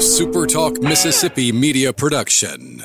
A SuperTalk Mississippi media production.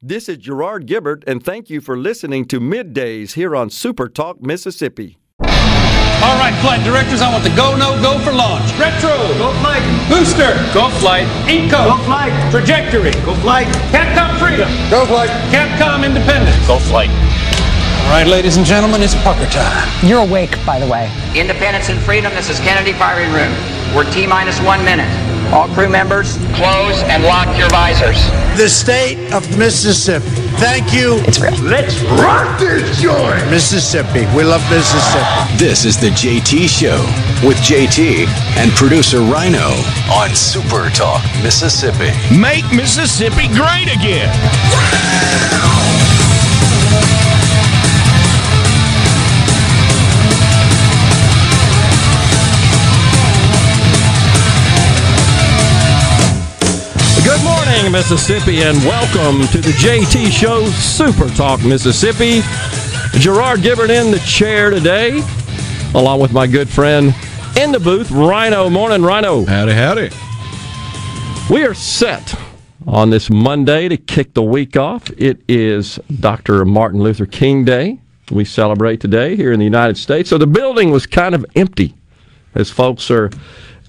This is Gerard Gibert, and thank you for listening to Middays here on SuperTalk Mississippi. All right, flight directors, I want the go, no, go for launch. Retro. Go flight. Booster. Go flight. Inco, Go flight. Trajectory. Go flight. Capcom Freedom. Go flight. Capcom Independence. Go flight. All right, ladies and gentlemen, it's pucker time. You're awake, by the way. Independence and Freedom, this is Kennedy Firing Room. We're T minus one minute. All crew members, close and lock your visors. The state of Mississippi. Thank you. It's real. Let's rock this joint. Mississippi. We love Mississippi. This is the JT Show with JT and producer Rhino on Super Talk Mississippi. Make Mississippi great again. Morning, Mississippi, and welcome to the JT Show Super Talk Mississippi. Gerard Gibert in the chair today, along with my good friend in the booth, Rhino. Morning, Rhino. Howdy, howdy. We are set on this Monday to kick the week off. It is Dr. Martin Luther King Day. We celebrate today here in the United States. So the building was kind of empty as folks are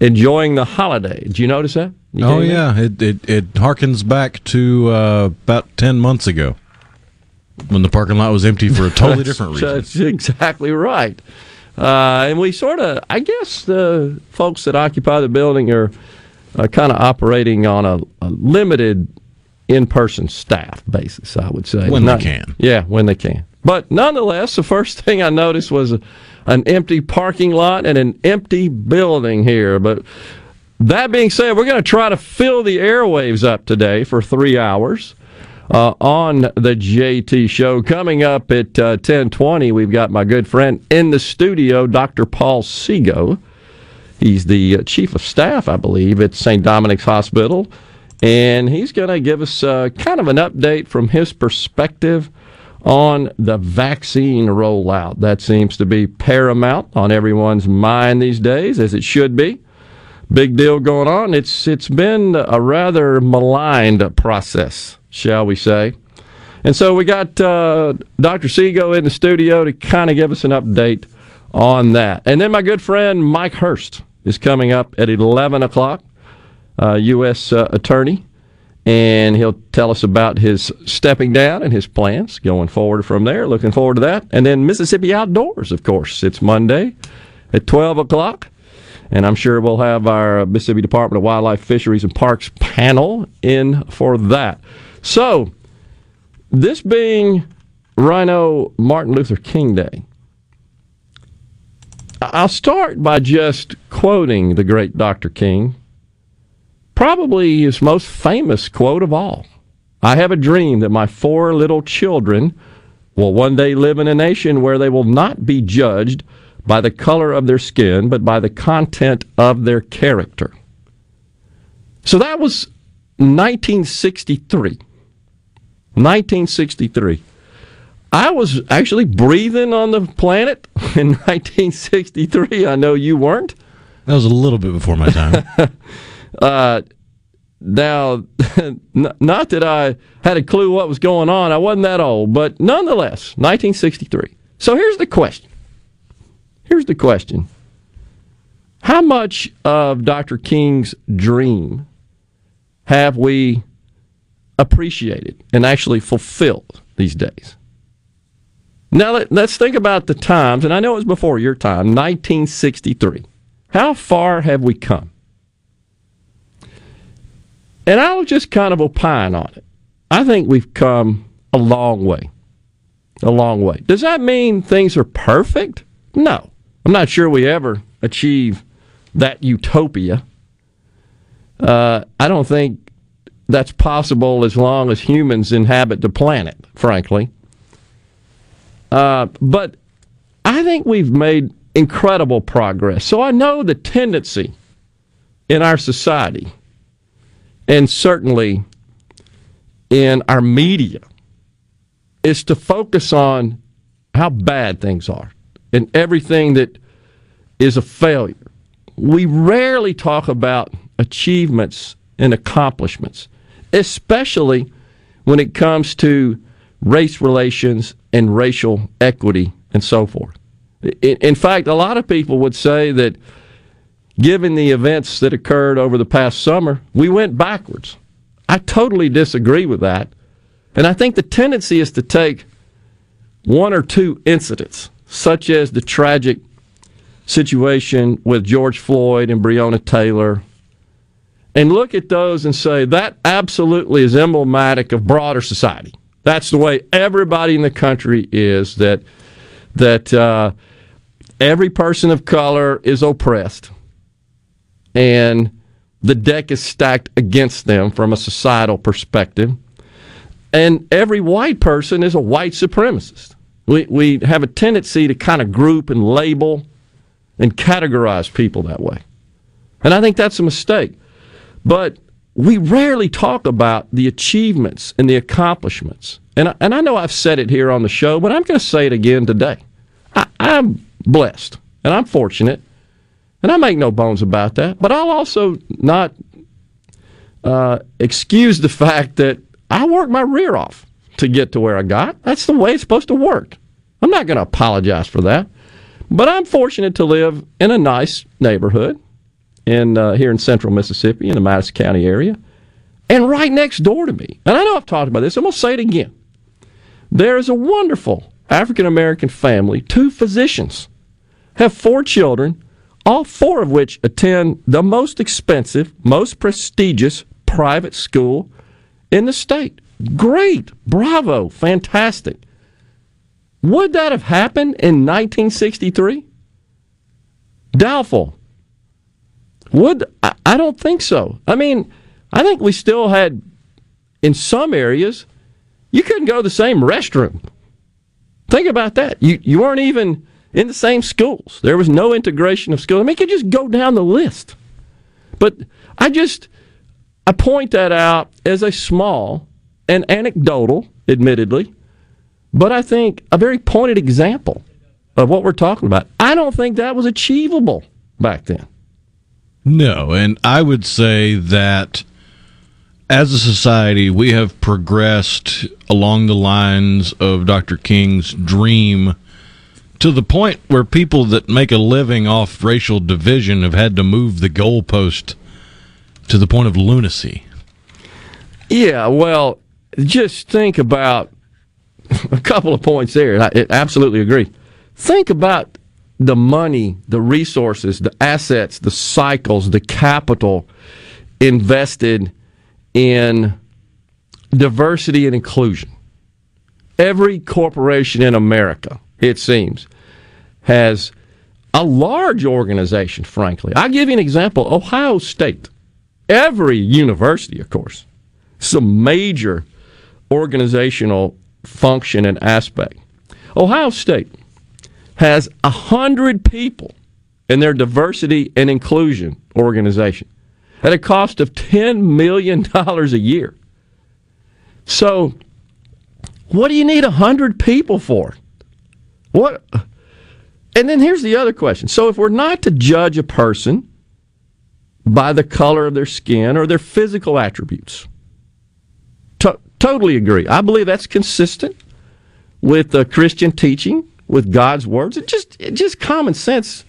enjoying the holiday. Did you notice that? Oh yeah, it it, it harkens back to uh, about ten months ago when the parking lot was empty for a totally different reason. That's exactly right. Uh, and we sort of, I guess, the folks that occupy the building are uh, kind of operating on a, a limited in-person staff basis. I would say When they can. Yeah, when they can. But nonetheless, the first thing I noticed was an empty parking lot and an empty building here. But that being said, we're going to try to fill the airwaves up today for three hours uh, on the JT show. Coming up at uh, 1020, we've got my good friend in the studio, Dr. Paul Seago. He's the uh, chief of staff, I believe, at St. Dominic's Hospital. And he's going to give us uh, kind of an update from his perspective on the vaccine rollout. That seems to be paramount on everyone's mind these days, as it should be big deal going on. It's it's been a rather maligned process, shall we say? And so we got uh, Dr. Seago in the studio to kind of give us an update on that. And then my good friend Mike Hurst is coming up at 11 o'clock, uh, U.S. Uh, attorney, and he'll tell us about his stepping down and his plans going forward from there. Looking forward to that. And then Mississippi Outdoors, of course. It's Monday at 12 o'clock. And I'm sure we'll have our Mississippi Department of Wildlife, Fisheries, and Parks panel in for that. So, this being Rhino Martin Luther King Day, I'll start by just quoting the great Dr. King, probably his most famous quote of all. I have a dream that my four little children will one day live in a nation where they will not be judged by the color of their skin, but by the content of their character. So that was 1963. 1963. I was actually breathing on the planet in 1963. I know you weren't. That was a little bit before my time. Uh, now, not that I had a clue what was going on. I wasn't that old, but nonetheless, 1963. So here's the question. Here's the question. How much of Dr. King's dream have we appreciated and actually fulfilled these days? Now, let, let's think about the times, and I know it was before your time, 1963. How far have we come? And I'll just kind of opine on it. I think we've come a long way. A long way. Does that mean things are perfect? No. I'm not sure we ever achieve that utopia. Uh, I don't think that's possible as long as humans inhabit the planet, frankly. Uh, but I think we've made incredible progress. So I know the tendency in our society, and certainly in our media, is to focus on how bad things are and everything that is a failure. We rarely talk about achievements and accomplishments, especially when it comes to race relations and racial equity and so forth. In fact, a lot of people would say that given the events that occurred over the past summer, we went backwards. I totally disagree with that. And I think the tendency is to take one or two incidents, such as the tragic situation with George Floyd and Breonna Taylor, and look at those and say that absolutely is emblematic of broader society. That's the way everybody in the country is. That that uh, every person of color is oppressed, and the deck is stacked against them from a societal perspective. And every white person is a white supremacist. We, we have a tendency to kind of group and label and categorize people that way. And I think that's a mistake. But we rarely talk about the achievements and the accomplishments. And I, and I know I've said it here on the show, but I'm going to say it again today. I, I'm blessed and I'm fortunate, and I make no bones about that. But I'll also not uh, excuse the fact that I work my rear off to get to where I got. That's the way it's supposed to work. I'm not going to apologize for that. But I'm fortunate to live in a nice neighborhood in uh, here in central Mississippi in the Madison County area. And right next door to me, and I know I've talked about this, I'm going to say it again. There is a wonderful African American family, two physicians, have four children, all four of which attend the most expensive, most prestigious private school in the state. Great, bravo, fantastic. Would that have happened in 1963? Doubtful. Would I, I don't think so. I mean, I think we still had in some areas you couldn't go to the same restroom. Think about that. You you weren't even in the same schools. There was no integration of schools. I mean, you could just go down the list. But I just I point that out as a small and anecdotal, admittedly, but I think a very pointed example of what we're talking about. I don't think that was achievable back then. No, and I would say that as a society, we have progressed along the lines of Dr. King's dream to the point where people that make a living off racial division have had to move the goalpost to the point of lunacy. Yeah, well, just think about a couple of points there. I absolutely agree. Think about the money, the resources, the assets, the cycles, the capital invested in diversity and inclusion. Every corporation in America, it seems, has a large organization, frankly. I'll give you an example Ohio State. Every university, of course, some major organizational function and aspect. Ohio State has a hundred people in their diversity and inclusion organization at a cost of $10 million a year. So, what do you need 100 people for? What? And then here's the other question. So, if we're not to judge a person by the color of their skin or their physical attributes, totally agree. I believe that's consistent with the Christian teaching, with God's words. It's just, it's just common sense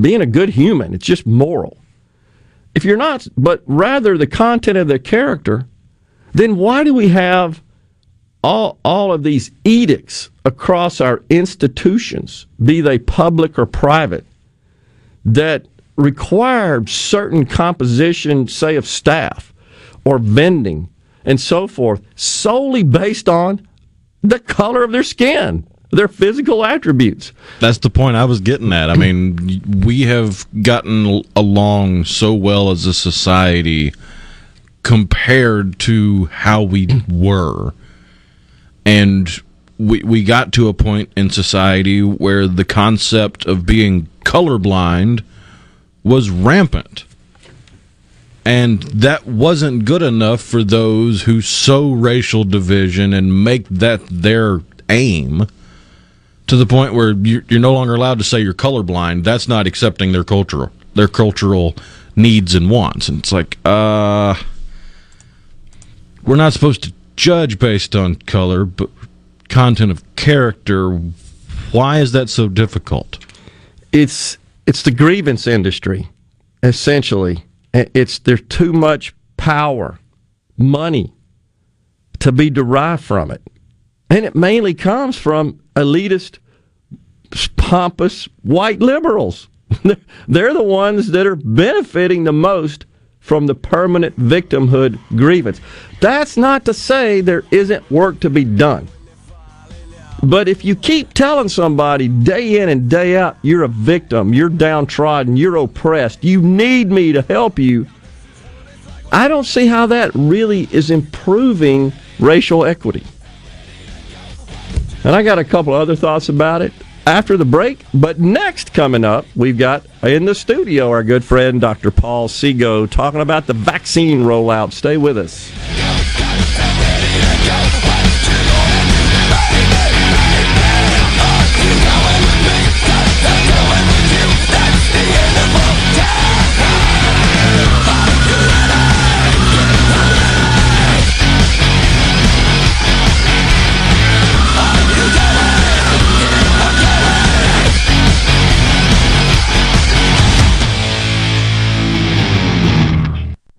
being a good human. It's just moral if you're not, but rather the content of the character, then why do we have all, all of these edicts across our institutions, be they public or private, that require certain composition, say, of staff or vending and so forth, solely based on the color of their skin? their physical attributes. That's the point I was getting at. I mean, we have gotten along so well as a society compared to how we were. And we we got to a point in society where the concept of being colorblind was rampant. And that wasn't good enough for those who sow racial division and make that their aim to the point where you're, no longer allowed to say you're colorblind. That's not accepting their culture. their cultural needs and wants. And it's like, uh, we're not supposed to judge based on color, but content of character. Why is that so difficult? It's it's the grievance industry, essentially. It's there's too much power, money to be derived from it. And it mainly comes from elitist, pompous white liberals. They're the ones that are benefiting the most from the permanent victimhood grievance. That's not to say there isn't work to be done. But if you keep telling somebody day in and day out, you're a victim, you're downtrodden, you're oppressed, you need me to help you, I don't see how that really is improving racial equity. And I got a couple other thoughts about it after the break. But next, coming up, we've got in the studio our good friend Dr. Paul Seago talking about the vaccine rollout. Stay with us.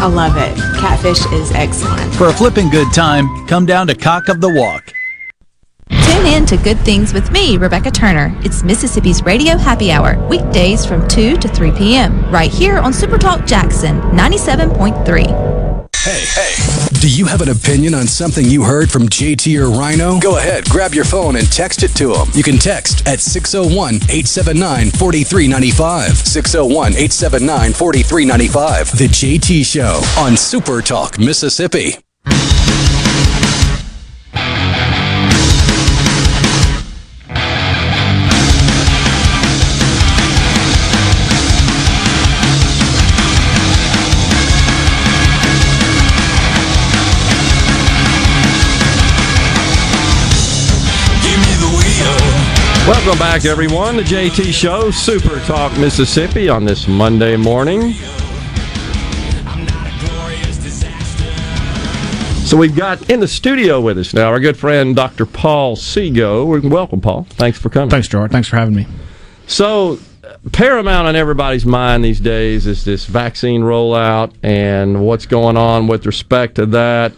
I love it. Catfish is excellent. For a flipping good time, come down to Cock of the Walk. Tune in to Good Things with me, Rebecca Turner. It's Mississippi's Radio Happy Hour, weekdays from 2 to 3 p.m., right here on Supertalk Jackson 97.3. Hey, hey. Do you have an opinion on something you heard from JT or Rhino? Go ahead, grab your phone and text it to them. You can text at 601 879 4395. 601 879 4395. The JT Show on Super Talk, Mississippi. Welcome back, everyone. The JT Show, Super Talk Mississippi, on this Monday morning. So we've got in the studio with us now our good friend Dr. Paul Seago. Welcome, Paul. Thanks for coming. Thanks, George. Thanks for having me. So, paramount on everybody's mind these days is this vaccine rollout and what's going on with respect to that.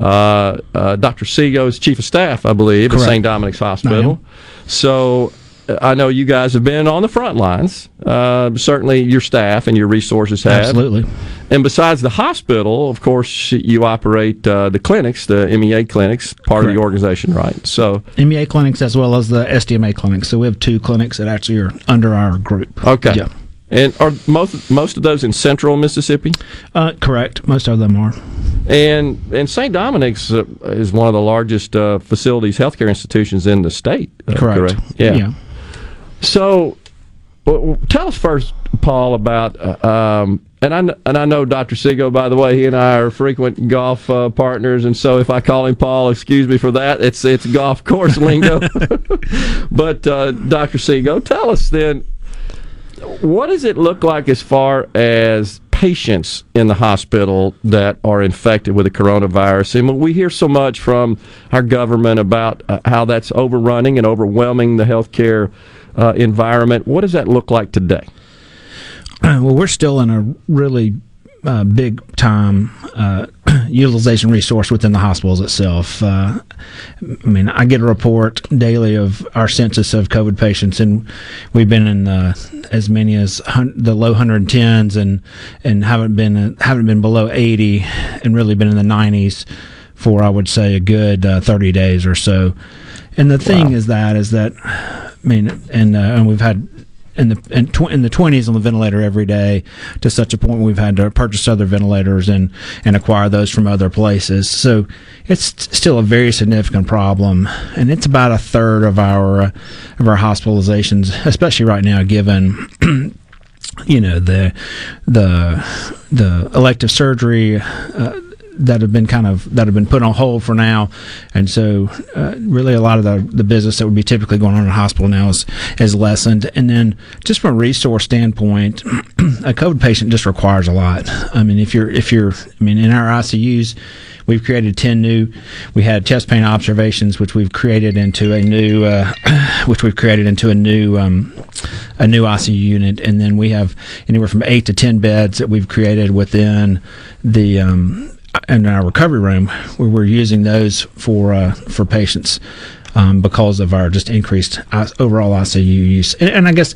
Uh, uh, Dr. Seago is chief of staff, I believe, Correct. at St. Dominic's Hospital. So uh, I know you guys have been on the front lines. Uh, certainly, your staff and your resources have. Absolutely. And besides the hospital, of course, you operate uh, the clinics, the MEA clinics, part of the organization, right? So, MEA clinics as well as the SDMA clinics. So we have two clinics that actually are under our group. okay. Yeah. And are most most of those in central Mississippi? Uh, correct. Most of them are. And and St. Dominic's uh, is one of the largest uh, facilities, healthcare institutions in the state. uh, Correct. Yeah. Yeah. So, w- w- tell us first, Paul, about uh, um, and I and I know Dr. Seago. By the way, he and I are frequent golf uh, partners, and so if I call him Paul, excuse me for that. It's it's golf course lingo. but uh, Dr. Seago, tell us then, what does it look like as far as patients in the hospital that are infected with the coronavirus? And we hear so much from our government about uh, how that's overrunning and overwhelming the healthcare uh, environment. What does that look like today? well, we're still in a really uh, big time uh, utilization resource within the hospitals itself. Uh, I mean, I get a report daily of our census of COVID patients, and we've been in the, as many as hun- the low 110s, and and haven't been haven't been below 80, and really been in the 90s for I would say a good uh, 30 days or so. And the thing is that is that I mean, and uh, and we've had in the in, tw- in the twenties on the ventilator every day to such a point we've had to purchase other ventilators and and acquire those from other places. So it's still a very significant problem, and it's about a third of our uh, of our hospitalizations, especially right now, given. you know the the the elective surgery uh, that have been kind of that have been put on hold for now, and so uh, really a lot of the the business that would be typically going on in a hospital now is is lessened. And then just from a resource standpoint, a COVID patient just requires a lot. I mean, if you're if you're I mean in our ICUs. We've created ten new. We had chest pain observations, which we've created into a new, uh, which we've created into a new, um, a new ICU unit, and then we have anywhere from eight to ten beds that we've created within the um, in our recovery room, we're using those for uh, for patients um, because of our just increased overall ICU use, and, and I guess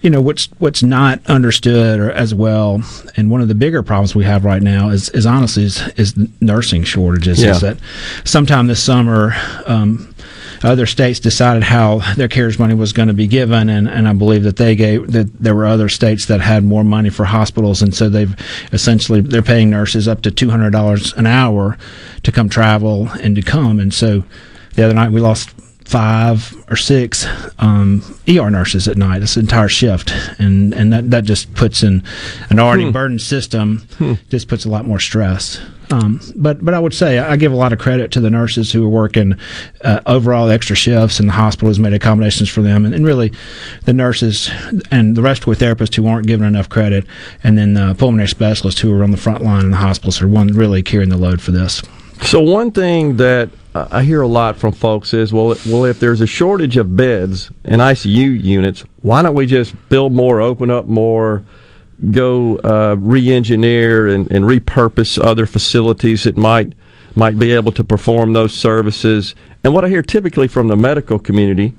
you know what's what's not understood or as well and one of the bigger problems we have right now is is honestly is, is nursing shortages Yeah. is that sometime this summer um, other states decided how their CARES money was going to be given, and, and I believe that they gave that there were other states that had more money for hospitals, and so they've essentially they're paying nurses up to two hundred dollars an hour to come travel and to come, and so the other night we lost five or six um, ER nurses at night. This entire shift, and and that, that just puts in an already Hmm. burdened system. Just puts a lot more stress. Um, but but I would say I give a lot of credit to the nurses who are working uh, overall extra shifts, and the hospital has made accommodations for them, and, and really the nurses and the respiratory therapists who aren't given enough credit, and then the pulmonary specialists who are on the front line in the hospitals are one really carrying the load for this. So one thing that I hear a lot from folks is, well, well, if there's a shortage of beds and ICU units, why don't we just build more, open up more, go uh, re-engineer and, and repurpose other facilities that might might be able to perform those services? And what I hear typically from the medical community,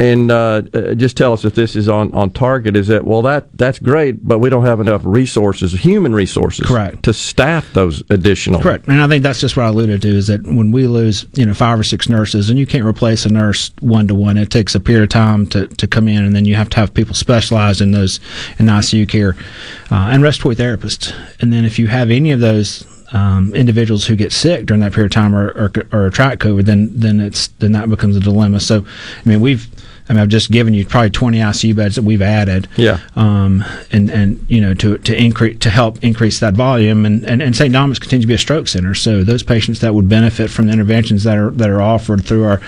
and uh, uh, just tell us if this is on, on target, is that well that that's great, but we don't have enough resources, human resources, Correct. to staff those additional. Correct, and I think that's just what I alluded to is that when we lose, you know, five or six nurses, and you can't replace a nurse one to one. It takes a period of time to, to come in, and then you have to have people specialized in those in ICU care uh, and respiratory therapists. And then if you have any of those um, individuals who get sick during that period of time or, or, or attract COVID, then then it's then that becomes a dilemma. So, I mean, we've I mean, I've just given you probably 20 ICU beds that we've added. Yeah. Um, and and you know to to increase to help increase that volume, and and, and St. Dominic's continues to be a stroke center, so those patients that would benefit from the interventions that are that are offered through our,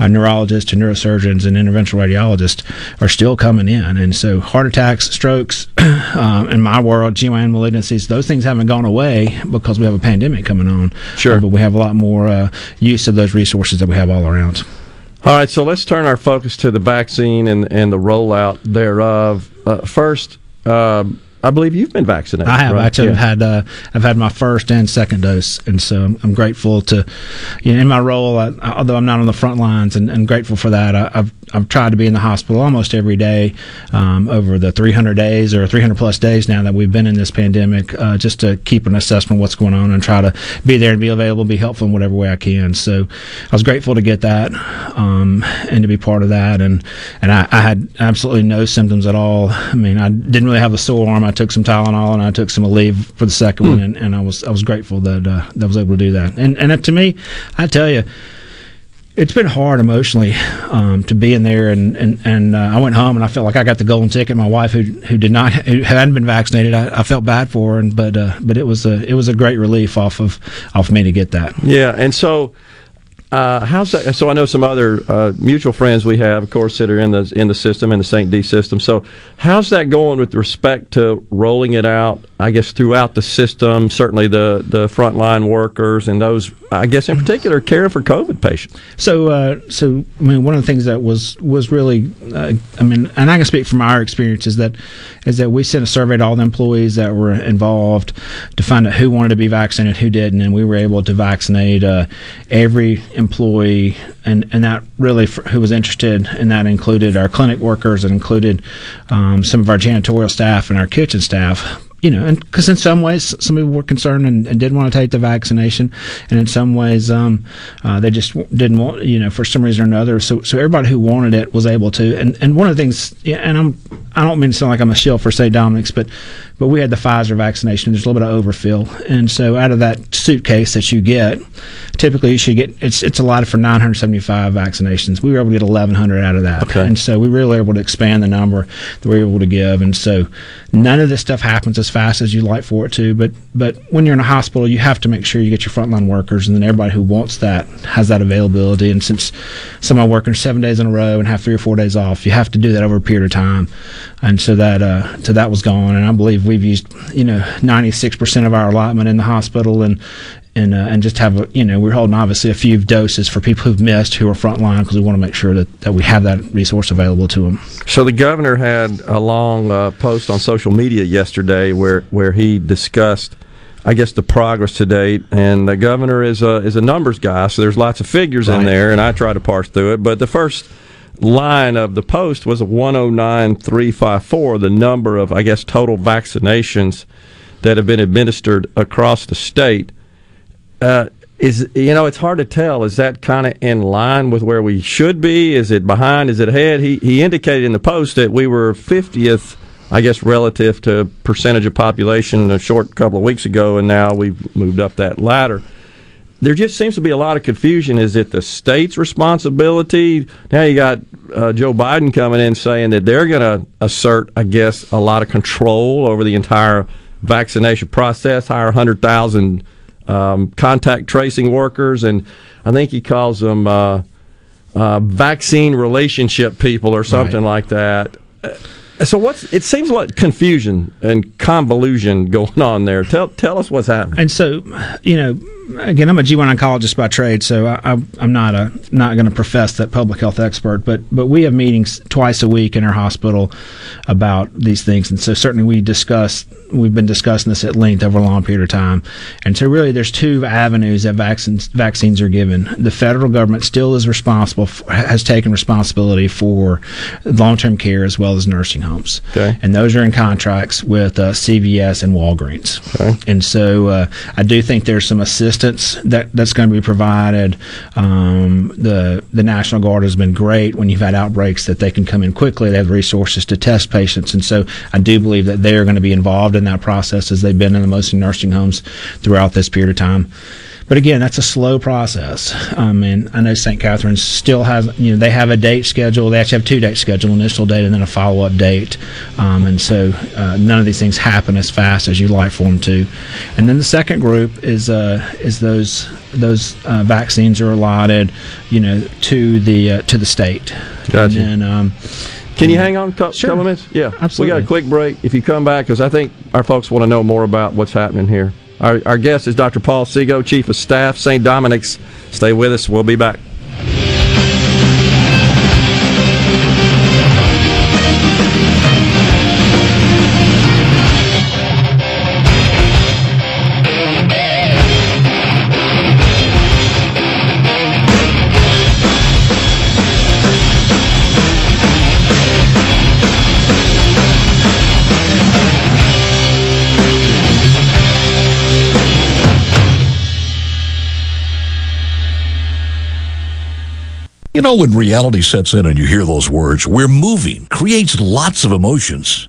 our neurologists and neurosurgeons and interventional radiologists are still coming in, and so heart attacks, strokes, um, in my world, GYN malignancies, those things haven't gone away because we have a pandemic coming on. Sure. Uh, but we have a lot more uh, use of those resources that we have all around. All right, so let's turn our focus to the vaccine and, and the rollout thereof. Uh, first, uh, I believe you've been vaccinated. I have right? actually Yeah. had uh, I've had my first and second dose, and so I'm, I'm grateful to, you know, in my role, I, although I'm not on the front lines, and, and grateful for that. I, I've I've tried to be in the hospital almost every day um, over the 300 days or 300 plus days now that we've been in this pandemic, uh, just to keep an assessment of what's going on and try to be there and be available, be helpful in whatever way I can. So I was grateful to get that um, and to be part of that, and and I, I had absolutely no symptoms at all. I mean, I didn't really have a sore arm. I took some Tylenol and I took some Aleve for the second one, and, and I was I was grateful that uh, that I was able to do that. And and to me, I tell you. It's been hard emotionally um, to be in there, and and, and uh, I went home and I felt like I got the golden ticket. My wife, who who did not, who hadn't been vaccinated, I, I felt bad for her, and but uh, but it was a it was a great relief off of off me to get that. Yeah, and so uh, how's that? So I know some other uh, mutual friends we have, of course, that are in the in the system in the St. D system. So how's that going with respect to rolling it out? I guess throughout the system, certainly the the frontline workers and those, I guess in particular, caring for COVID patients. So, uh, so I mean, one of the things that was was really, uh, I mean, and I can speak from our experience is that is that we sent a survey to all the employees that were involved to find out who wanted to be vaccinated, who didn't, and we were able to vaccinate uh, every employee, and and that really for, who was interested, and that included our clinic workers, and included um, some of our janitorial staff and our kitchen staff you know, and because in some ways some people were concerned and, and didn't want to take the vaccination, and in some ways um, uh, they just didn't want, you know, for some reason or another. So, so everybody who wanted it was able to. And, and one of the things, and I'm, I don't mean to sound like I'm a shill for St. Dominic's, but but we had the Pfizer vaccination. There's a little bit of overfill, and so out of that suitcase that you get, typically you should get it's it's allotted for 975 vaccinations. We were able to get 1,100 out of that, Okay. and so we really were able to expand the number that we were able to give. And so none of this stuff happens as fast as you'd like for it to. But but when you're in a hospital, you have to make sure you get your frontline workers, and then everybody who wants that has that availability. And since some are working seven days in a row and have three or four days off, you have to do that over a period of time. And so that uh, so that was gone. And I believe we've used you know 96 percent of our allotment in the hospital and. And, uh, and just have a, you know we're holding obviously a few doses for people who've missed who are frontline because we want to make sure that, that we have that resource available to them. So the governor had a long uh, post on social media yesterday where where he discussed, I guess, the progress to date. And the governor is a is a numbers guy, so there's lots of figures in there, and I try to parse through it. But the first line of the post was a 109354, the number of I guess total vaccinations that have been administered across the state. Uh, is you know it's hard to tell. Is that kind of in line with where we should be? Is it behind? Is it ahead? He he indicated in the post that we were 50th, I guess, relative to percentage of population a short couple of weeks ago, and now we've moved up that ladder. There just seems to be a lot of confusion. Is it the state's responsibility? Now you got uh, Joe Biden coming in saying that they're going to assert, I guess, a lot of control over the entire vaccination process, hire 100,000 um, contact tracing workers, and I think he calls them uh, uh, vaccine relationship people or something like that. Uh, So what's it seems like confusion and convolution going on there. Tell tell us what's happening. And so, you know, again, I'm a GYN oncologist by trade, so I, I'm not a not going to profess that public health expert, but but we have meetings twice a week in our hospital about these things, and so certainly we discuss we've been discussing this at length over a long period of time, and so really there's two avenues that vaccines vaccines are given. The federal government still is responsible for, has taken responsibility for long-term care as well as nursing homes, Okay. and those are in contracts with uh, CVS and Walgreens. And so uh, I do think there's some assistance that, that's going to be provided. Um, the the National Guard has been great when you've had outbreaks that they can come in quickly. They have resources to test patients, and so I do believe that they are going to be involved in that process as they've been in the most nursing homes throughout this period of time. But again, that's a slow process. Um, and I know St. Catherine's still has, you know, they have a date schedule. They actually have two dates scheduled: initial date and then a follow-up date. Um, and so uh, none of these things happen as fast as you'd like for them to. And then the second group is uh, is those those uh, vaccines are allotted, you know, to the uh, to the state. Gotcha. And then, um, Can you hang on a couple of minutes? Yeah, Absolutely. We got a quick break. If you come back, because I think our folks want to know more about what's happening here. Our, our guest is Dr. Paul Seago, Chief of Staff, St. Dominic's. Stay with us. We'll be back. You know, when reality sets in and you hear those words, we're moving, creates lots of emotions.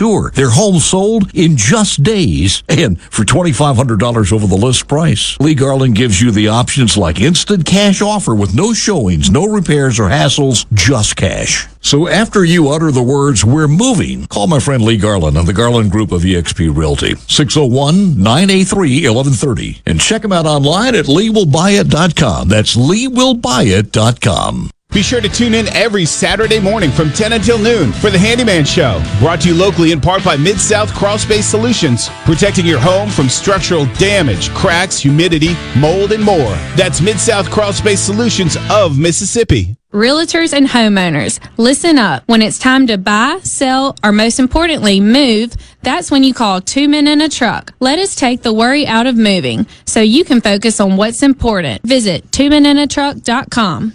tour. Their home sold in just days and for $2,500 over the list price. Lee Garland gives you the options like instant cash offer with no showings, no repairs or hassles, just cash. So after you utter the words, we're moving, call my friend Lee Garland on the Garland Group of EXP Realty, 601-983-1130. And check him out online at leewillbuyit.com. That's leewillbuyit.com. Be sure to tune in every Saturday morning from 10 until noon for the Handyman Show. Brought to you locally in part by Mid South Crawl Space Solutions, protecting your home from structural damage, cracks, humidity, mold, and more. That's Mid South Crawl Space Solutions of Mississippi. Realtors and homeowners, listen up. When it's time to buy, sell, or most importantly, move, that's when you call two men in a truck. Let us take the worry out of moving so you can focus on what's important. Visit twomenandatruck.com.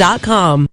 bathfitter.com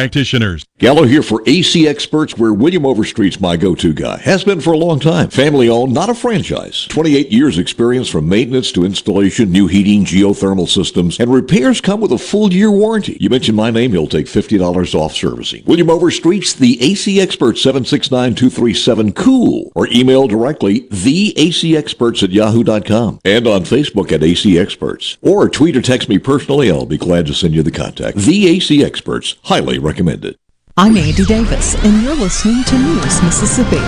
practitioners. Gallo here for AC Experts, where William Overstreet's my go-to guy. Has been for a long time. Family owned, not a franchise. 28 years experience from maintenance to installation, new heating, geothermal systems, and repairs come with a full year warranty. You mention my name, he'll take $50 off servicing. William Overstreet's the AC Expert 769-237-COOL or email directly theacexperts at yahoo.com and on Facebook at AC Experts. Or tweet or text me personally, I'll be glad to send you the contact. The AC Experts, highly recommended. I'm Andy Davis, and you're listening to News Mississippi.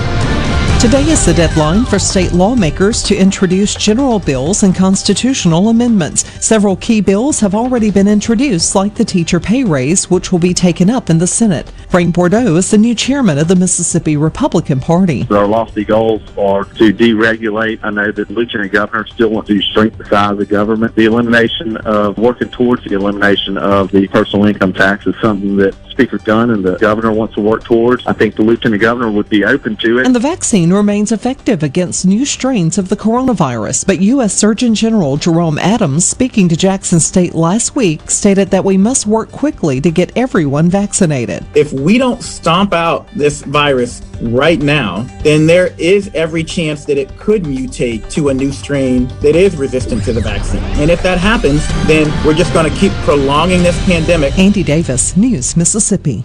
Today is the deadline for state lawmakers to introduce general bills and constitutional amendments. Several key bills have already been introduced, like the teacher pay raise, which will be taken up in the Senate. Frank Bordeaux is the new chairman of the Mississippi Republican Party. Our lofty goals are to deregulate. I know that the lieutenant governor still wants to shrink the size of government. The elimination of working towards the elimination of the personal income tax is something that Speaker Gunn and the governor wants to work towards. I think the lieutenant governor would be open to it. And the vaccine vaccine remains effective against new strains of the coronavirus, but U.S. Surgeon General Jerome Adams, speaking to Jackson State last week, stated that we must work quickly to get everyone vaccinated. If we don't stomp out this virus right now, then there is every chance that it could mutate to a new strain that is resistant to the vaccine. And if that happens, then we're just going to keep prolonging this pandemic. Andy Davis, News, Mississippi.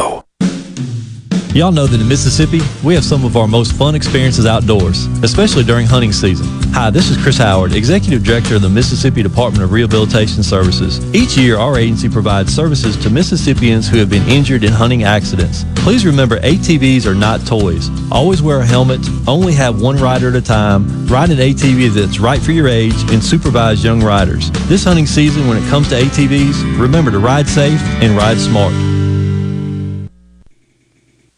Y'all know that in Mississippi, we have some of our most fun experiences outdoors, especially during hunting season. Hi, this is Chris Howard, Executive Director of the Mississippi Department of Rehabilitation Services. Each year, our agency provides services to Mississippians who have been injured in hunting accidents. Please remember ATVs are not toys. Always wear a helmet, only have one rider at a time, ride an ATV that's right for your age, and supervise young riders. This hunting season, when it comes to ATVs, remember to ride safe and ride smart.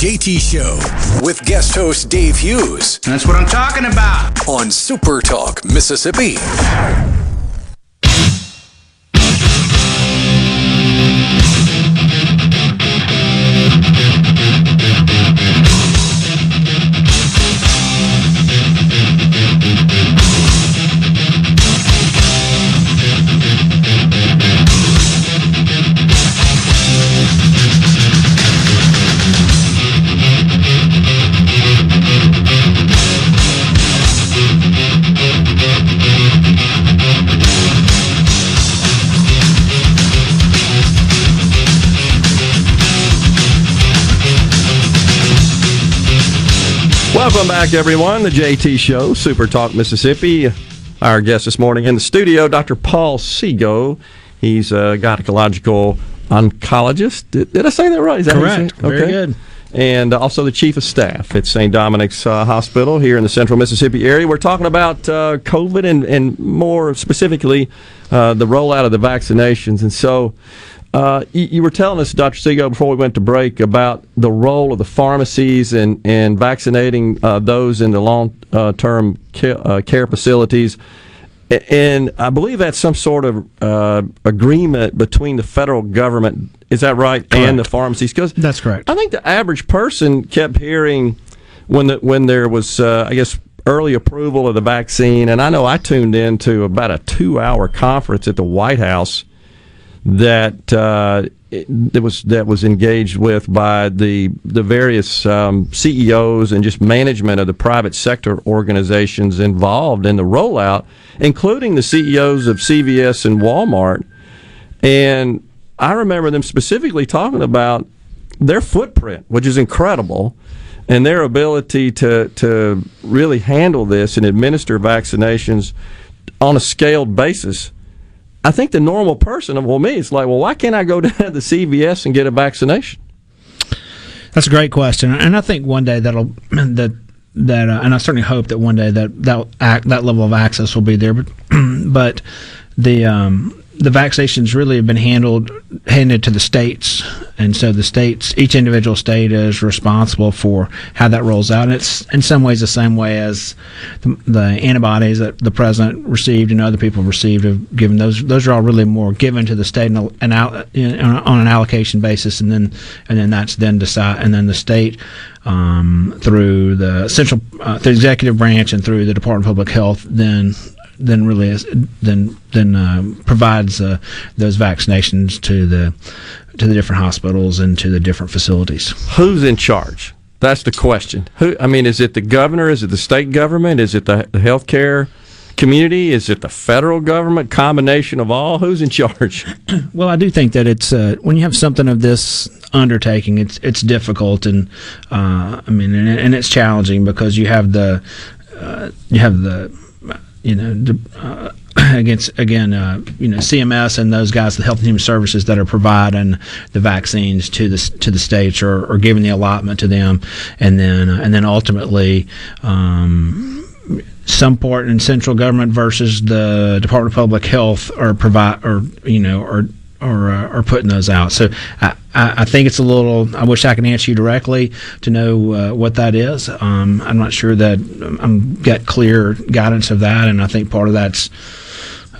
JT Show with guest host Dave Hughes. That's what I'm talking about. On Super Talk, Mississippi. Welcome back, everyone. The JT Show, Super Talk Mississippi. Our guest this morning in the studio, Dr. Paul Seago. He's a gynecological oncologist. Did, did I say that right? Is that Correct. it? Very good. And also the chief of staff at St. Dominic's uh, Hospital here in the central Mississippi area. We're talking about uh, COVID and, and more specifically uh, the rollout of the vaccinations. And so uh, you, you were telling us, Dr. Seago, before we went to break, about the role of the pharmacies and, and vaccinating uh, those in the long uh, term care, uh, care facilities. And I believe that's some sort of uh, agreement between the federal government, is that right, and the pharmacies? Because that's correct. I think the average person kept hearing when the, when there was, uh, I guess, early approval of the vaccine, and I know I tuned in to about a two-hour conference at the White House that uh, was that was engaged with by the the various um, CEOs and just management of the private sector organizations involved in the rollout, including the CEOs of CVS and Walmart. And I remember them specifically talking about their footprint, which is incredible, and their ability to to really handle this and administer vaccinations on a scaled basis. I think the normal person, well, me, it's like, well, why can't I go down to the CVS and get a vaccination? That's a great question, and I think one day that'll that that, uh, and I certainly hope that one day that that that level of access will be there. But but the um, the vaccinations really have been handled handed to the states, and so the states, each individual state is responsible for how that rolls out. And it's in some ways the same way as the, the antibodies that the president received and other people received have given those. Those are all really more given to the state and an on an allocation basis, and then and then that's then decide, and then the state um, through the central uh, the executive branch and through the Department of Public Health then then really then then uh, provides uh, those vaccinations to the to the different hospitals and to the different facilities. Who's in charge? That's the question. Who? I mean, is it the governor? Is it the state government? Is it the, the healthcare community? Is it the federal government? Combination of all? Who's in charge? Well, I do think that it's uh, when you have something of this undertaking, it's it's difficult, and uh, I mean, and, and it's challenging because you have the uh, you have the you know uh, against again uh, you know CMS and those guys, the Health and Human Services that are providing the vaccines to the to the states or, or giving the allotment to them, and then uh, and then ultimately. Um, some part in central government versus the Department of Public Health are provide or you know or or uh, are putting those out. So I, I, think it's a little. I wish I could answer you directly to know uh, what that is. Um, I'm not sure that I'm got clear guidance of that, and I think part of that's.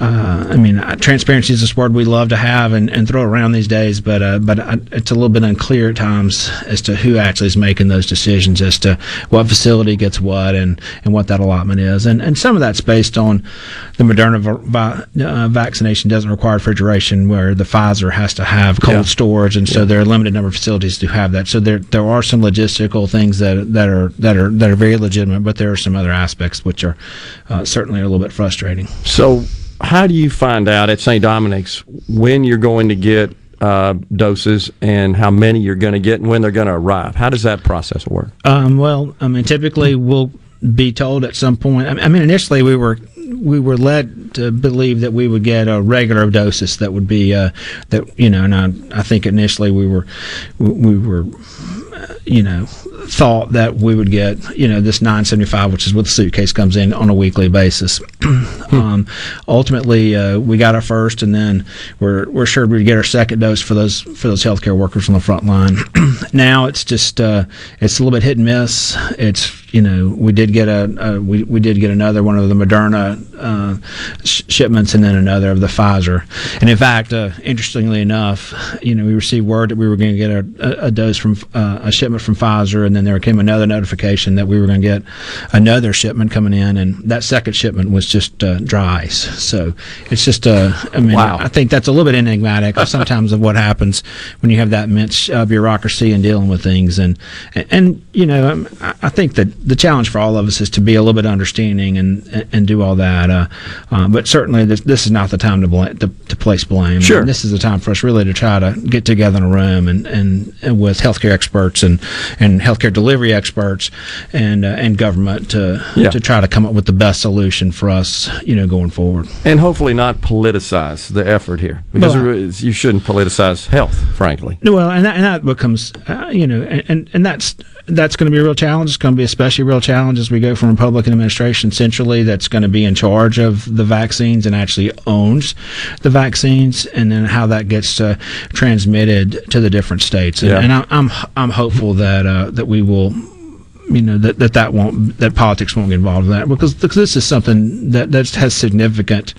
Uh, I mean, uh, transparency is this word we love to have and, and throw around these days, but uh, but uh, it's a little bit unclear at times as to who actually is making those decisions as to what facility gets what and, and what that allotment is, and and some of that's based on the Moderna uh, vaccination doesn't require refrigeration, where the Pfizer has to have cold Yeah. storage, and so there are a limited number of facilities to have that. So there there are some logistical things that that are that are that are very legitimate, but there are some other aspects which are uh, certainly a little bit frustrating. So, how do you find out at St. Dominic's when you're going to get uh, doses and how many you're going to get and when they're going to arrive? How does that process work? Um, well, I mean, typically we'll be told at some point. I mean, initially we were we were led to believe that we would get a regular doses that would be uh, that you know, and I, I think initially we were we were uh, you know thought that we would get you know this 975 which is what the suitcase comes in on a weekly basis. Um, ultimately uh, we got our first and then we're we're sure we'd get our second dose for those for those healthcare workers on the front line. Now it's just uh, it's a little bit hit and miss. It's you know we did get a, we, we did get another one of the Moderna uh, sh- shipments and then another of the Pfizer. And in fact uh, interestingly enough you know we received word that we were going to get a, a, a dose from uh, a shipment from Pfizer and then there came another notification that we were going to get another shipment coming in and that second shipment was just uh, dry ice so it's just uh, I mean Wow. I think that's a little bit enigmatic sometimes of what happens when you have that immense uh, bureaucracy and dealing with things and and, and you know um, I I think that the challenge for all of us is to be a little bit understanding and and, and do all that uh, uh, but certainly this, this is not the time to blame to, to place blame Sure. And this is the time for us really to try to get together in a room and and, and with healthcare experts and and healthcare delivery experts and uh, and government to Yeah. to try to come up with the best solution for us you know going forward And hopefully not politicize the effort here because Well, you shouldn't politicize health, frankly. Well, and that, and that becomes, uh, you know, and, and, and that's that's going to be a real challenge. It's going to be especially a real challenge as we go from Republican administration centrally that's going to be in charge of the vaccines and actually owns the vaccines, and then how that gets uh, transmitted to the different states. And, Yeah. and I, I'm I'm hopeful that uh, that we will. You know that, that that won't that politics won't get involved in that because because this is something that that has significant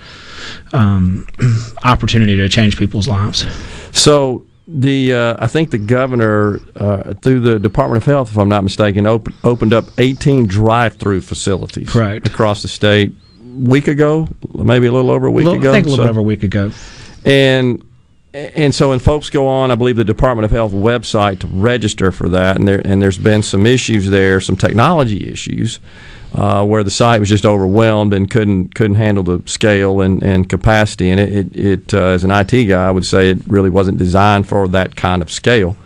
um, opportunity to change people's lives. So the uh, I think the governor uh, through the Department of Health, if I'm not mistaken, op- opened up 18 drive-through facilities Correct. across the state week ago, maybe a little over a week Little- ago. I think a little So- over a week ago. and and so when folks go on, I believe the Department of Health website to register for that, and there and there's been some issues there, some technology issues, uh, where the site was just overwhelmed and couldn't couldn't handle the scale and, and capacity, and it, it, it uh, as an IT guy, I would say it really wasn't designed for that kind of scale.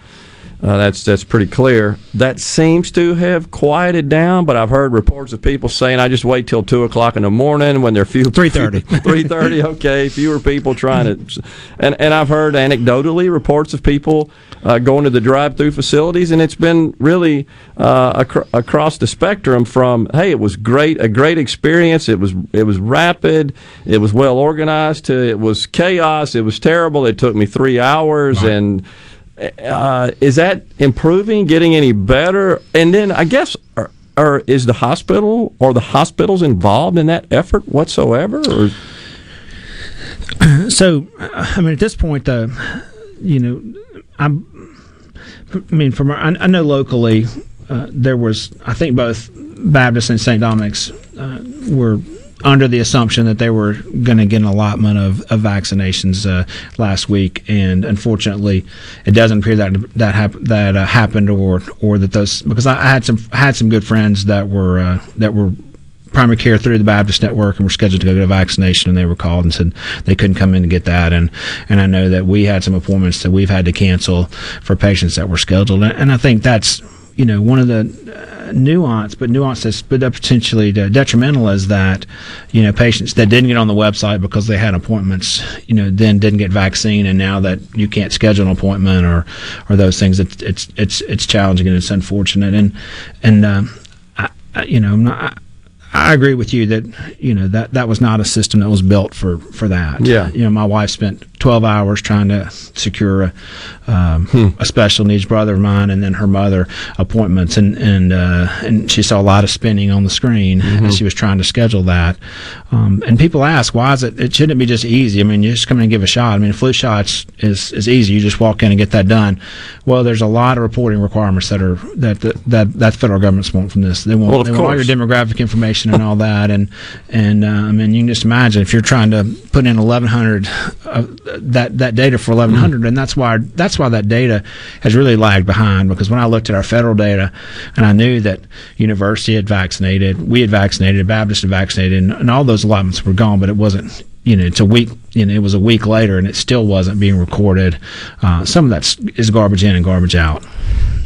Uh, that's that's pretty clear. That seems to have quieted down, but I've heard reports of people saying, "I just wait till two o'clock in the morning when there are few Three thirty. three thirty. Okay, fewer people trying to, and and I've heard anecdotally reports of people uh, going to the drive-through facilities, and it's been really uh, acro- across the spectrum. From hey, it was great, a great experience. It was it was rapid. It was well organized. To it was chaos. It was terrible. It took me three hours and. Uh, is that improving, getting any better? And then I guess, or, is the hospital or the hospitals involved in that effort whatsoever? Or so, I mean, at this point, though, you know, I'm. I mean, from I know locally, uh, there was I think both Baptist and St. Dominic's uh, were under the assumption that they were going to get an allotment of, of vaccinations uh, last week, and unfortunately, it doesn't appear that that hap- that uh, happened, or or that those because I, had some had some good friends that were uh, that were primary care through the Baptist Network and were scheduled to go get a vaccination, and they were called and said they couldn't come in to get that. And and I know that we had some appointments that we've had to cancel for patients that were scheduled, and, and I think that's you know one of the uh, nuance, but nuance that's potentially detrimental is that you know patients that didn't get on the website because they had appointments, you know, then didn't get vaccine, and now that you can't schedule an appointment or or those things, it's it's it's, it's challenging and it's unfortunate, and and um, I, I, you know I'm not. I agree with you that you know that that was not a system that was built for for that. Yeah. You know, my wife spent 12 hours trying to secure a, um, Hmm. a special needs brother of mine and then her mother appointments and and uh, and she saw a lot of spinning on the screen Mm-hmm. as she was trying to schedule that. Um, and people ask, why is it? It shouldn't be just easy. I mean, you just come in and give a shot. I mean, flu shots is is easy. You just walk in and get that done. Well, there's a lot of reporting requirements that are that that that, that federal government's want from this. They want, Well, they want all your demographic information and all that. And and uh, I mean, you can just imagine if you're trying to put in 1,100 uh, that that data for 1,100, and that's why that's why that data has really lagged behind. Because when I looked at our federal data, and I knew that university had vaccinated, we had vaccinated, Baptist had vaccinated, and, and all those allotments were gone, but it wasn't. You know, it's a week. You know, it was a week later, and it still wasn't being recorded. Uh, some of that is garbage in and garbage out.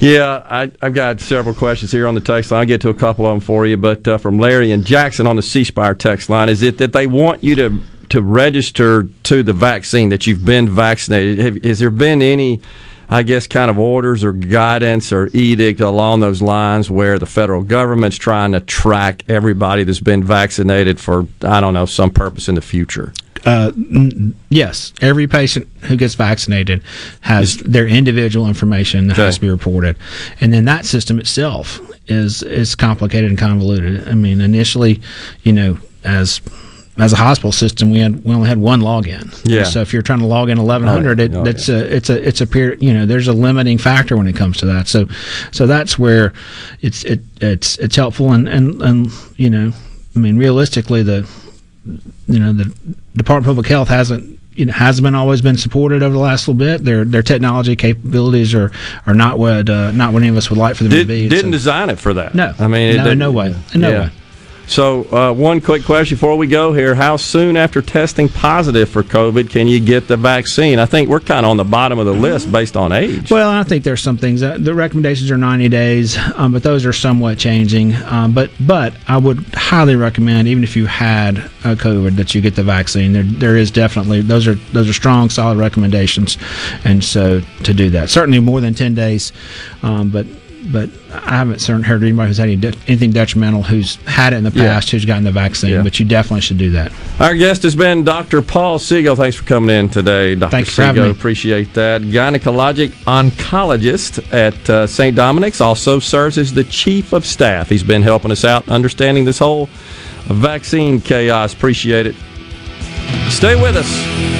Yeah, I, I've got several questions here on the text line. I'll get to a couple of them for you. But uh, from Larry and Jackson on the C Spire text line, is it that they want you to to register to the vaccine that you've been vaccinated? Have, has there been any, I guess, kind of orders or guidance or edict along those lines where the federal government's trying to track everybody that's been vaccinated for I don't know some purpose in the future? Uh, n- yes, every patient who gets vaccinated has their individual information that has to be reported, and then that system itself is is complicated and convoluted. I mean, initially, you know, as as a hospital system, we had we only had one login. Yeah. So if you're trying to log in 1100, it, Oh, that's a it's a it's a period. You know, there's a limiting factor when it comes to that. So so that's where it's it it's it's helpful and and and you know, I mean, realistically, the you know the Department of Public Health hasn't you know hasn't been always been supported over the last little bit. Their their technology capabilities are are not what uh, not what any of us would like for them Did, to be. didn't So- design it for that. No. I mean, No, no way. No way. So, uh, one quick question before we go here: How soon after testing positive for COVID can you get the vaccine? I think we're kind of on the bottom of the list based on age. Well, I think there's some things that the recommendations are 90 days, um, but those are somewhat changing. Um, but but I would highly recommend, even if you had uh, COVID, that you get the vaccine. There there is definitely those are those are strong, solid recommendations, and so to do that certainly more than 10 days, um, but. But I haven't heard anybody who's had any de- anything detrimental who's had it in the Yeah. past who's gotten the vaccine. Yeah. But you definitely should do that. Our guest has been Dr. Paul Seago. Thanks for coming in today, Dr. Thanks for Seago. me. Appreciate that. Gynecologic oncologist at uh, St. Dominic's also serves as the chief of staff. He's been helping us out understanding this whole vaccine chaos. Appreciate it. Stay with us.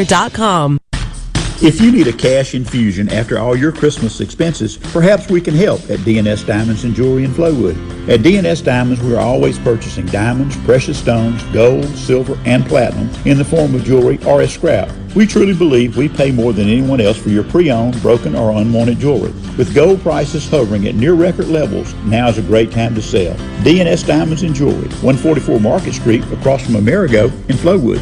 If you need a cash infusion after all your Christmas expenses, perhaps we can help at DNS Diamonds and Jewelry in Flowood. At DNS Diamonds, we're always purchasing diamonds, precious stones, gold, silver, and platinum in the form of jewelry or as scrap. We truly believe we pay more than anyone else for your pre-owned, broken, or unwanted jewelry. With gold prices hovering at near record levels, now is a great time to sell. DNS Diamonds and Jewelry, 144 Market Street, across from Amerigo in Flowood.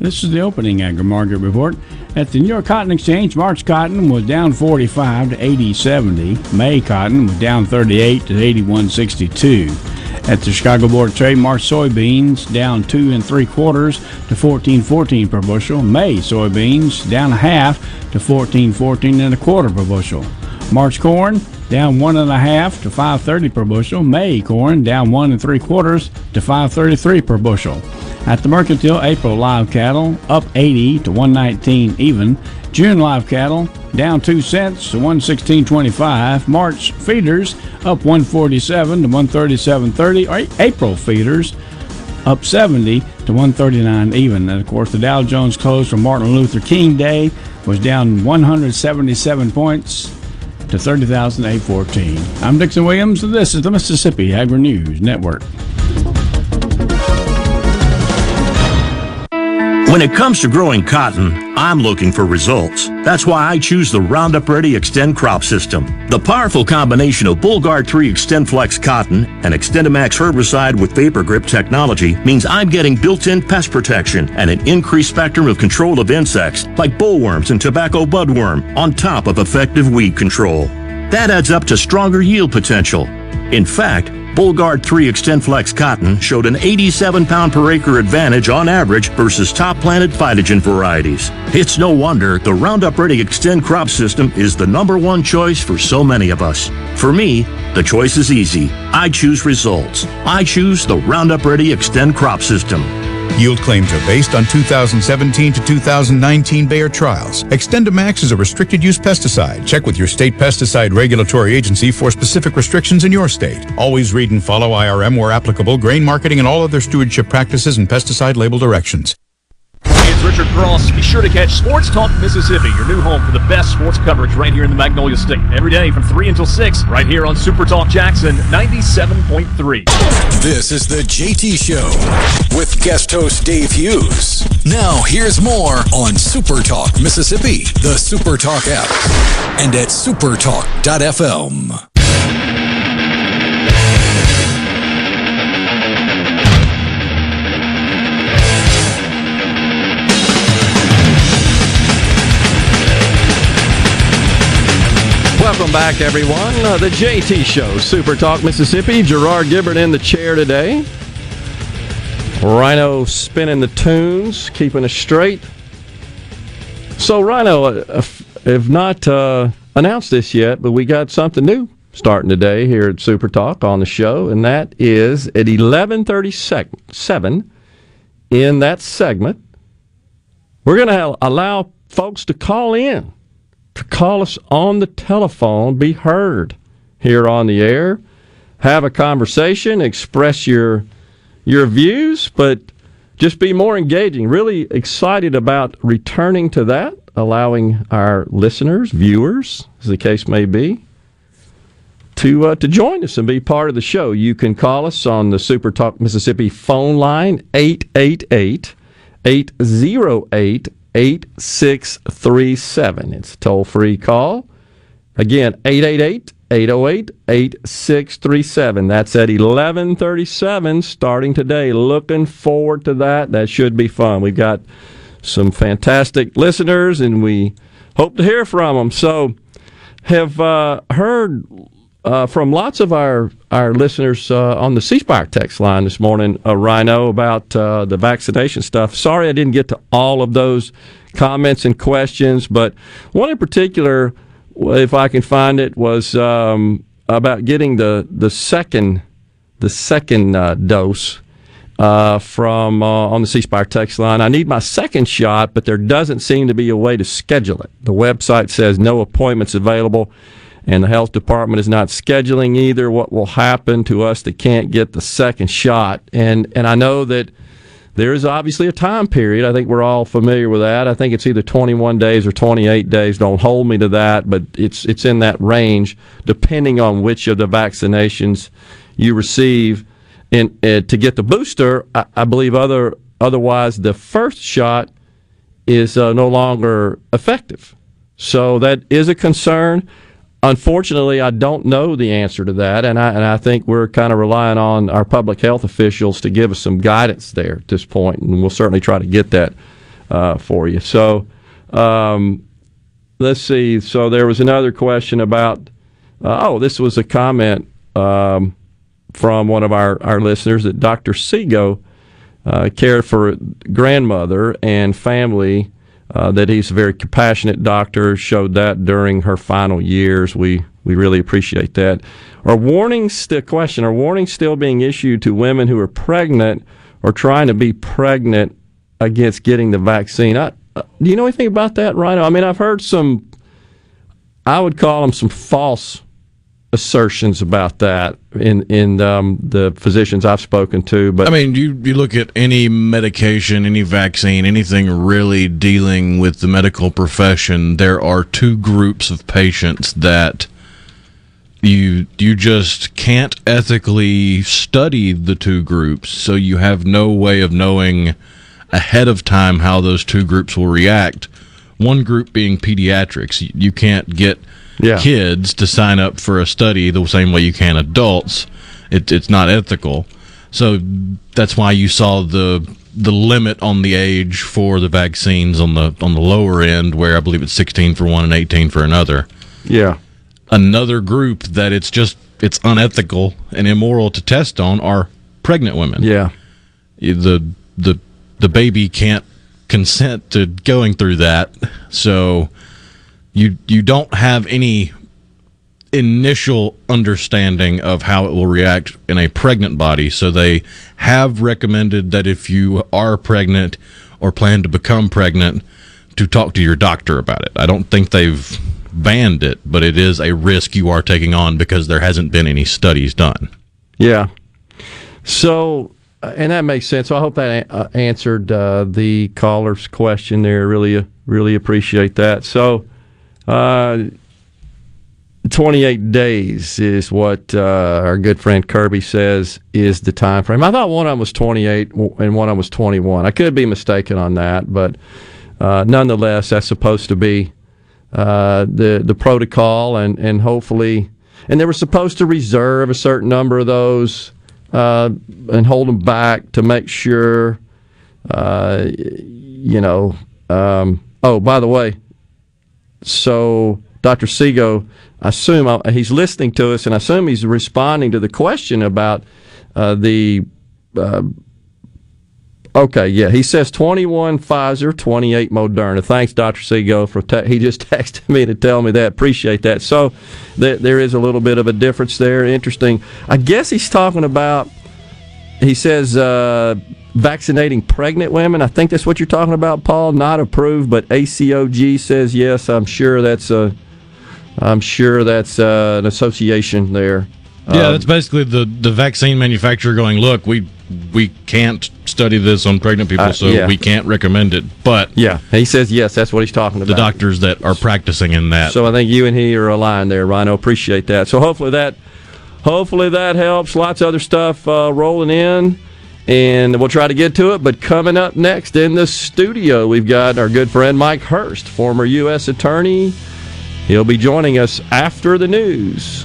This is the opening agri market report. At the New York Cotton Exchange, March cotton was down 45 to 80.70. May cotton was down 38 to 81.62. At the Chicago Board of Trade, March soybeans down two and three quarters to 14.14 per bushel. May soybeans down a half to 14.14 and a quarter per bushel. March corn down one and a half to 5.30 per bushel. May corn down one and three quarters to 5.33 per bushel. At the Mercantile, April live cattle up 80 to 119 even. June live cattle down 2 cents to 116.25. March feeders up 147 to 137.30. April feeders up 70 to 139 even. And of course, the Dow Jones closed from Martin Luther King Day was down 177 points to 30,814. I'm Dixon Williams, and this is the Mississippi Agri News Network. When it comes to growing cotton, I'm looking for results. That's why I choose the Roundup Ready Xtend crop system. The powerful combination of Bollgard 3 XtendFlex cotton and XtendiMax herbicide with vapor grip technology means I'm getting built-in pest protection and an increased spectrum of control of insects like bollworms and tobacco budworm on top of effective weed control. That adds up to stronger yield potential. In fact, Bollgard 3 XtendFlex cotton showed an 87 pound per acre advantage on average versus top planted PhytoGen varieties. It's no wonder the Roundup Ready Xtend crop system is the number one choice for so many of us. For me, the choice is easy. I choose results. I choose the Roundup Ready Xtend crop system. Yield claims are based on 2017 to 2019 Bayer trials. XtendiMax is a restricted use pesticide. Check with your state pesticide regulatory agency for specific restrictions in your state. Always read and follow IRM where applicable, grain marketing, and all other stewardship practices and pesticide label directions. Richard Cross. Be sure to catch Sports Talk Mississippi, your new home for the best sports coverage right here in the Magnolia State. Every day from 3 until 6, right here on Super Talk Jackson 97.3. This is the JT Show with guest host Dave Hughes. Now, here's more on Super Talk Mississippi, the Super Talk app, and at supertalk.fm. Welcome back, everyone. Uh, the JT Show, Super Talk Mississippi. Gerard Gibert in the chair today. Rhino spinning the tunes, keeping us straight. So, Rhino, uh, have not uh, announced this yet, but we got something new starting today here at Super Talk on the show, and that is at 11:37 in that segment. We're going to allow folks to call in to call us on the telephone, be heard here on the air, have a conversation, express your your views, but just be more engaging. Really excited about returning to that, allowing our listeners, viewers, as the case may be, to uh, to join us and be part of the show. You can call us on the Super Talk Mississippi phone line 888 808 8637. It's a toll free call. Again, 888 808 8637. That's at 1137 starting today. Looking forward to that. That should be fun. We've got some fantastic listeners and we hope to hear from them. So, have uh, heard uh, from lots of our our listeners uh, on the C Spire text line this morning, uh, Rhino, about uh, the vaccination stuff. Sorry, I didn't get to all of those comments and questions, but one in particular, if I can find it, was um, about getting the the second the second uh, dose. uh, from on the C Spire text line. I need my second shot, but there doesn't seem to be a way to schedule it. The website says no appointments available, and the health department is not scheduling either. What will happen to us that can't get the second shot? And and I know that there is obviously a time period. I think we're all familiar with that. I think it's either 21 days or 28 days. Don't hold me to that, but it's it's in that range depending on which of the vaccinations you receive. And uh, to get the booster, I, I, believe other otherwise the first shot is uh, no longer effective. So that is a concern. Unfortunately, I don't know the answer to that, and I and I think we're kind of relying on our public health officials to give us some guidance there at this point, and we'll certainly try to get that uh, for you. So, um, let's see. So there was another question about. Uh, oh, this was a comment. Um, from one of our, our listeners that Dr. Seago uh, cared for grandmother and family. Uh, that he's a very compassionate doctor. Showed that during her final years. We we really appreciate that. Are warnings still question? Are warnings still being issued to women who are pregnant or trying to be pregnant against getting the vaccine? I, uh, do you know anything about that, Rhino? I mean, I've heard some. I would call them some false assertions about that in in um, the physicians I've spoken to. But I mean, you you look at any medication, any vaccine, anything really dealing with the medical profession. There are two groups of patients that you you just can't ethically study the two groups, so you have no way of knowing ahead of time how those two groups will react. One group being pediatrics, you can't get yeah. kids to sign up for a study the same way you can adults. It, it's not ethical. So that's why you saw the the limit on the age for the vaccines on the on the lower end, where I believe it's 16 for one and 18 for another. Yeah. Another group that it's just it's unethical and immoral to test on are pregnant women. Yeah. The the the baby can't consent to going through that, so you you don't have any initial understanding of how it will react in a pregnant body. So they have recommended that if you are pregnant or plan to become pregnant, to talk to your doctor about it. I don't think they've banned it, but it is a risk you are taking on because there hasn't been any studies done. Yeah. So, uh, and that makes sense. So I hope that uh, answered uh, the caller's question there. Really, really appreciate that. So, uh, 28 days is what uh, our good friend Kirby says is the time frame. I thought one of them was 28 and one of them was 21. I could be mistaken on that, but uh, nonetheless, that's supposed to be uh, the the protocol, and and hopefully, and they were supposed to reserve a certain number of those uh, and hold them back to make sure, uh, you know. Um, oh, by the way, so Dr. Seago, I assume uh, he's listening to us, and I assume he's responding to the question about uh, the. Uh, okay, yeah, he says 21 Pfizer, 28 Moderna. Thanks, Dr. Seago, for te- he just texted me to tell me that. Appreciate that. So th- there is a little bit of a difference there. Interesting. I guess he's talking about. He says uh, vaccinating pregnant women. I think that's what you're talking about, Paul. Not approved, but ACOG says yes. I'm sure that's a, I'm sure that's uh, an association there. Yeah, um, that's basically the the vaccine manufacturer going, look, we we can't study this on pregnant people, uh, so yeah. we can't recommend it. But yeah, he says yes. That's what he's talking about. The doctors that are practicing in that. So I think you and he are aligned there, Rhino. Appreciate that. So hopefully that, hopefully that helps. Lots of other stuff uh, rolling in and we'll try to get to it. But coming up next in the studio, we've got our good friend Mike Hurst, former U.S. Attorney. He'll be joining us after the news.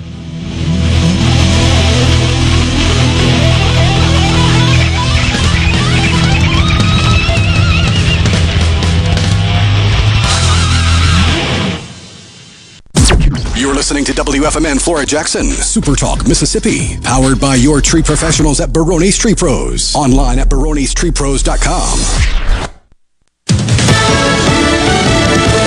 Listening to WFMN Flora Jackson, Super Talk, Mississippi. Powered by your tree professionals at Barone's Tree Pros. Online at baronestreepros.com.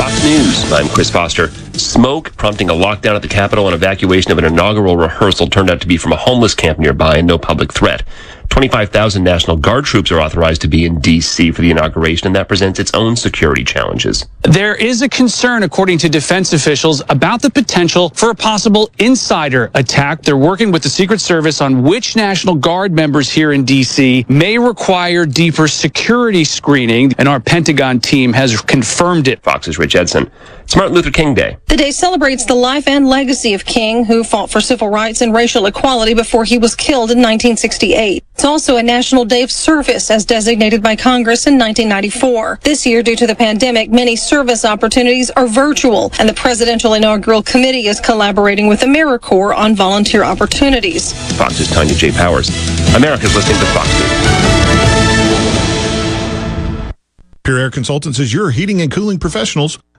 Fox News. I'm Chris Foster. Smoke prompting a lockdown at the Capitol and evacuation of an inaugural rehearsal turned out to be from a homeless camp nearby and no public threat. 25,000 National Guard troops are authorized to be in D.C. for the inauguration, and that presents its own security challenges. There is a concern, according to defense officials, about the potential for a possible insider attack. They're working with the Secret Service on which National Guard members here in D.C. may require deeper security screening, and our Pentagon team has confirmed it. Fox's Rich Edson. It's Martin Luther King Day. The day celebrates the life and legacy of King, who fought for civil rights and racial equality before he was killed in 1968. It's also a National Day of Service as designated by Congress in 1994. This year, due to the pandemic, many service opportunities are virtual, and the Presidential Inaugural Committee is collaborating with AmeriCorps on volunteer opportunities. Fox's Tanya J. Powers. America's listening to Fox News. Pure Air Consultants is your heating and cooling professionals,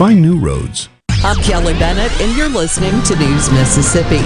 Find new roads. I'm Kelly Bennett, and you're listening to News Mississippi.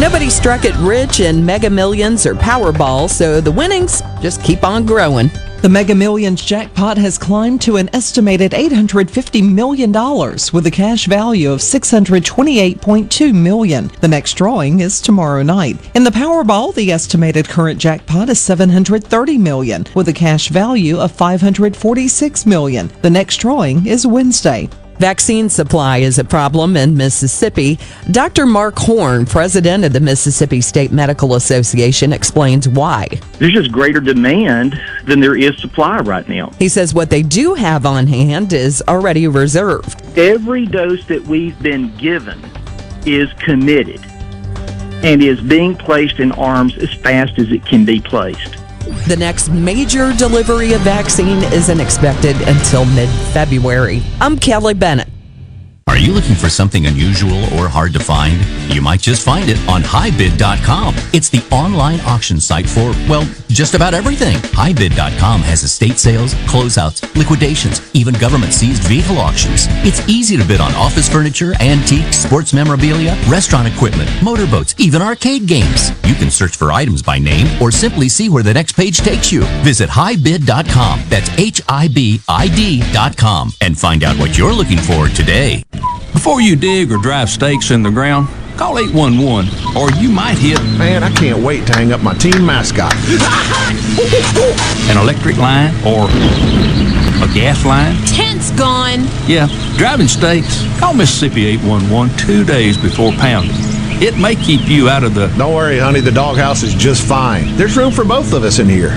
Nobody struck it rich in Mega Millions or Powerball, so the winnings just keep on growing. The Mega Millions jackpot has climbed to an estimated $850 million with a cash value of 628.2 million. The next drawing is tomorrow night. In the Powerball, the estimated current jackpot is 730 million with a cash value of 546 million. The next drawing is Wednesday. Vaccine supply is a problem in Mississippi. Dr. Mark Horne, president of the Mississippi State Medical Association, explains why. There's just greater demand than there is supply right now. He says what they do have on hand is already reserved. Every dose that we've been given is committed and is being placed in arms as fast as it can be placed. The next major delivery of vaccine isn't expected until mid February. I'm Kelly Bennett. Are you looking for something unusual or hard to find? You might just find it on hibid.com. It's the online auction site for, well, just about everything. HiBid.com has estate sales, closeouts, liquidations, even government seized vehicle auctions. It's easy to bid on office furniture, antiques, sports memorabilia, restaurant equipment, motorboats, even arcade games. You can search for items by name or simply see where the next page takes you. Visit hibid.com. That's H I B I D.com and find out what you're looking for today. Before you dig or drive stakes in the ground, call 811 or you might hit. Man, I can't wait to hang up my team mascot. an electric line or a gas line. Tent's gone. Yeah, driving stakes. Call Mississippi 811 two days before pounding. It may keep you out of the. Don't worry, honey, the doghouse is just fine. There's room for both of us in here.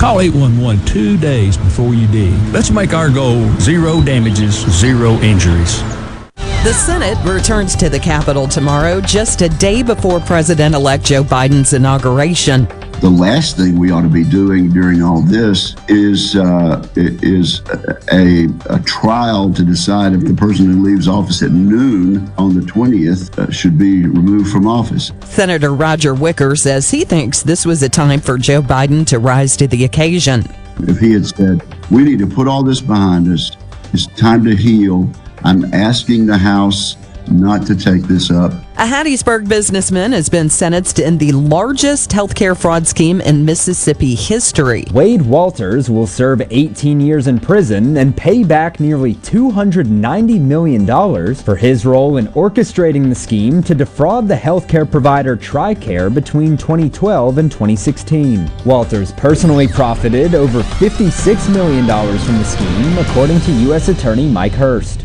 Call 811 two days before you dig. Let's make our goal zero damages, zero injuries. The Senate returns to the Capitol tomorrow, just a day before President elect Joe Biden's inauguration. The last thing we ought to be doing during all this is uh, is a, a, trial to decide if the person who leaves office at noon on the 20th uh, should be removed from office. Senator Roger Wicker says he thinks this was a time for Joe Biden to rise to the occasion. If he had said, we need to put all this behind us, it's time to heal, I'm asking the House not to take this up. A Hattiesburg businessman has been sentenced in the largest healthcare fraud scheme in Mississippi history. Wade Walters will serve 18 years in prison and pay back nearly $290 million for his role in orchestrating the scheme to defraud the healthcare provider TRICARE between 2012 and 2016. Walters personally profited over $56 million from the scheme, according to U.S. Attorney Mike Hurst.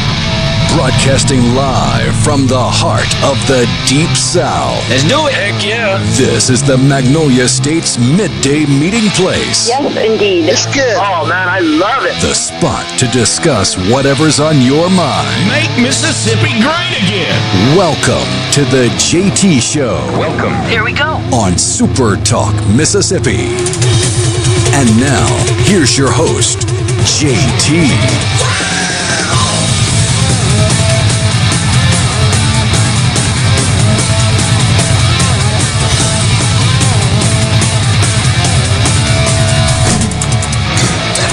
Broadcasting live from the heart of the Deep South. Let's do it. Heck yeah. This is the Magnolia State's midday meeting place. Yes, indeed. It's good. Oh, man, I love it. The spot to discuss whatever's on your mind. Make Mississippi great again. Welcome to the JT Show. Welcome. Here we go. On Super Talk, Mississippi. And now, here's your host, JT.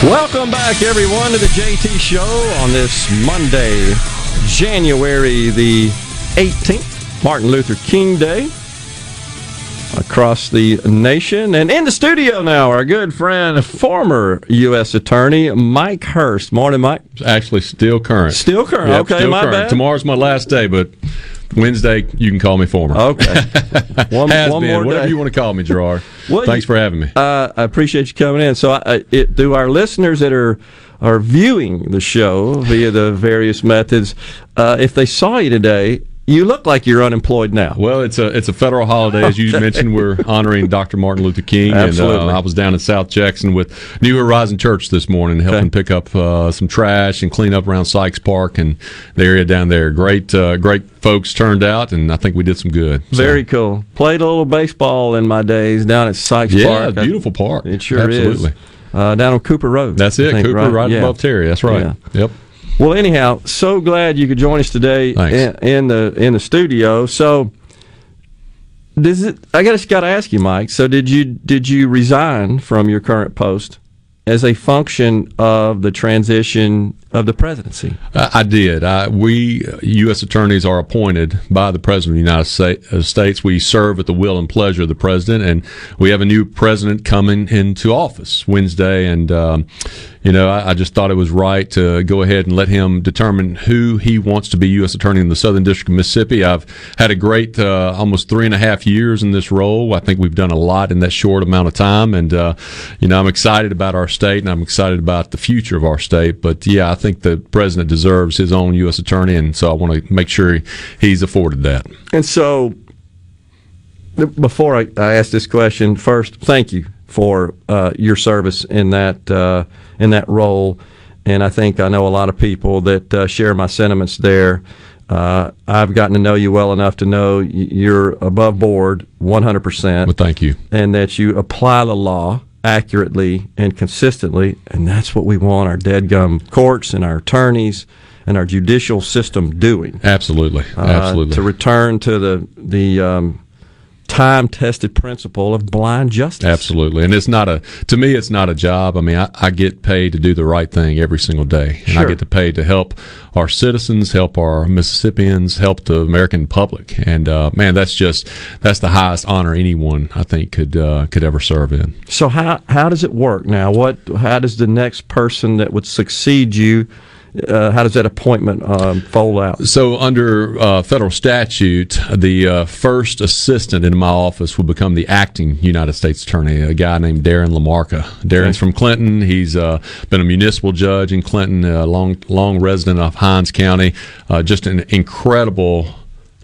Welcome back, everyone, to the JT Show on this Monday, January the 18th, Martin Luther King Day, across the nation. And in the studio now, our good friend, former U.S. Attorney Mike Hurst. Morning, Mike. Actually, still current. Still current. Yep, okay, still my current. bad. Tomorrow's my last day, but Wednesday you can call me former. Okay. One, Has one been, more whatever day. you want to call me, Gerard. Well, Thanks you- for having me. Uh, I appreciate you coming in. So, I, I- it, do our listeners that are are viewing the show via the various methods, uh, if they saw you today, you look like you're unemployed now. Well, it's a it's a federal holiday, as you mentioned. We're honoring Dr. Martin Luther King, Absolutely. and uh, I was down in South Jackson with New Horizon Church this morning, helping pick up uh, some trash and clean up around Sykes Park and the area down there. Great, uh, great folks turned out, and I think we did some good. So- Very cool. Played a little baseball in my days down at Sykes Yeah, Park. beautiful park. It sure Absolutely. is. Uh, down on Cooper Road. That's it, think, Cooper, right, Yeah. above Terry. That's right. Yeah. Yep. Well, anyhow, so glad you could join us today in, in the in the studio. So, does it? I just got to ask you, Mike. So, did you did you resign from your current post as a function of the transition of the presidency? I, did. I, we uh, U.S. attorneys are appointed by the President of the United uh, States. We serve at the will and pleasure of the President, and we have a new President coming into office Wednesday. And um, you know, I, I just thought it was right to go ahead and let him determine who he wants to be U.S. Attorney in the Southern District of Mississippi. I've had a great uh, almost three and a half years in this role. I think we've done a lot in that short amount of time, and uh, you know, I'm excited about our state, and I'm excited about the future of our state. But yeah, I think the president deserves his own U.S. attorney, and so I want to make sure he's afforded that. And so, before I, I ask this question, first, thank you for uh, your service in that uh, in that role. And I think I know a lot of people that uh, share my sentiments there. Uh, I've gotten to know you well enough to know you're above board 100%. Well, thank you. And that you apply the law accurately and consistently. And that's what we want our dead gum courts and our attorneys and our judicial system doing. Absolutely, Uh, absolutely. to return to the the um, time tested principle of blind justice. Absolutely, and it's not a to me. It's not a job. I mean, I, I get paid to do the right thing every single day, and I get to pay to help our citizens, help our Mississippians, help the American public. And uh, man, that's just that's the highest honor anyone I think could uh, could ever serve in. So how how does it work now? What how does the next person that would succeed you? Uh, how does that appointment um, fold out? So, under uh, federal statute, the uh, first assistant in my office will become the acting United States Attorney, a guy named Darren LaMarca. Darren's from Clinton. He's uh, been a municipal judge in Clinton, a long, long resident of Hinds County. Uh, just an incredible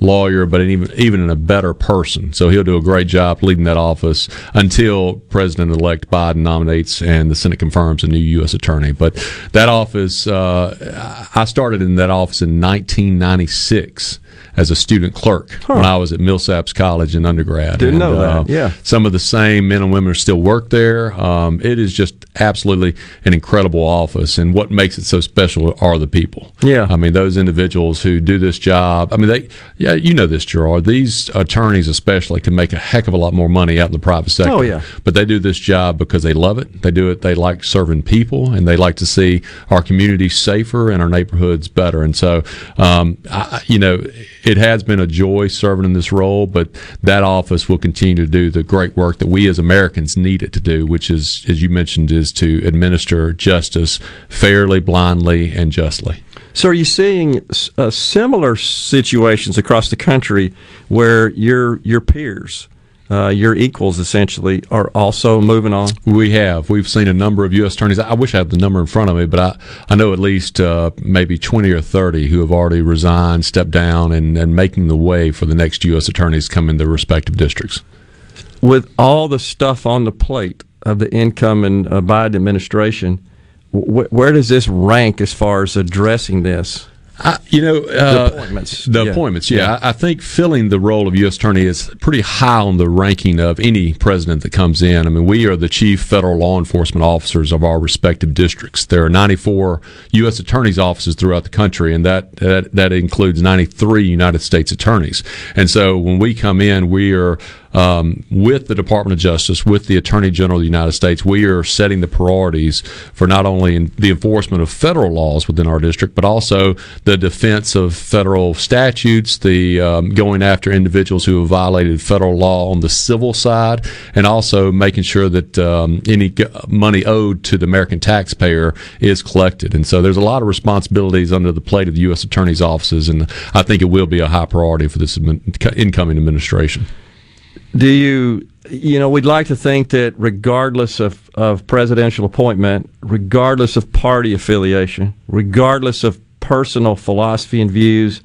lawyer, but even even in a better person. So he'll do a great job leading that office until President-elect Biden nominates and the Senate confirms a new U.S. attorney. But that office, uh, I started in that office in 1996 as a student clerk when I was at Millsaps College in undergrad. Didn't And, know that, uh, yeah. some of the same men and women still work there. Um, it is just absolutely an incredible office, and what makes it so special are the people. Yeah. I mean those individuals who do this job. I mean they, yeah, you know this, Gerard. These attorneys especially can make a heck of a lot more money out in the private sector. Oh, yeah. But they do this job because they love it. They do it. They like serving people, and they like to see our community safer and our neighborhoods better. And so, um, I, you know, it has been a joy serving in this role, but that office will continue to do the great work that we as Americans need it to do, which is, as you mentioned, is to administer justice fairly, blindly, and justly. So, are you seeing uh, similar situations across the country where your your peers, uh, your equals, essentially, are also moving on? We have. We've seen a number of U.S. attorneys. I wish I had the number in front of me, but I, I know at least uh, maybe 20 or 30 who have already resigned, stepped down, and, and making the way for the next U.S. attorneys coming to come in their respective districts. With all the stuff on the plate of the incoming uh, Biden administration, wh- where does this rank as far as addressing this? I, you know, uh, the appointments. The Yeah. appointments, yeah. I, I think filling the role of U.S. Attorney is pretty high on the ranking of any president that comes in. I mean, we are the chief federal law enforcement officers of our respective districts. There are 94 U.S. Attorneys' offices throughout the country, and that, that, that includes 93 United States attorneys. And so when we come in, we are um, with the Department of Justice, with the Attorney General of the United States, we are setting the priorities for not only the enforcement of federal laws within our district, but also the defense of federal statutes, the um, going after individuals who have violated federal law on the civil side, and also making sure that um, any money owed to the American taxpayer is collected. And so there's a lot of responsibilities under the plate of the U.S. Attorney's offices, and I think it will be a high priority for this incoming administration. Do you, you know, we'd like to think that regardless of, of presidential appointment, regardless of party affiliation, regardless of personal philosophy and views,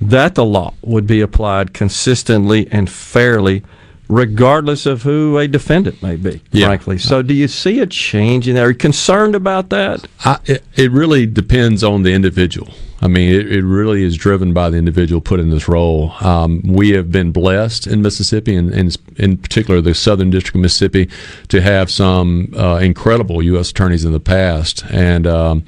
that the law would be applied consistently and fairly, regardless of who a defendant may be, yeah. frankly. So do you see a change in there? Are you concerned about that? I, it, it really depends on the individual. I mean, it, it really is driven by the individual put in this role. Um, we have been blessed in Mississippi, and, and in particular the Southern District of Mississippi, to have some uh, incredible U.S. attorneys in the past. And um,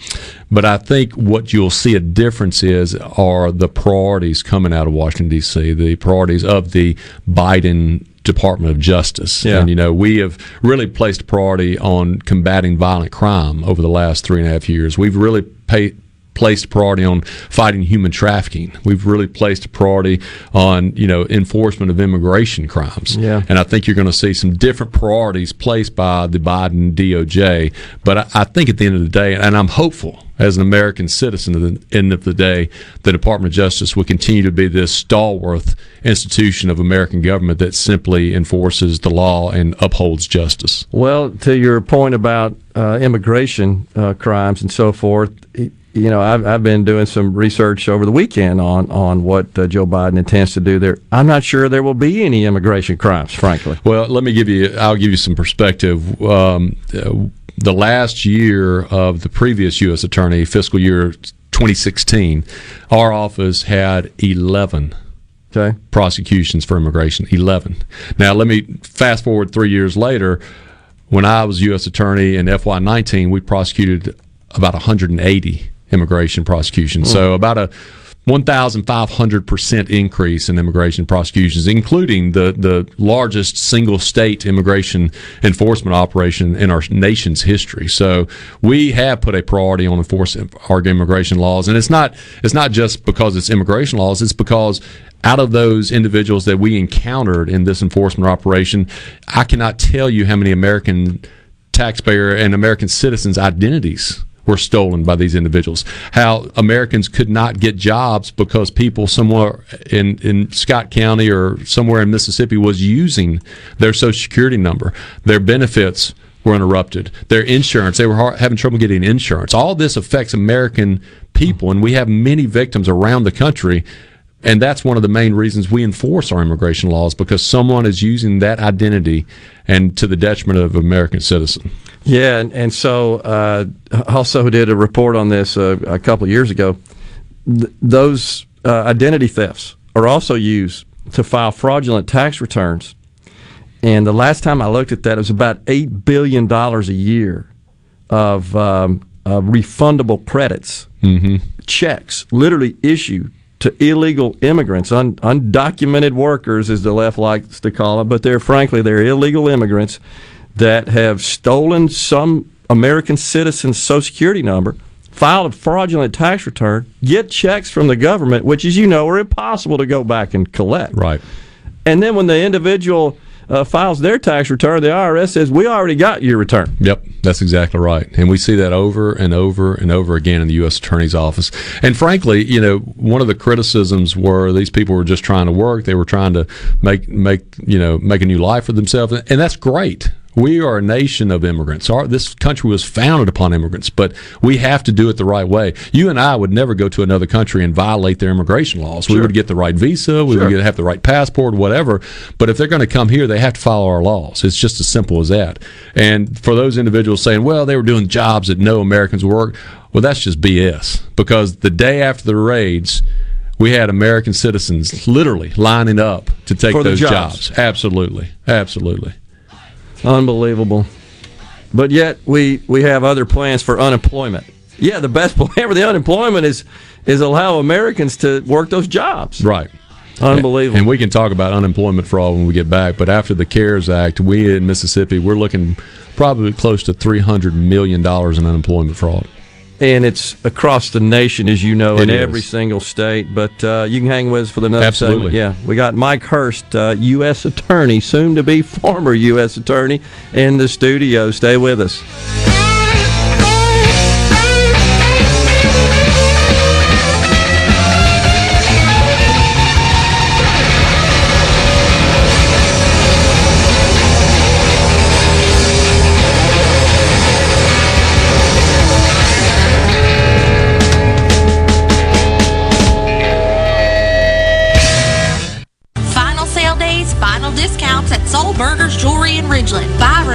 but I think what you'll see a difference is are the priorities coming out of Washington D.C. The priorities of the Biden Department of Justice. Yeah. And, you know, we have really placed a priority on combating violent crime over the last three and a half years. We've really paid placed a priority on fighting human trafficking. We've really placed a priority on, you know, enforcement of immigration crimes. Yeah. And I think you're going to see some different priorities placed by the Biden DOJ. But I, I think at the end of the day, and I'm hopeful as an American citizen at the end of the day, the Department of Justice will continue to be this stalwart institution of American government that simply enforces the law and upholds justice. Well, to your point about uh, immigration uh, crimes and so forth, you know, I've, I've been doing some research over the weekend on on what uh, Joe Biden intends to do there. I'm not sure there will be any immigration crimes, frankly. Well, let me give you. I'll give you some perspective. Um, uh, the last year of the previous U.S. Attorney, fiscal year 2016, our office had 11 okay. prosecutions for immigration. 11. Now, let me fast forward three years later. When I was U.S. Attorney in FY19, we prosecuted about 180 immigration prosecutions. So mm. about a 1,500% increase in immigration prosecutions, including the, the largest single state immigration enforcement operation in our nation's history. So we have put a priority on enforcing our immigration laws. And it's not, it's not just because it's immigration laws, it's because out of those individuals that we encountered in this enforcement operation, I cannot tell you how many American taxpayer and American citizens' identities were stolen by these individuals. How Americans could not get jobs because people somewhere in, in Scott County or somewhere in Mississippi was using their Social Security number. Their benefits were interrupted. Their insurance, they were ha- having trouble getting insurance. All this affects American people, and we have many victims around the country And that's one of the main reasons we enforce our immigration laws because someone is using that identity and to the detriment of American citizen. Yeah, and, and so uh, also did a report on this uh, a couple of years ago. Th- those uh, identity thefts are also used to file fraudulent tax returns. And the last time I looked at that, it was about $8 billion a year of, um, refundable credits, mm-hmm. checks, literally issued to illegal immigrants, un- undocumented workers, as the left likes to call them, but they're frankly they're illegal immigrants that have stolen some American citizen's Social Security number, filed a fraudulent tax return, get checks from the government, which, as you know, are impossible to go back and collect. Right. And then when the individual uh, files their tax return, the IRS says, We already got your return. Yep, that's exactly right. And we see that over and over and over again in the U.S. Attorney's Office. And frankly, you know, one of the criticisms were these people were just trying to work. They were trying to make, make you know, make a new life for themselves. And that's great. We are a nation of immigrants. Our, this country was founded upon immigrants, but we have to do it the right way. You and I would never go to another country and violate their immigration laws. Sure. We would get the right visa, we sure. would have the right passport, whatever. But if they're going to come here, they have to follow our laws. It's just as simple as that. And for those individuals saying, well, they were doing jobs that no Americans work, well, that's just BS. Because the day after the raids, we had American citizens literally lining up to take those jobs. jobs. Absolutely. Absolutely. Unbelievable. But yet we, we have other plans for unemployment. Yeah, the best plan for the unemployment is is allow Americans to work those jobs. Right. Unbelievable. And we can talk about unemployment fraud when we get back, but after the CARES Act, we in Mississippi, we're looking probably close to $300 million in unemployment fraud and it's across the nation, as you know, It in is. every single state. But uh, you can hang with us for the next Absolutely. segment. Yeah, we got Mike Hurst, uh, U.S. Attorney, soon to be former U.S. Attorney, in the studio. Stay with us.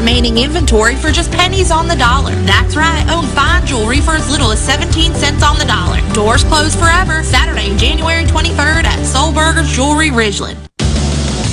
Remaining inventory for just pennies on the dollar. That's right, own fine jewelry for as little as 17 cents on the dollar. Doors closed forever. Saturday, January 23rd at Soul Burgers Jewelry Ridgeland.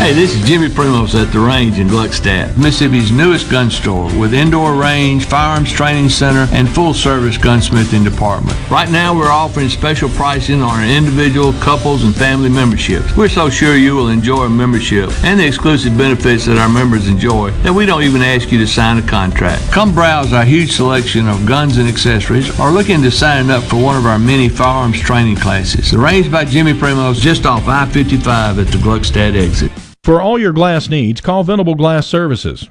Hey, this is Jimmy Primos at the range in Gluckstadt, Mississippi's newest gun store with indoor range, firearms training center, and full service gunsmithing department. Right now, we're offering special pricing on our individual, couples, and family memberships. We're so sure you will enjoy a membership and the exclusive benefits that our members enjoy that we don't even ask you to sign a contract. Come browse our huge selection of guns and accessories or look into signing up for one of our many firearms training classes. The range by Jimmy Primos just off I-55 at the Gluckstadt exit. For all your glass needs, call Venable Glass Services.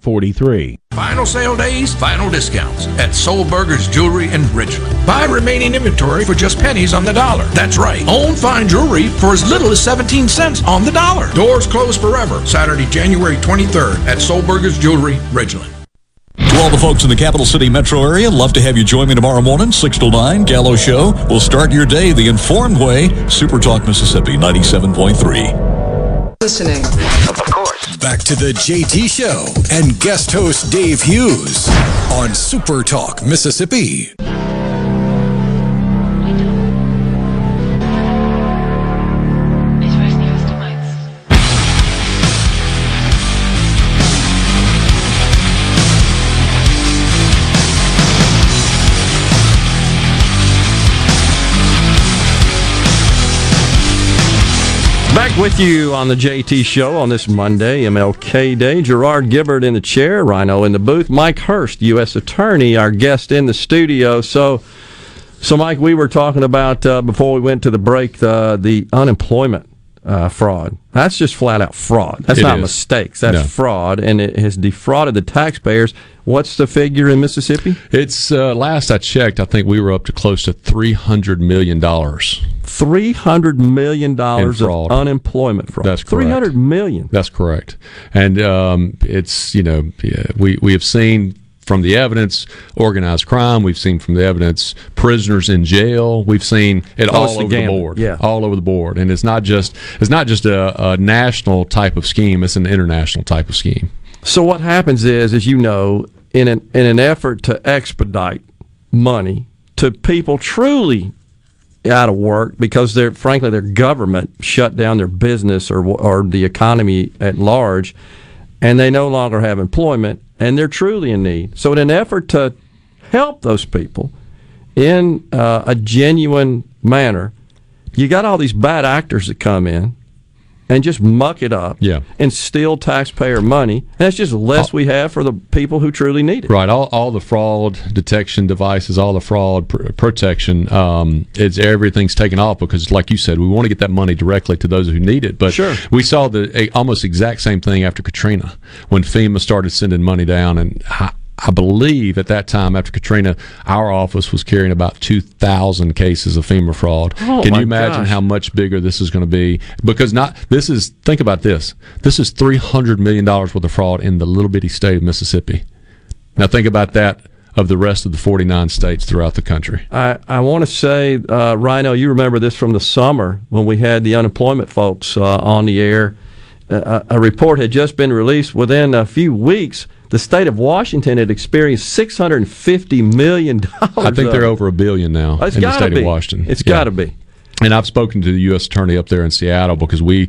4443. Final sale days, final discounts at Soul Burgers Jewelry in Ridgeland. Buy remaining inventory for just pennies on the dollar. That's right. Own fine jewelry for as little as 17 cents on the dollar. Doors closed forever. Saturday, January 23rd at Soul Burgers Jewelry, Ridgeland. To all the folks in the capital city metro area, love to have you join me tomorrow morning, 6 to 9, Gallo Show. We'll start your day the informed way. Super Talk Mississippi 97.3. Listening. Of course. Back to the JT Show and guest host Dave Hughes on Super Talk Mississippi. With you on the JT Show on this Monday, MLK Day. Gerard Gibert in the chair, Rhino in the booth, Mike Hurst, U.S. Attorney, our guest in the studio. So, so Mike, we were talking about uh, before we went to the break the the unemployment uh, fraud. That's just flat out fraud. That's It not is. mistakes. That's No. fraud, and it has defrauded the taxpayers. What's the figure in Mississippi? It's uh, last I checked, I think we were up to close to three hundred million dollars. Three hundred million dollars of unemployment fraud. That's correct. Three hundred million. That's correct. And um, it's you know we we have seen from the evidence organized crime. We've seen from the evidence prisoners in jail. We've seen it all over the board. Yeah. all over the board. And it's not just it's not just a, a national type of scheme. It's an international type of scheme. So what happens is, as you know, in an in an effort to expedite money to people truly out of work because they're frankly their government shut down their business or or the economy at large, and they no longer have employment and they're truly in need. So in an effort to help those people in uh, a genuine manner, you got all these bad actors that come in and just muck it up Yeah. and steal taxpayer money. And that's just less we have for the people who truly need it. Right, all, all the fraud detection devices, all the fraud pr- protection, um, it's everything's taken off because, like you said, we want to get that money directly to those who need it. But Sure. we saw the a, almost exact same thing after Katrina when FEMA started sending money down, and I, I believe at that time after Katrina, our office was carrying about two thousand cases of FEMA fraud. Oh, Can you imagine gosh. how much bigger this is going to be? Because not this is think about this. This is three hundred million dollars worth of fraud in the little bitty state of Mississippi. Now think about that of the rest of the 49 states throughout the country. I, I want to say, uh, Rhino, you remember this from the summer when we had the unemployment folks uh, on the air. Uh, a report had just been released within a few weeks. The state of Washington had experienced $650 million. I think they're over a billion now It's in the state be. of Washington. It's Yeah. got to be. And I've spoken to the U.S. Attorney up there in Seattle because we,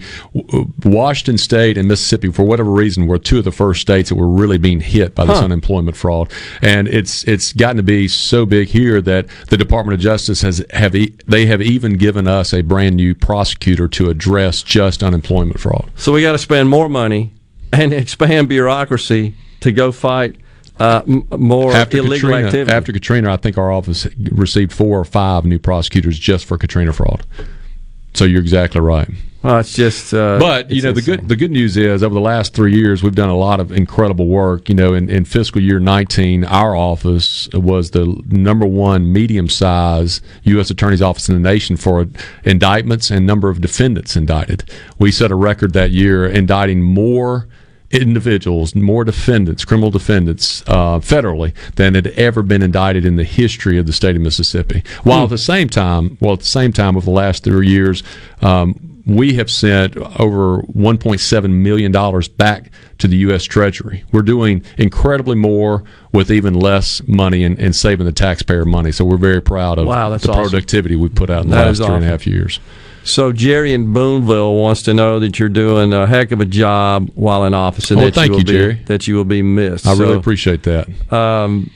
Washington State and Mississippi, for whatever reason, were two of the first states that were really being hit by this Huh. unemployment fraud. And it's it's gotten to be so big here that the Department of Justice has have e- they have even given us a brand new prosecutor to address just unemployment fraud. So we got to spend more money and expand bureaucracy to go fight uh, m- more after illegal Katrina, activity. after Katrina, I think our office received four or five new prosecutors just for Katrina fraud. So you're exactly right. Well, it's just. Uh, But you know the good the good news is over the last three years we've done a lot of incredible work. You know, in, in fiscal year 19, our office was the number one medium size U.S. Attorney's office in the nation for indictments and number of defendants indicted. We set a record that year indicting more individuals, more defendants, criminal defendants, uh, federally than had ever been indicted in the history of the state of Mississippi. While at the same time, well, at the same time, over the last three years, um, we have sent over 1.7 million dollars back to the U.S. Treasury. We're doing incredibly more with even less money and, and saving the taxpayer money. So we're very proud of Wow, that's the awesome. productivity we put out in the That last three and a half years. So Jerry in Boonville wants to know that you're doing a heck of a job while in office, and Oh, that thank you will you, be Jerry. that you will be missed. I really appreciate that. Um,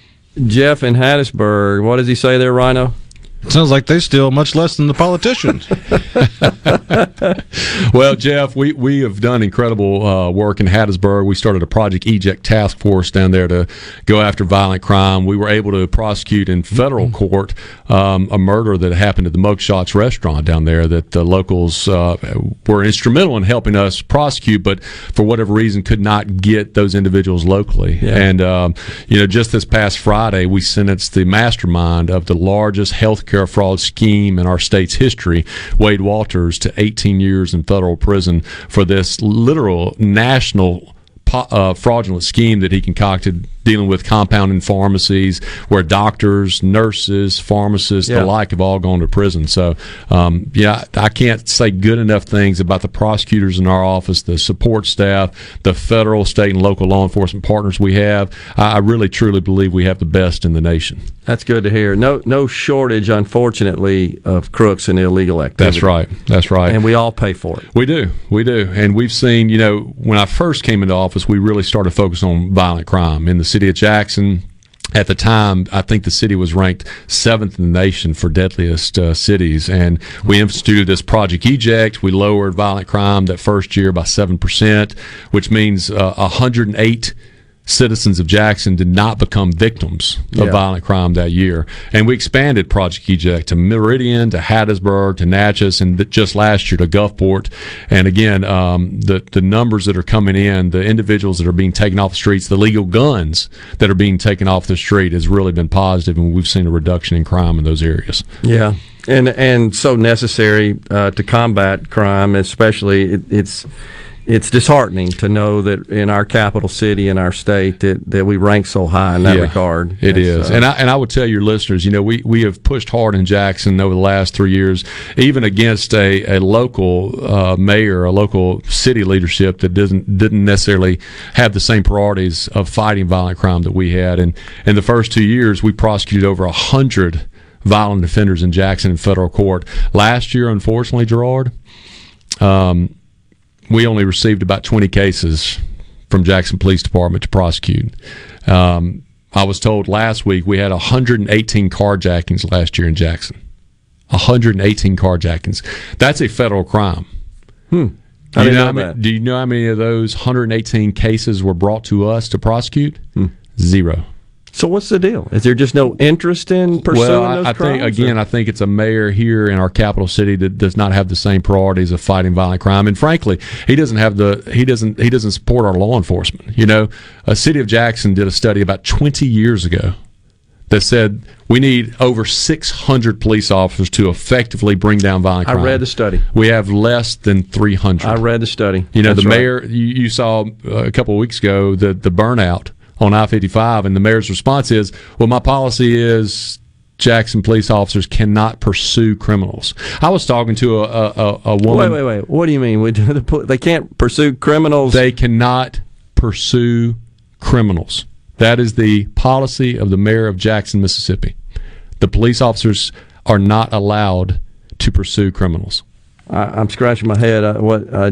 Jeff in Hattiesburg. What does he say there, Rhino? Sounds like they steal much less than the politicians. well, Jeff, we, we have done incredible uh, work in Hattiesburg. We started a Project Eject task force down there to go after violent crime. We were able to prosecute in federal Mm-hmm. court um, a murder that happened at the Mugshots restaurant down there that the locals uh, were instrumental in helping us prosecute, but for whatever reason could not get those individuals locally. Yeah. And, um, you know, just this past Friday, we sentenced the mastermind of the largest fraud scheme in our state's history, Wade Walters, to 18 years in federal prison for this literal national uh, fraudulent scheme that he concocted dealing with compounding pharmacies where doctors, nurses, pharmacists, Yeah. the like have all gone to prison. So, um, yeah, I can't say good enough things about the prosecutors in our office, the support staff, the federal, state, and local law enforcement partners we have. I, really, truly believe we have the best in the nation. That's good to hear. No, no shortage, unfortunately, of crooks and illegal activity. That's right. That's right. And we all pay for it. We do. We do. And we've seen, you know, when I first came into office, we really started to focus on violent crime in the city of Jackson. At the time, I think the city was ranked seventh in the nation for deadliest uh, cities. And we instituted this Project Eject. We lowered violent crime that first year by 7%, which means uh, 108 citizens of Jackson did not become victims of Yeah. violent crime that year. And we expanded Project Eject to Meridian, to Hattiesburg, to Natchez, and just last year to Gulfport. And again, um, the, the numbers that are coming in, the individuals that are being taken off the streets, the legal guns that are being taken off the street has really been positive, and we've seen a reduction in crime in those areas. Yeah, and and so necessary uh, to combat crime, especially it, it's it's disheartening to know that in our capital city in our state that, that we rank so high in that Yeah, regard. It It's, is, uh, and I and I would tell your listeners, you know, we, we have pushed hard in Jackson over the last three years, even against a, a local uh, mayor, a local city leadership that doesn't didn't necessarily have the same priorities of fighting violent crime that we had. And in the first two years, we prosecuted over a hundred violent offenders in Jackson in federal court. Last year, unfortunately, Gerard. Um, we only received about 20 cases from Jackson Police Department to prosecute. Um, I was told last week we had 118 carjackings last year in Jackson. 118 carjackings. That's a federal crime. Hmm. Do you, know know how many, do you know how many of those 118 cases were brought to us to prosecute? Hmm. Zero. So what's the deal? Is there just no interest in pursuing well, I, those I think again, or- I think it's a mayor here in our capital city that does not have the same priorities of fighting violent crime, and frankly, he doesn't have the he doesn't he doesn't support our law enforcement. You know, a city of Jackson did a study about 20 years ago that said we need over 600 police officers to effectively bring down violent crime. I read the study. We have less than 300. I read the study. You know, That's the right. mayor, you, you saw uh, a couple of weeks ago the, the burnout on I 55, and the mayor's response is, well, my policy is Jackson police officers cannot pursue criminals. I was talking to a, a, a, woman. Wait, wait, wait. What do you mean? We do the pol- They can't pursue criminals. They cannot pursue criminals. That is the policy of the mayor of Jackson, Mississippi. The police officers are not allowed to pursue criminals. I, I'm scratching my head. Uh, what? Uh,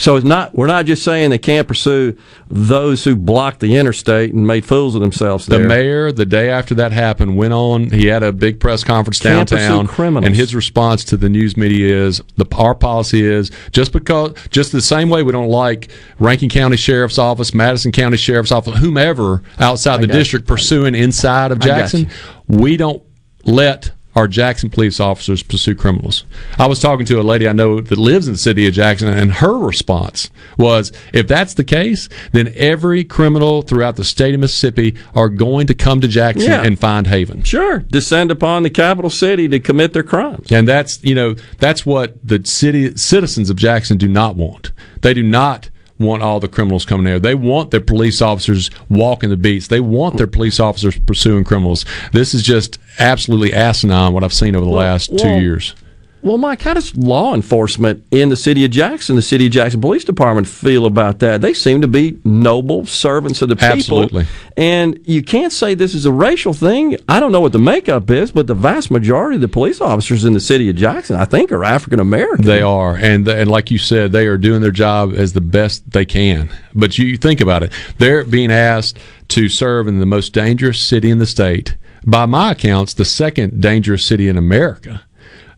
so it's not. We're not just saying they can't pursue those who blocked the interstate and made fools of themselves. The mayor, the day after that happened, went on. He had a big press conference Can't downtown, criminals. and his response to the news media is: the our policy is just because, just the same way we don't like Rankin County Sheriff's Office, Madison County Sheriff's Office, whomever outside the got you. district pursuing inside of Jackson, we don't let our Jackson police officers pursue criminals. I was talking to a lady I know that lives in the city of Jackson, and her response was if that's the case, then every criminal throughout the state of Mississippi are going to come to Jackson Yeah. and find haven. Sure, descend upon the capital city to commit their crimes. And that's you know that's what the city citizens of Jackson do not want. They do not want all the criminals coming there. They want their police officers walking the beats. They want their police officers pursuing criminals. This is just absolutely asinine what I've seen over the last two years. Well, Mike, how does law enforcement in the city of Jackson, the city of Jackson Police Department, feel about that? They seem to be noble servants of the people. Absolutely. And you can't say this is a racial thing. I don't know what the makeup is, but the vast majority of the police officers in the city of Jackson, I think, are African American. They are, and and like you said, they are doing their job as the best they can. But you think about it; they're being asked to serve in the most dangerous city in the state. By my accounts, the second dangerous city in America,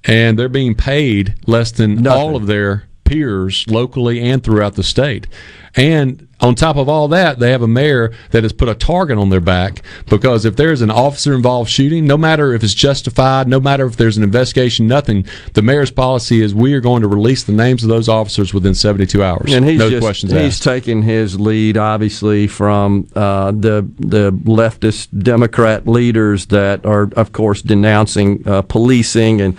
and they're being paid less than all of their peers locally and throughout the state. And on top of all that, they have a mayor that has put a target on their back because if there's an officer involved shooting, no matter if it's justified, no matter if there's an investigation, nothing, the mayor's policy is we are going to release the names of those officers within 72 hours. And he's no just, questions he's asked. taking his lead, obviously, from uh, the the leftist Democrat leaders that are, of course, denouncing uh, policing and.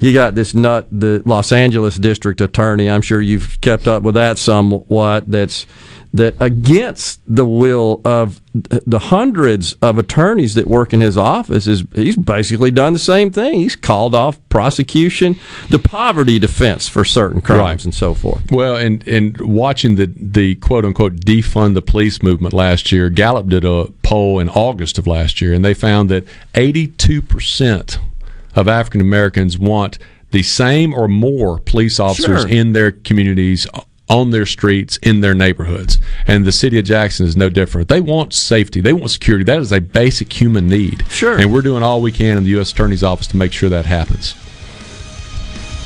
You got this nut, the Los Angeles district attorney. I'm sure you've kept up with that somewhat. That's that against the will of the hundreds of attorneys that work in his office is he's basically done the same thing. He's called off prosecution, the poverty defense for certain crimes, and so forth. Well, and and watching the the quote unquote defund the police movement last year, Gallup did a poll in August of last year, and they found that 82 percent of African Americans want the same or more police officers Sure. in their communities. On their streets, in their neighborhoods. And the city of Jackson is no different. They want safety. They want security. That is a basic human need. Sure. And we're doing all we can in the U.S. Attorney's Office to make sure that happens.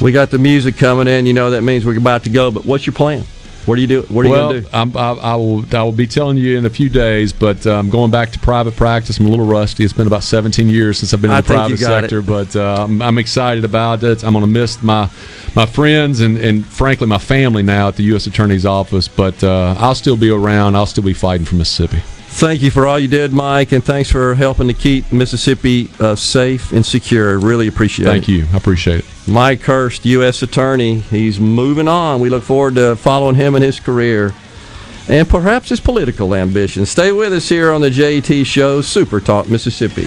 We got the music coming in. You know that means we're about to go. But what's your plan? What do you do? What are you going to do? I'm, I, I will. I will be telling you in a few days. But I'm going back to private practice. I'm a little rusty. It's been about 17 years since I've been in I the private sector. But uh, I'm, I'm excited about it. I'm going to miss my my friends and, and frankly my family now at the U.S. Attorney's Office. But uh, I'll still be around. I'll still be fighting for Mississippi. Thank you for all you did, Mike, and thanks for helping to keep Mississippi uh, safe and secure. Really appreciate it. Thank you. I appreciate it. Mike Hurst, U.S. Attorney. He's moving on. We look forward to following him in his career and perhaps his political ambitions. Stay with us here on the JT Show, Super Talk Mississippi.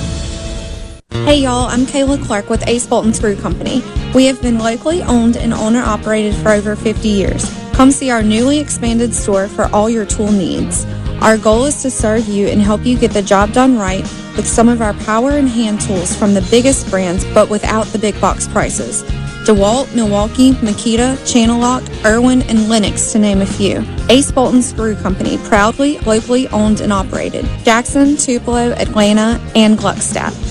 Hey y'all, I'm Kayla Clark with Ace Bolt and Screw Company. We have been locally owned and owner operated for over 50 years. Come see our newly expanded store for all your tool needs. Our goal is to serve you and help you get the job done right with some of our power and hand tools from the biggest brands but without the big box prices. DeWalt, Milwaukee, Makita, Channellock, Irwin, and Lenox to name a few. Ace Bolt and Screw Company, proudly locally owned and operated. Jackson, Tupelo, Atlanta, and Gluckstadt.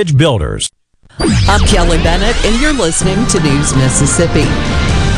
Builders. I'm Kelly Bennett, and you're listening to News Mississippi.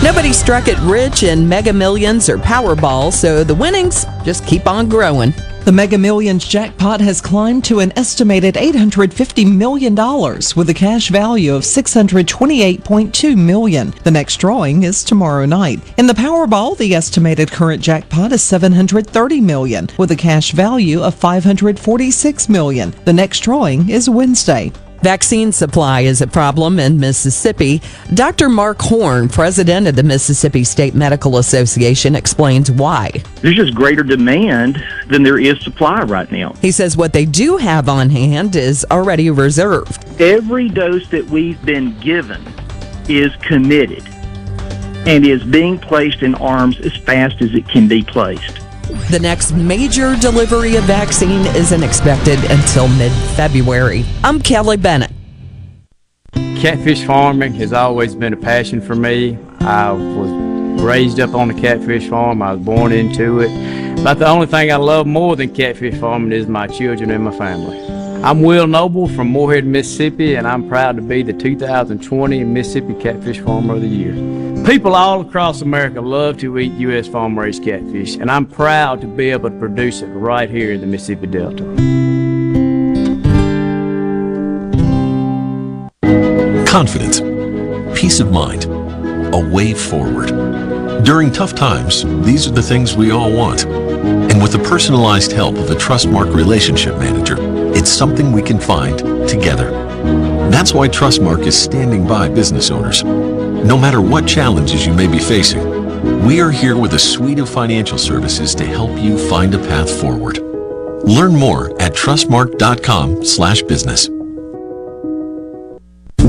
Nobody struck it rich in Mega Millions or Powerball, so the winnings just keep on growing. The Mega Millions jackpot has climbed to an estimated $850 million with a cash value of 628.2 million. The next drawing is tomorrow night. In the Powerball, the estimated current jackpot is 730 million with a cash value of 546 million. The next drawing is Wednesday. Vaccine supply is a problem in Mississippi. Dr. Mark Horne, president of the Mississippi State Medical Association, explains why. There's just greater demand than there is supply right now. He says what they do have on hand is already reserved. Every dose that we've been given is committed and is being placed in arms as fast as it can be placed. The next major delivery of vaccine isn't expected until mid February. I'm Kelly Bennett. Catfish farming has always been a passion for me. I was raised up on a catfish farm, I was born into it. But the only thing I love more than catfish farming is my children and my family. I'm Will Noble from Moorhead, Mississippi, and I'm proud to be the 2020 Mississippi Catfish Farmer of the Year. People all across America love to eat U.S. farm raised catfish, and I'm proud to be able to produce it right here in the Mississippi Delta. Confidence, peace of mind, a way forward. During tough times, these are the things we all want. And with the personalized help of a Trustmark relationship manager, it's something we can find together. That's why Trustmark is standing by business owners. No matter what challenges you may be facing, we are here with a suite of financial services to help you find a path forward. Learn more at trustmark.com/business.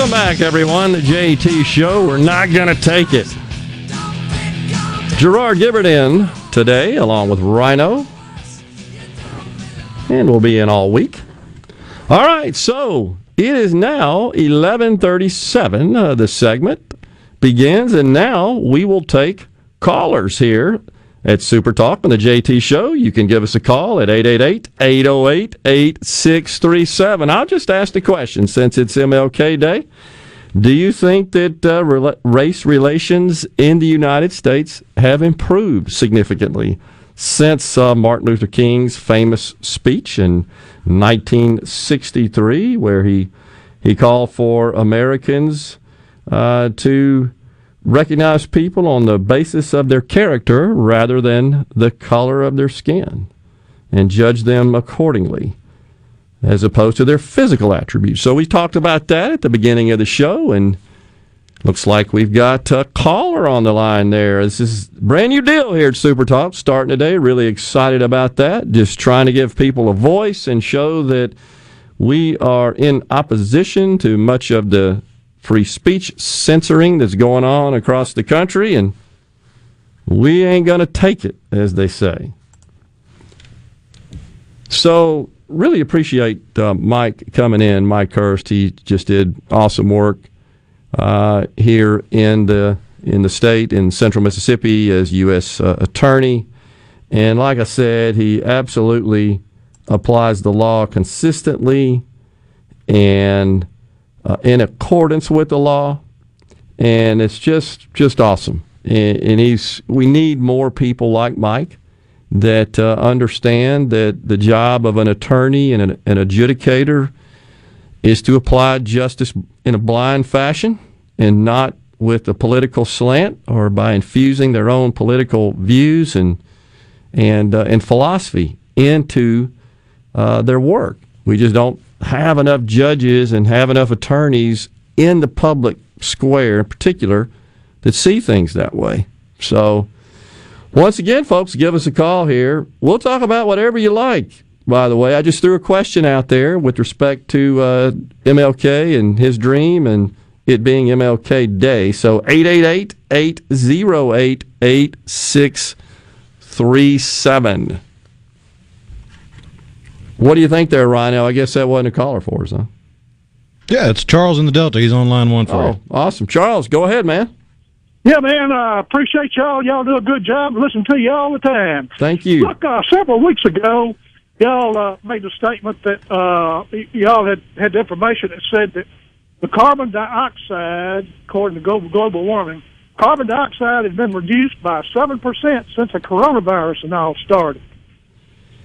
Welcome back, everyone. The JT Show. We're not going to take it. Gerard Gibert in today, along with Rhino. And we'll be in all week. All right, so it is now 1137. Uh, the segment begins, and now we will take callers here at Super Talk on the JT Show. You can give us a call at 888-808-8637. I'll just ask the question since it's MLK Day. Do you think that uh, race relations in the United States have improved significantly since uh, Martin Luther King's famous speech in 1963, where he he called for Americans uh, to recognize people on the basis of their character rather than the color of their skin and judge them accordingly as opposed to their physical attributes. So we talked about that at the beginning of the show and looks like we've got a caller on the line there. This is brand new deal here at Super Talk starting today. Really excited about that. Just trying to give people a voice and show that we are in opposition to much of the free speech censoring that's going on across the country and we ain't going to take it as they say. So really appreciate uh, Mike coming in. Mike Hurst, he just did awesome work uh, here in the in the state in Central Mississippi as U.S. Uh, attorney, and like I said, he absolutely applies the law consistently and uh, in accordance with the law, and it's just just awesome. And, and he's we need more people like Mike that uh, understand that the job of an attorney and an, an, adjudicator is to apply justice in a blind fashion and not with a political slant or by infusing their own political views and and uh, and philosophy into uh, their work. We just don't have enough judges and have enough attorneys in the public square, in particular, that see things that way. So once again, folks, give us a call here. We'll talk about whatever you like. By the way, I just threw a question out there with respect to uh, MLK and his dream and it being MLK Day. So 888 808 8637. What do you think there, Rhino? I guess that wasn't a caller for us, huh? Yeah, it's Charles in the Delta. He's on line one for oh, you. Awesome. Charles, go ahead, man. Yeah, man, I uh, appreciate y'all. Y'all do a good job. Listen to you all the time. Thank you. Look, uh, several weeks ago, y'all uh, made a statement that uh, y'all had had information that said that the carbon dioxide, according to global, global warming, carbon dioxide has been reduced by seven percent since the coronavirus and all started.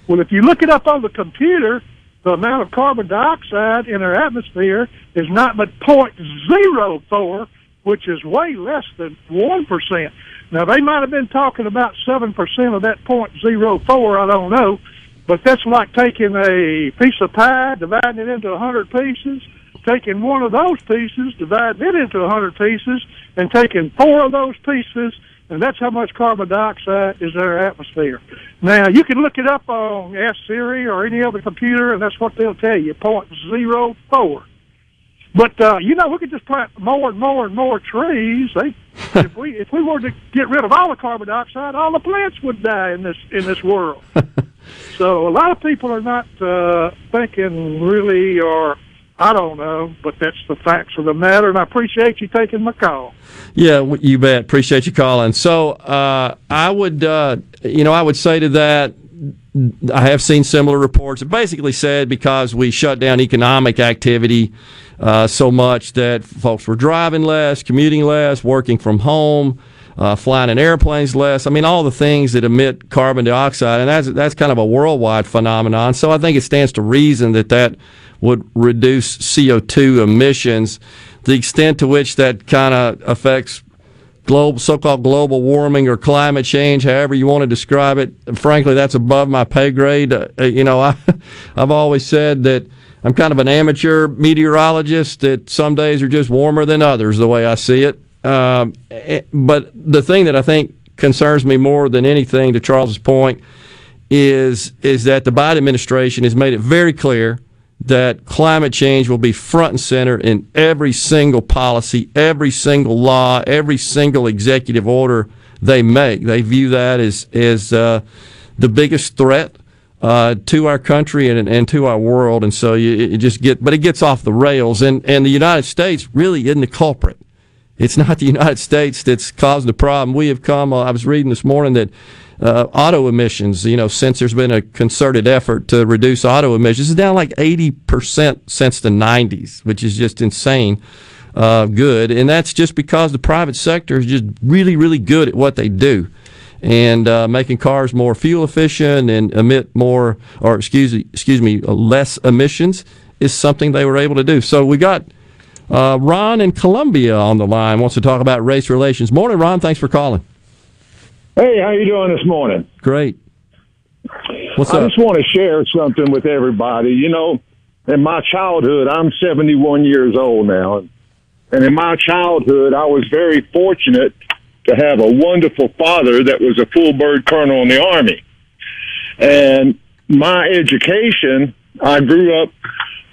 Well, if you look it up on the computer, the amount of carbon dioxide in our atmosphere is not but point zero four which is way less than 1%. Now, they might have been talking about 7% of that 0.04, I don't know, but that's like taking a piece of pie, dividing it into 100 pieces, taking one of those pieces, dividing it into 100 pieces, and taking four of those pieces, and that's how much carbon dioxide is in our atmosphere. Now, you can look it up on Ask Siri or any other computer, and that's what they'll tell you, point zero four. But uh, you know, we could just plant more and more and more trees. They, if we if we were to get rid of all the carbon dioxide, all the plants would die in this in this world. so a lot of people are not uh, thinking really, or I don't know, but that's the facts of the matter. And I appreciate you taking my call. Yeah, you bet. Appreciate you calling. So uh, I would, uh, you know, I would say to that. I have seen similar reports. It basically said because we shut down economic activity uh, so much that folks were driving less, commuting less, working from home, uh, flying in airplanes less. I mean, all the things that emit carbon dioxide, and that's that's kind of a worldwide phenomenon. So I think it stands to reason that that would reduce CO2 emissions. The extent to which that kind of affects global, so-called global warming or climate change, however you want to describe it. Frankly, that's above my pay grade. Uh, you know, I, I've always said that I'm kind of an amateur meteorologist that some days are just warmer than others, the way I see it. Um, eh, but the thing that I think concerns me more than anything, to Charles's point, is is that the Biden administration has made it very clear that climate change will be front and center in every single policy, every single law, every single executive order they make. They view that as as uh, the biggest threat uh, to our country and, and to our world. And so you, it just get, but it gets off the rails. And, and the United States really isn't the culprit. It's not the United States that's causing the problem. We have come, uh, I was reading this morning that uh, auto emissions, you know, since there's been a concerted effort to reduce auto emissions, is down like 80% since the 90s, which is just insane. Uh, good. And that's just because the private sector is just really, really good at what they do and uh, making cars more fuel efficient and emit more, or excuse excuse me, less emissions is something they were able to do. So we got Uh, Ron in Columbia on the line wants to talk about race relations. Morning, Ron. Thanks for calling. Hey, how you doing this morning? Great. What's up? I just want to share something with everybody. You know, in my childhood, I'm 71 years old now, and in my childhood, I was very fortunate to have a wonderful father that was a full bird colonel in the army. And my education, I grew up,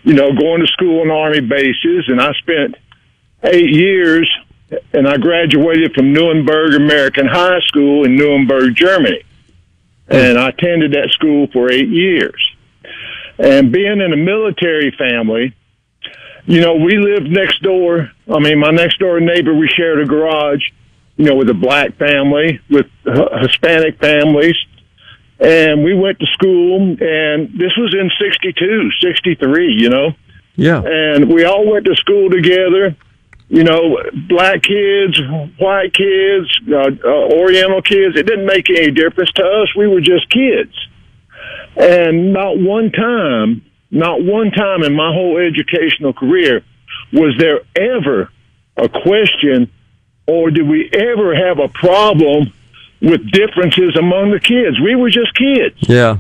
you know, going to school on army bases, and I spent eight years, and I graduated from Nuremberg American High School in Nuremberg, Germany. And I attended that school for eight years. And being in a military family, you know, we lived next door. I mean, my next door neighbor, we shared a garage, you know, with a black family, with Hispanic families. And we went to school, and this was in 62, 63, you know. Yeah. And we all went to school together, you know, black kids, white kids, uh, uh, Oriental kids. It didn't make any difference to us. We were just kids. And not one time, not one time in my whole educational career was there ever a question or did we ever have a problem with differences among the kids. We were just kids. Yeah.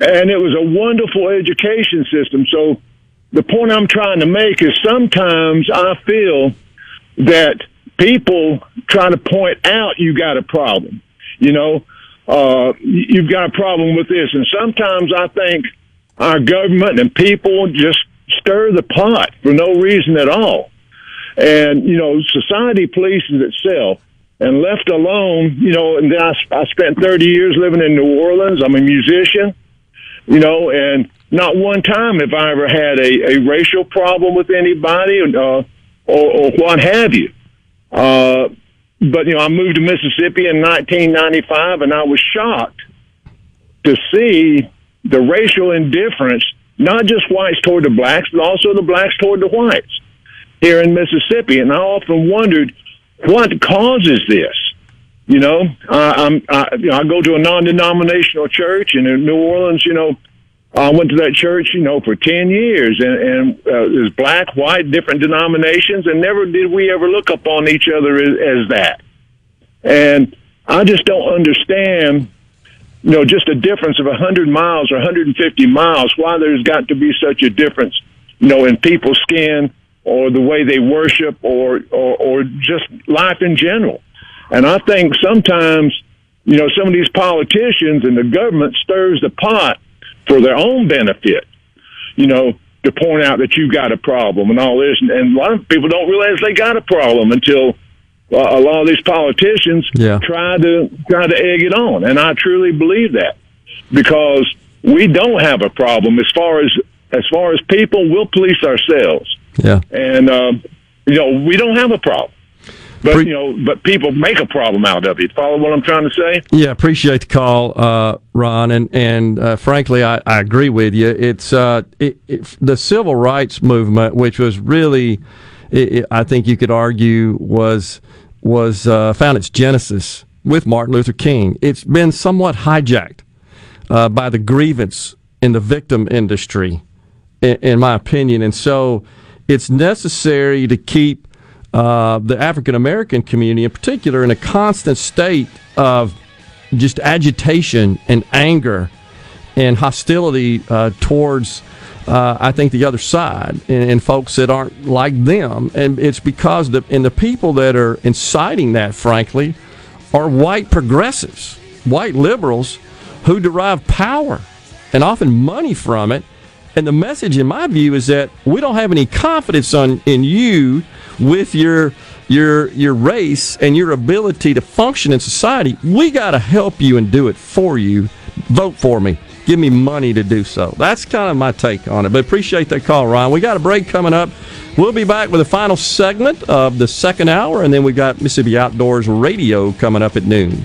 And it was a wonderful education system. So the point I'm trying to make is sometimes I feel that people try to point out you got a problem. You know, uh, you've got a problem with this. And sometimes I think our government and people just stir the pot for no reason at all. And, you know, society polices itself. And left alone, you know, and then I, I spent 30 years living in New Orleans. I'm a musician, you know, and not one time have I ever had a, a racial problem with anybody uh, or, or what have you. Uh, but, you know, I moved to Mississippi in 1995 and I was shocked to see the racial indifference, not just whites toward the blacks, but also the blacks toward the whites here in Mississippi. And I often wondered what causes this. You know, I'm, I, know, I go to a non-denominational church, and in New Orleans, you know, I went to that church, you know, for ten years, and, and uh, there's black, white, different denominations, and never did we ever look upon each other as, as that. And I just don't understand, you know, just a difference of a 100 miles or 150 miles, why there's got to be such a difference, you know, in people's skin or the way they worship or, or, or just life in general. And I think sometimes, you know, some of these politicians and the government stirs the pot for their own benefit, you know, to point out that you've got a problem and all this. And, and a lot of people don't realize they got a problem until uh, a lot of these politicians Yeah. try to try to egg it on. And I truly believe that because we don't have a problem as far as as far as people, we'll police ourselves. Yeah. And uh, you know, we don't have a problem. But you know, but people make a problem out of it. Follow what I'm trying to say? Yeah, appreciate the call, uh, Ron, and and uh, frankly, I, I agree with you. It's uh, it, it, the civil rights movement, which was really, it, it- I think you could argue, was was uh, found its genesis with Martin Luther King. It's been somewhat hijacked uh, by the grievance in the victim industry, in, in my opinion, and so it's necessary to keep uh, the African American community, in particular, in a constant state of just agitation and anger and hostility uh, towards, uh, I think, the other side and, and folks that aren't like them. And it's because the and the people that are inciting that, frankly, are white progressives, white liberals who derive power and often money from it. And the message, in my view, is that we don't have any confidence on, in you with your your your race and your ability to function in society. We got to help you and do it for you. Vote for me. Give me money to do so. That's kind of my take on it. But appreciate that call, Ryan. We got a break coming up. We'll be back with the final segment of the second hour, and then we got Mississippi Outdoors Radio coming up at noon.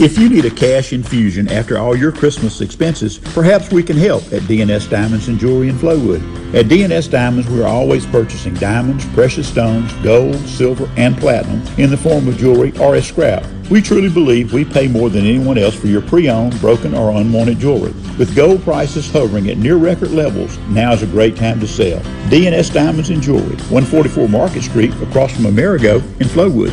If you need a cash infusion after all your Christmas expenses, perhaps we can help at DNS Diamonds and Jewelry in Flowood. At DNS Diamonds, we are always purchasing diamonds, precious stones, gold, silver, and platinum in the form of jewelry or as scrap. We truly believe we pay more than anyone else for your pre-owned, broken, or unwanted jewelry. With gold prices hovering at near record levels, now is a great time to sell. DNS Diamonds and Jewelry, 144 Market Street, across from Amerigo in Flowood.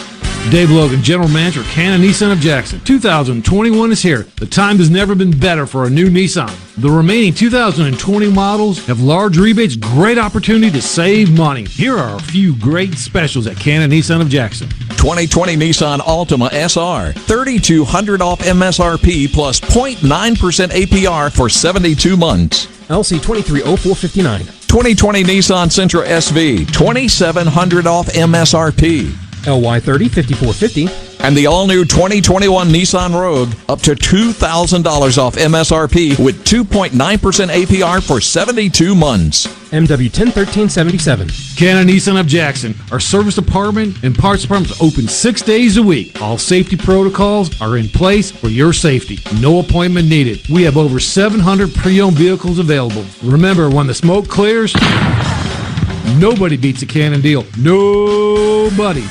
Dave Logan, General Manager, Cannon Nissan of Jackson. 2021 is here. The time has never been better for a new Nissan. The remaining 2020 models have large rebates, great opportunity to save money. Here are a few great specials at Cannon Nissan of Jackson. 2020 Nissan Altima SR, 3200 off MSRP plus 0.9% APR for 72 months. LC 230459. 2020 Nissan Sentra SV, 2700 off MSRP. LY 30 5450. And the all new 2021 Nissan Rogue up to $2,000 off MSRP with 2.9% APR for 72 months. MW 101377. Cannon Nissan of Jackson. Our service department and parts department is open six days a week. All safety protocols are in place for your safety. No appointment needed. We have over 700 pre-owned vehicles available. Remember, when the smoke clears, nobody beats a Cannon deal. Nobody.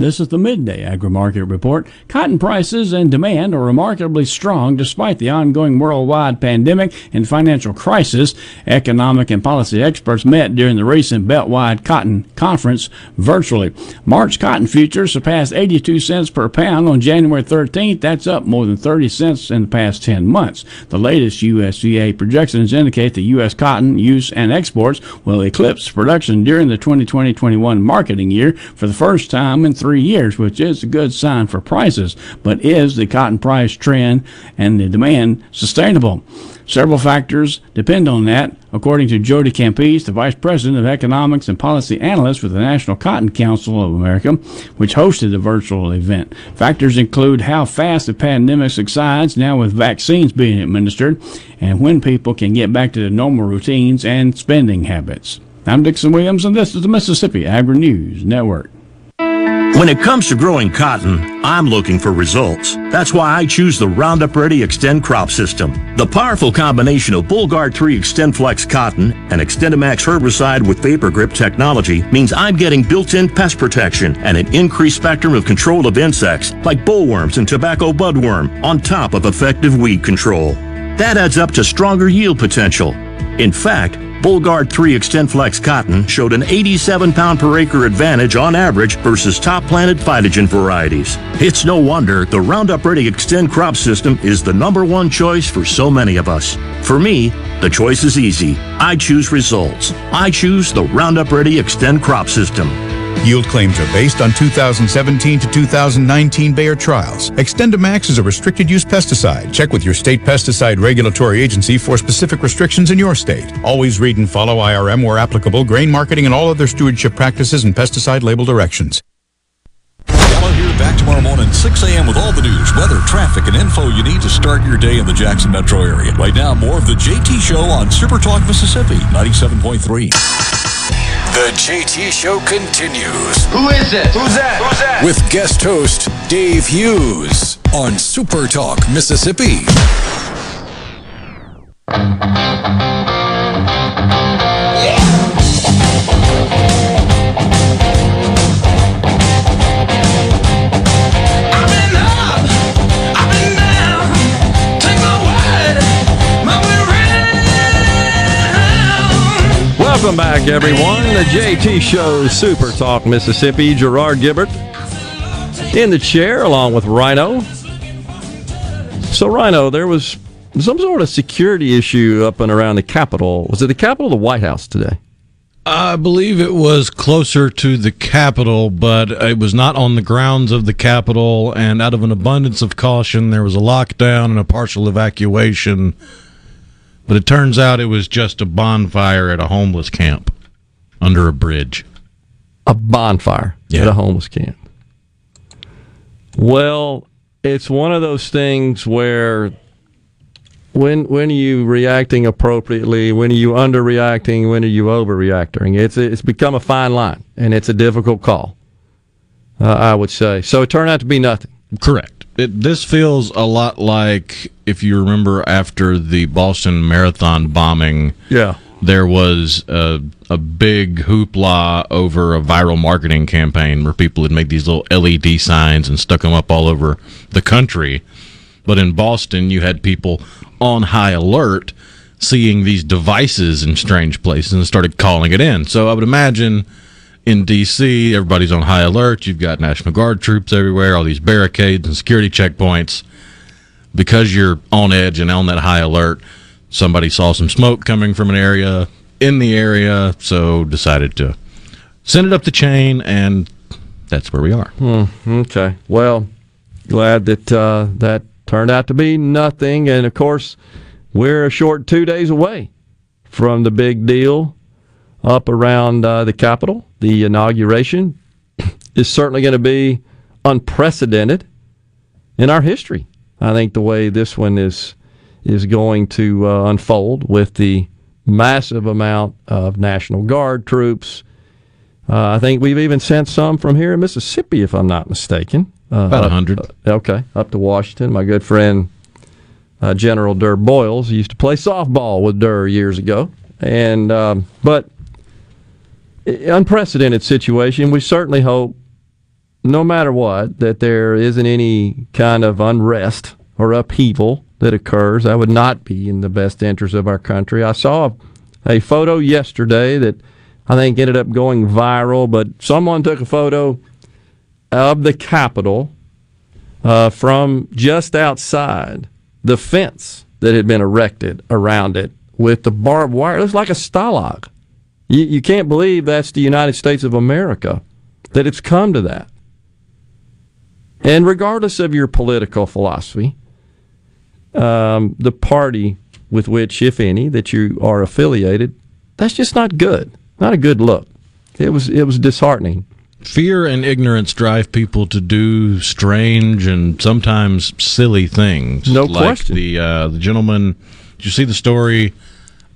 This is the midday agri market report. Cotton prices and demand are remarkably strong despite the ongoing worldwide pandemic and financial crisis. Economic and policy experts met during the recent Beltwide Cotton Conference virtually. March cotton futures surpassed 82 cents per pound on January 13th. That's up more than 30 cents in the past 10 months. The latest USDA projections indicate that U.S. cotton use and exports will eclipse production during the 2020-21 marketing year for the first time in three years, which is a good sign for prices. But is the cotton price trend and the demand sustainable? Several factors depend on that, according to Jody Campiche, the Vice President of Economics and Policy Analyst with the National Cotton Council of America, which hosted the virtual event. Factors include how fast the pandemic subsides now with vaccines being administered, and when people can get back to their normal routines and spending habits. I'm Dixon Williams, and this is the Mississippi Agri News Network. When it comes to growing cotton, I'm looking for results. That's why I choose the Roundup Ready Xtend crop system. The powerful combination of Bollgard 3 XtendFlex cotton and XtendiMax herbicide with vapor grip technology means I'm getting built-in pest protection and an increased spectrum of control of insects like bollworms and tobacco budworm on top of effective weed control. That adds up to stronger yield potential. In fact, Bollgard 3 XtendFlex cotton showed an 87 pound per acre advantage on average versus top planted PhytoGen varieties. It's no wonder the Roundup Ready Xtend crop system is the number one choice for so many of us. For me, the choice is easy. I choose results. I choose the Roundup Ready Xtend crop system. Yield claims are based on 2017 to 2019 Bayer trials. XtendiMax is a restricted use pesticide. Check with your state pesticide regulatory agency for specific restrictions in your state. Always read and follow IRM where applicable, grain marketing, and all other stewardship practices and pesticide label directions. Gallo here back tomorrow morning, 6 a.m. with all the news, weather, traffic, and info you need to start your day in the Jackson metro area. Right now, more of the JT Show on Super Talk Mississippi 97.3. The JT Show continues. Who is it? Who's that? Who's that? With guest host Dave Hughes on Super Talk Mississippi. Welcome back, everyone. The JT Show, Super Talk Mississippi. Gerard Gibert in the chair, along with Rhino. So, Rhino, there was some sort of security issue up and around the Capitol. Was it the Capitol or the White House today? I believe it was closer to the Capitol, but it was not on the grounds of the Capitol. And out of an abundance of caution, there was a lockdown and a partial evacuation. But it turns out it was just a bonfire at a homeless camp under a bridge. A bonfire at a homeless camp. Well, it's one of those things where when when are you reacting appropriately? When are you underreacting? When are you overreacting? It's it's become a fine line, and it's a difficult call. Uh, I would say. So it turned out to be nothing. Correct. It, this feels a lot like if you remember after the Boston Marathon bombing. Yeah. There was a, a big hoopla over a viral marketing campaign where people had made these little LED signs and stuck them up all over the country. But in Boston, you had people on high alert seeing these devices in strange places and started calling it in. So I would imagine in DC, everybody's on high alert. You've got National Guard troops everywhere, all these barricades and security checkpoints. Because you're on edge and on that high alert, somebody saw some smoke coming from an area in the area, so decided to send it up the chain, and that's where we are. Hmm, okay. Well, glad that uh, that turned out to be nothing. And of course, we're a short two days away from the big deal up around uh, the Capitol. The inauguration is certainly going to be unprecedented in our history. I think the way this one is is going to uh, unfold with the massive amount of National Guard troops. Uh, I think we've even sent some from here in Mississippi, if I'm not mistaken. Uh, About a up- hundred. uh, okay, up to Washington. My good friend uh, General Durr Boyles he used to play softball with Durr years ago, and um, but unprecedented situation. We certainly hope, no matter what, that there isn't any kind of unrest or upheaval that occurs. That would not be in the best interest of our country. I saw a photo yesterday that I think ended up going viral, but someone took a photo of the Capitol uh, from just outside the fence that had been erected around it with the barbed wire. It looks like a stalag. You, you can't believe that's the United States of America, that it's come to that. And regardless of your political philosophy, um, the party with which, if any, that you are affiliated, that's just not good. Not a good look. It was it was disheartening. Fear and ignorance drive people to do strange and sometimes silly things. No like question. The uh, the gentleman. Did you see the story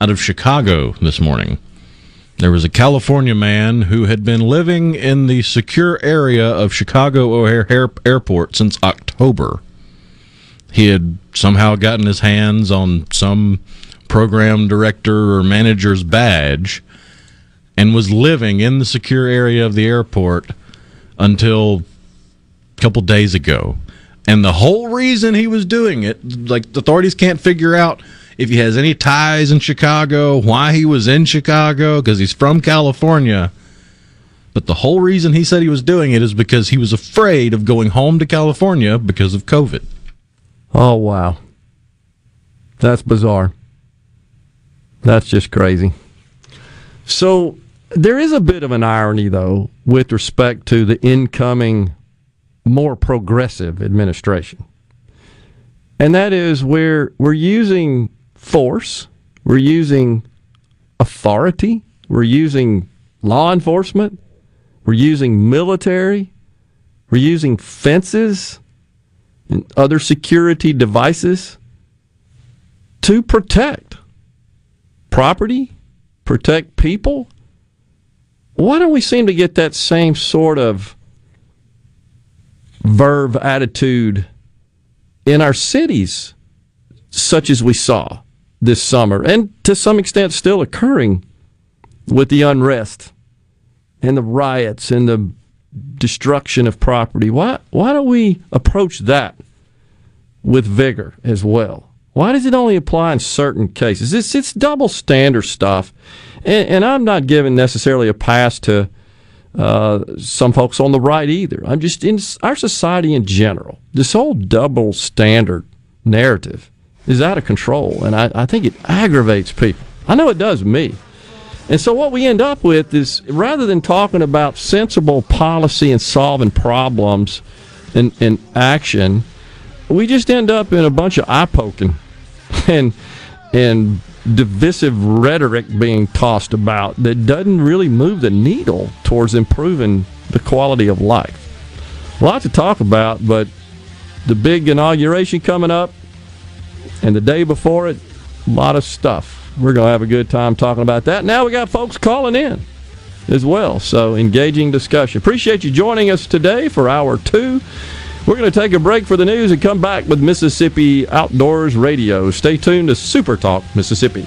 out of Chicago this morning? There was a California man who had been living in the secure area of Chicago O'Hare Air- Airport since October. He had somehow gotten his hands on some program director or manager's badge and was living in the secure area of the airport until a couple days ago. And the whole reason he was doing it, like the authorities can't figure out if he has any ties in Chicago, why he was in Chicago, because he's from California. But the whole reason he said he was doing it is because he was afraid of going home to California because of COVID. Oh wow, that's bizarre. That's just crazy. So there is a bit of an irony, though, with respect to the incoming, more progressive administration, and that is we're we're using force, we're using authority, we're using law enforcement, we're using military, we're using fences and other security devices to protect property, protect people. Why don't we seem to get that same sort of verve attitude in our cities, such as we saw this summer, and to some extent still occurring with the unrest and the riots and the destruction of property? Why, why don't we approach that with vigor as well? Why does it only apply in certain cases? It's, it's double standard stuff. And, and I'm not giving necessarily a pass to uh, some folks on the right either. I'm just in our society in general. This whole double standard narrative is out of control, and I, I think it aggravates people. I know it does me. And so what we end up with is rather than talking about sensible policy and solving problems and, and action, we just end up in a bunch of eye poking and and divisive rhetoric being tossed about that doesn't really move the needle towards improving the quality of life. A lot to talk about, but the big inauguration coming up and the day before it, a lot of stuff. We're going to have a good time talking about that. Now we got folks calling in as well. So engaging discussion. Appreciate you joining us today for hour two. We're going to take a break for the news and come back with Mississippi Outdoors Radio. Stay tuned to Super Talk Mississippi.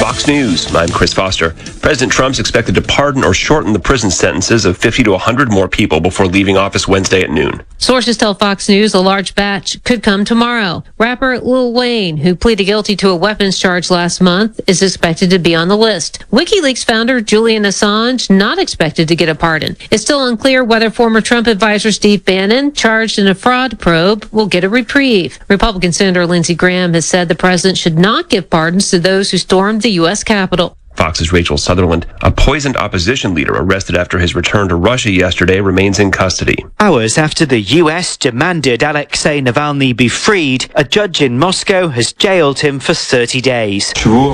Fox News. I'm Chris Foster. President Trump's expected to pardon or shorten the prison sentences of 50 to 100 more people before leaving office Wednesday at noon. Sources tell Fox News a large batch could come tomorrow. Rapper Lil Wayne, who pleaded guilty to a weapons charge last month, is expected to be on the list. WikiLeaks founder Julian Assange not expected to get a pardon. It's still unclear whether former Trump advisor Steve Bannon, charged in a fraud probe, will get a reprieve. Republican Senator Lindsey Graham has said the president should not give pardons to those who stormed the U.S. Capitol. Fox's Rachel Sutherland, a poisoned opposition leader arrested after his return to Russia yesterday, remains in custody. Hours after the US demanded Alexei Navalny be freed, a judge in Moscow has jailed him for 30 days. Posting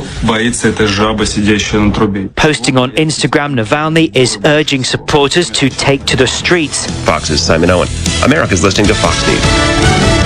on Instagram, Navalny is urging supporters to take to the streets. Fox's Simon Owen. America's listening to Fox News.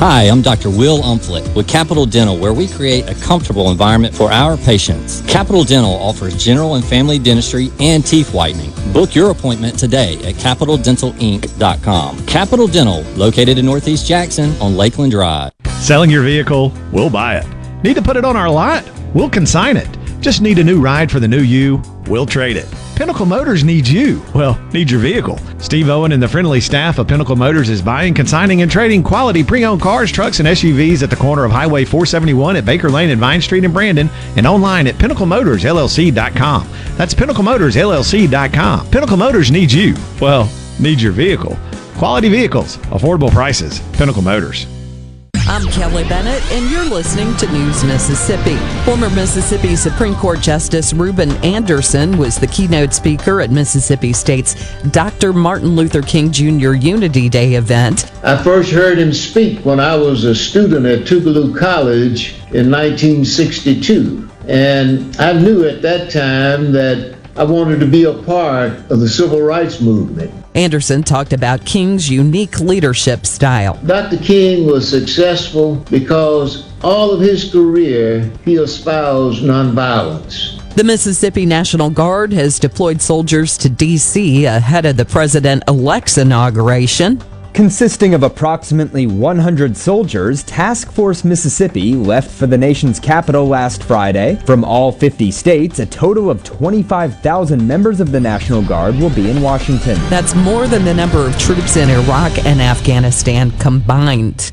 Hi, I'm Dr. Will Umflett with Capital Dental, where we create a comfortable environment for our patients. Capital Dental offers general and family dentistry and teeth whitening. Book your appointment today at capitaldentalinc.com. Capital Dental, located in Northeast Jackson on Lakeland Drive. Selling your vehicle? We'll buy it. Need to put it on our lot? We'll consign it. Just need a new ride for the new you? We'll trade it. Pinnacle Motors needs you. Well, needs your vehicle. Steve Owen and the friendly staff of Pinnacle Motors is buying, consigning, and trading quality pre-owned cars, trucks, and SUVs at the corner of Highway 471 at Baker Lane and Vine Street in Brandon, and online at PinnacleMotorsLLC.com. That's PinnacleMotorsLLC.com. Pinnacle Motors needs you. Well, needs your vehicle. Quality vehicles, affordable prices. Pinnacle Motors. I'm Kelly Bennett, and you're listening to News Mississippi. Former Mississippi Supreme Court Justice Reuben Anderson was the keynote speaker at Mississippi State's Dr. Martin Luther King Jr. Unity Day event. I first heard him speak when I was a student at Tougaloo College in 1962. And I knew at that time that I wanted to be a part of the civil rights movement. Anderson talked about King's unique leadership style. Dr. King was successful because all of his career he espoused nonviolence. The Mississippi National Guard has deployed soldiers to D.C. ahead of the president elect's inauguration. Consisting of approximately 100 soldiers, Task Force Mississippi left for the nation's capital last Friday. From all 50 states, a total of 25,000 members of the National Guard will be in Washington. That's more than the number of troops in Iraq and Afghanistan combined.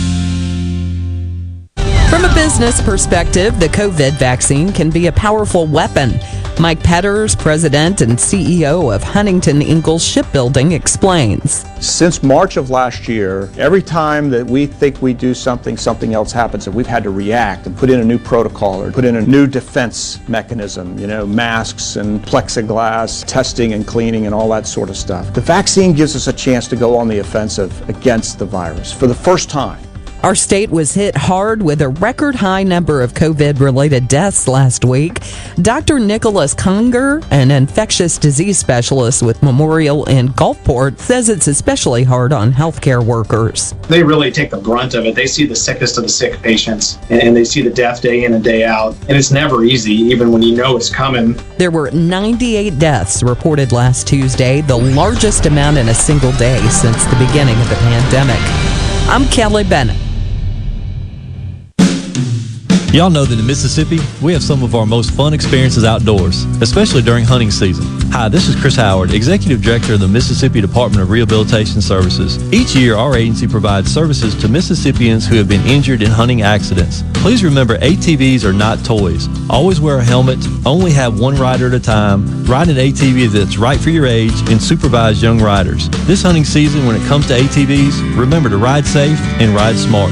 From a business perspective, the COVID vaccine can be a powerful weapon. Mike Petters, president and CEO of Huntington Ingalls Shipbuilding, explains. Since March of last year, every time that we think we do something, something else happens, and we've had to react and put in a new protocol or put in a new defense mechanism, you know, masks and plexiglass, testing and cleaning and all that sort of stuff. The vaccine gives us a chance to go on the offensive against the virus for the first time. Our state was hit hard with a record high number of COVID related deaths last week. Dr. Nicholas Conger, an infectious disease specialist with Memorial in Gulfport, says it's especially hard on healthcare workers. They really take the brunt of it. They see the sickest of the sick patients and they see the death day in and day out. And it's never easy, even when you know it's coming. There were 98 deaths reported last Tuesday, the largest amount in a single day since the beginning of the pandemic. I'm Kelly Bennett. Y'all know that in Mississippi, we have some of our most fun experiences outdoors, especially during hunting season. Hi, this is Chris Howard, Executive Director of the Mississippi Department of Rehabilitation Services. Each year, our agency provides services to Mississippians who have been injured in hunting accidents. Please remember, ATVs are not toys. Always wear a helmet, only have one rider at a time, ride an ATV that's right for your age, and supervise young riders. This hunting season, when it comes to ATVs, remember to ride safe and ride smart.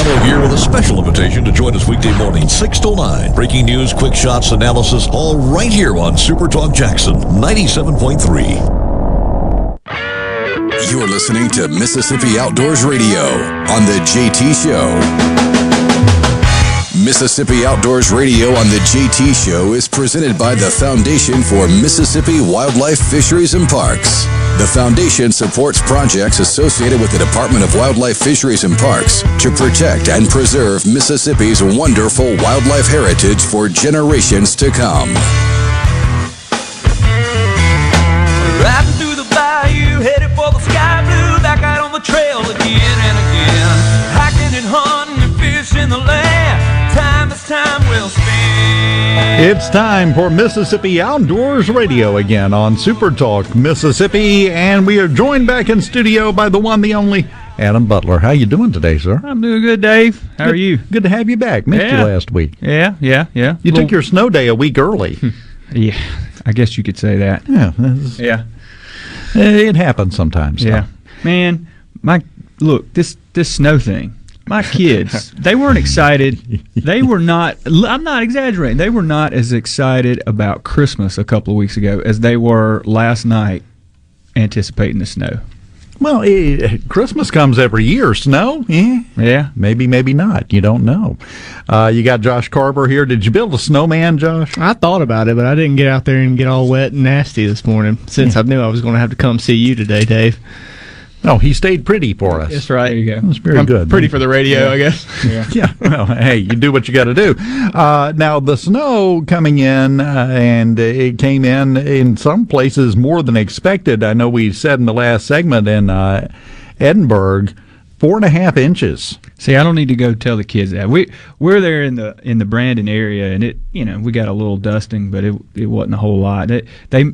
Here with a special invitation to join us weekday morning, 6 to 9. Breaking news, quick shots, analysis, all right here on Super Talk Jackson 97.3. You're listening to Mississippi Outdoors Radio on The JT Show. Mississippi Outdoors Radio on The JT Show is presented by the Foundation for Mississippi Wildlife Fisheries and Parks. The Foundation supports projects associated with the Department of Wildlife Fisheries and Parks to protect and preserve Mississippi's wonderful wildlife heritage for generations to come. Riding through the bayou, headed for the sky blue, back out on the trail again and again. And hunting and fishing the land. It's time for Mississippi Outdoors Radio again on Super Talk Mississippi, and we are joined back in studio by the one, the only Adam Butler. How you doing today, sir? I'm doing good, Dave. How Good- are you? Good to have you back. Missed Yeah. you last week. Yeah, yeah, yeah. You took your snow day a week early. yeah, I guess you could say that. Yeah, Yeah. Eh, it happens sometimes. Yeah, man. My look this this snow thing. My kids, they weren't excited. They were not. I'm not exaggerating. They were not as excited about Christmas a couple of weeks ago as they were last night, anticipating the snow. Well, eh, Christmas comes every year. Snow? Eh? Yeah. Maybe, maybe not. You don't know. Uh, you got Josh Carver here. Did you build a snowman, Josh? I thought about it, but I didn't get out there and get all wet and nasty this morning since I knew I was going to have to come see you today, Dave. No, he stayed pretty for us. That's right. There you go. That's very I'm good. Pretty for the radio, I guess. Yeah. yeah. Well, hey, you do what you got to do. Uh, now the snow coming in, uh, and it came in in some places more than expected. I know we said in the last segment in uh, Edinburg, four and a half inches. See, I don't need to go tell the kids that we we're there in the in the Brandon area, and it you know we got a little dusting, but it it wasn't a whole lot. It, they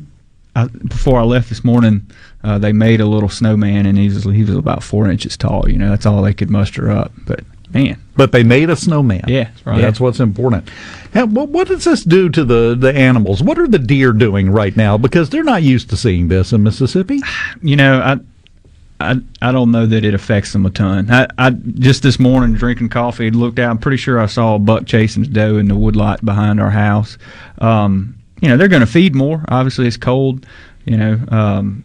I, before I left this morning, uh, they made a little snowman, and he was he was about four inches tall. You know, that's all they could muster up. But man, But they made a snowman. Yeah, that's right. That's what's important. Hey, what, what does this do to the, the animals? What are the deer doing right now? Because they're not used to seeing this in Mississippi. you know, I. I, I don't know that it affects them a ton. I, I just this morning drinking coffee looked out. I'm pretty sure I saw a buck chasing his doe in the woodlot behind our house. Um, you know they're going to feed more. Obviously it's cold. You know, um,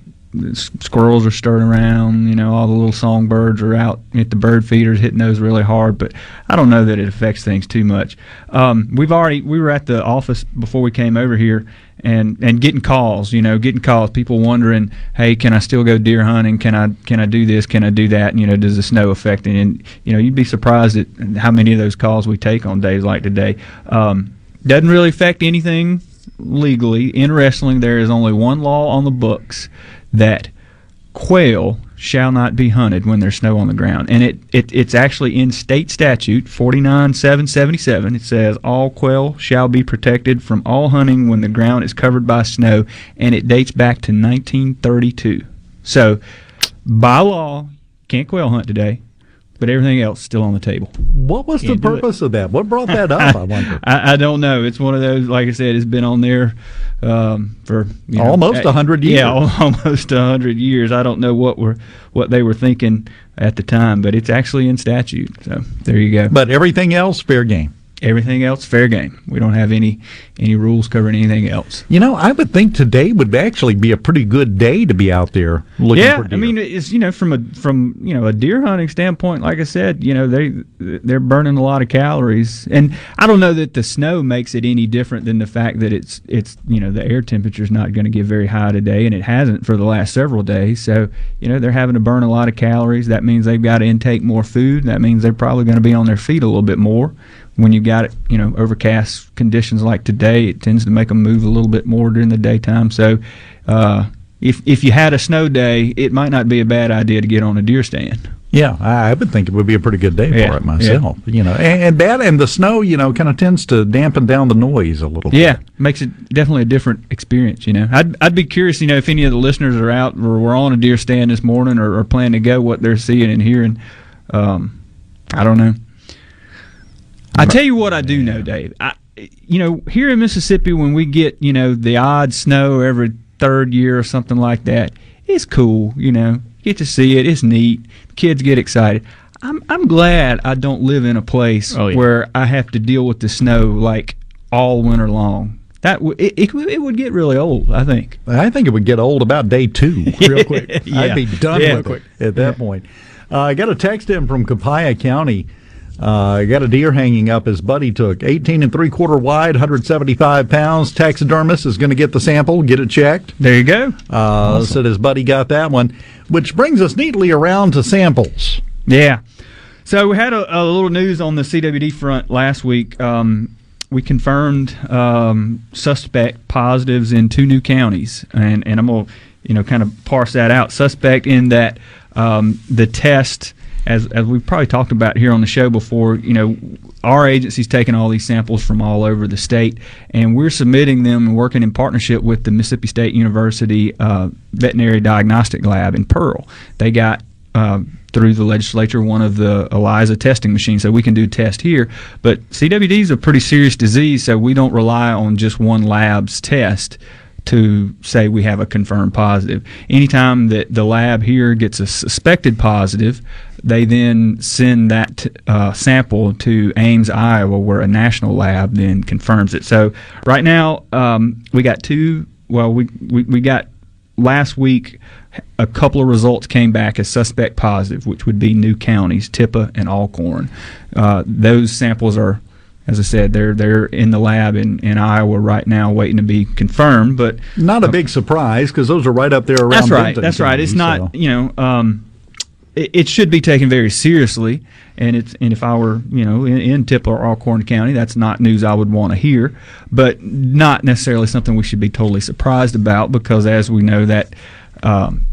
squirrels are stirring around. You know, all the little songbirds are out at the bird feeders hitting those really hard. But I don't know that it affects things too much. Um, we've already we were at the office before we came over here. And, and getting calls, you know, getting calls. People wondering, hey, can I still go deer hunting? Can I can I do this? Can I do that? And, you know, does the snow affect it? And you know, you'd be surprised at how many of those calls we take on days like today. Um, doesn't really affect anything legally. In wrestling, there is only one law on the books that quail shall not be hunted when there's snow on the ground. And it, it it's actually in state statute 49777. It says all quail shall be protected from all hunting when the ground is covered by snow and it dates back to 1932. So by law, can't quail hunt today, but everything else still on the table. What was the Can't it. purpose of that? What brought that up? I wonder. I, I don't know. It's one of those, like I said, it's been on there um, for you know, Almost 100 years. Yeah, almost a hundred years. I don't know what were what they were thinking at the time, but it's actually in statute. So there you go. But everything else, fair game. Everything else, fair game. We don't have any any rules covering anything else. You know, I would think today would actually be a pretty good day to be out there looking yeah, for I mean, it's you know from a from you know a deer hunting standpoint, like I said, you know they they're burning a lot of calories, and I don't know that the snow makes it any different than the fact that it's it's you know the air temperature is not going to get very high today, and it hasn't for the last several days. So you know they're having to burn a lot of calories. That means they've got to intake more food. That means they're probably going to be on their feet a little bit more. When you've got you know overcast conditions like today, it tends to make them move a little bit more during the daytime. So. Uh, if if you had a snow day, it might not be a bad idea to get on a deer stand. Yeah, I would think it would be a pretty good day Yeah, for it myself. You know, and, and that and the snow, you know, kind of tends to dampen down the noise a little. Bit. Yeah, makes it definitely a different experience. You know, I'd I'd be curious. You know, if any of the listeners are out or were on a deer stand this morning or, or plan to go, what they're seeing and hearing. Um, I don't know. I tell you what, I do know, Dave. I, you know, here in Mississippi, when we get you know the odd snow every third year or something like that, it's cool. You know, get to see it. It's neat. Kids get excited. I'm I'm glad I don't live in a place Oh, yeah. where I have to deal with the snow like all winter long. That w- it, it, would- it would get really old. I think. I think it would get old about day two, real quick. Yeah. I'd be done Yeah. with it at that point. Uh, I got a text in from Copiah County. Uh, I got a deer hanging up his buddy took 18 and three quarter wide, 175 pounds. Taxidermist is going to get the sample, get it checked. There you go. Uh, Said his buddy got that one, which brings us neatly around to samples. Yeah. So we had a, a little news on the CWD front last week. Um, we confirmed um, suspect positives in two new counties, and and I'm gonna you know kind of parse that out. Suspect in that um, the test. As, as we've probably talked about here on the show before, you know, our agency's taking all these samples from all over the state, and we're submitting them and working in partnership with the Mississippi State University uh, Veterinary Diagnostic Lab in Pearl. They got uh, through the legislature one of the ELISA testing machines, so we can do test here. But CWD is a pretty serious disease, so we don't rely on just one lab's test to say we have a confirmed positive. Anytime that the lab here gets a suspected positive, they then send that uh, sample to Ames, Iowa, where a national lab then confirms it. So right now um, we got two. Well, we, we we got last week a couple of results came back as suspect positive, which would be new counties, Tippah and Alcorn. Uh, those samples are, as I said, they're they're in the lab in, in Iowa right now, waiting to be confirmed. But Not a big surprise because those are right up there around. that's right. Benton That's right. It's County, not you know. Um, it, it should be taken very seriously, and it's and if I were you know in, in Tippah or Alcorn County, that's not news I would want to hear, but not necessarily something we should be totally surprised about because as we know that. Um,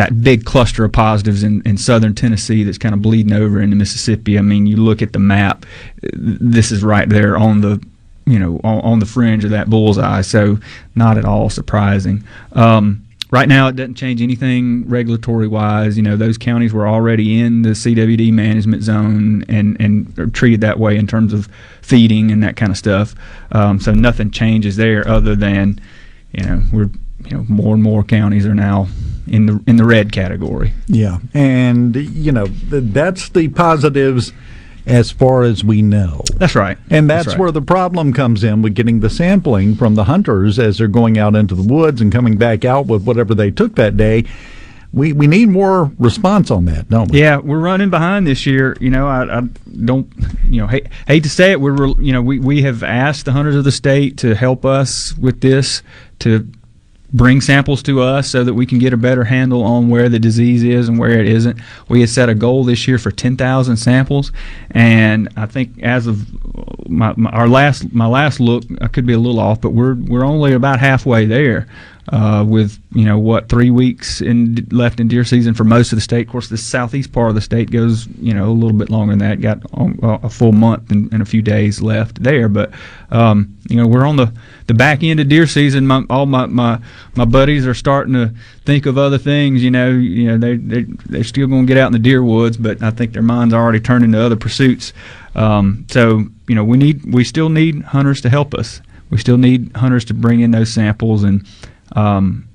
that big cluster of positives in, in southern Tennessee that's kind of bleeding over into Mississippi. I mean, you look at the map, this is right there on the you know on, on the fringe of that bullseye. So not at all surprising. Um, right now, it doesn't change anything regulatory wise. You know, those counties were already in the CWD management zone and and treated that way in terms of feeding and that kind of stuff. Um, so nothing changes there other than you know we're you know more and more counties are now in the in the red category. Yeah, and you know that's the positives. as far as we know. That's right. And that's, right. where the problem comes in with getting the sampling from the hunters as they're going out into the woods and coming back out with whatever they took that day. We, we need more response on that, don't we? Yeah, we're running behind this year. You know, I, I don't, you know, hate, hate to say it. We're, you know, we, we have asked the hunters of the state to help us with this, to bring samples to us so that we can get a better handle on where the disease is and where it isn't. We had set a goal this year for 10,000 samples, and I think as of my, my, our last my last look, I could be a little off, but we're we're only about halfway there. Uh, with you know what three weeks in left in deer season for most of the state. Of course, the southeast part of the state goes you know a little bit longer than that. Got a full month and, and, a few days left there, but um, you know we're on the, the back end of deer season. My, all my, my my buddies are starting to think of other things. You know, you know they they they're still going to get out in the deer woods, but I think their minds are already turning to other pursuits. Um, so you know we need we still need hunters to help us. We still need hunters to bring in those samples and um,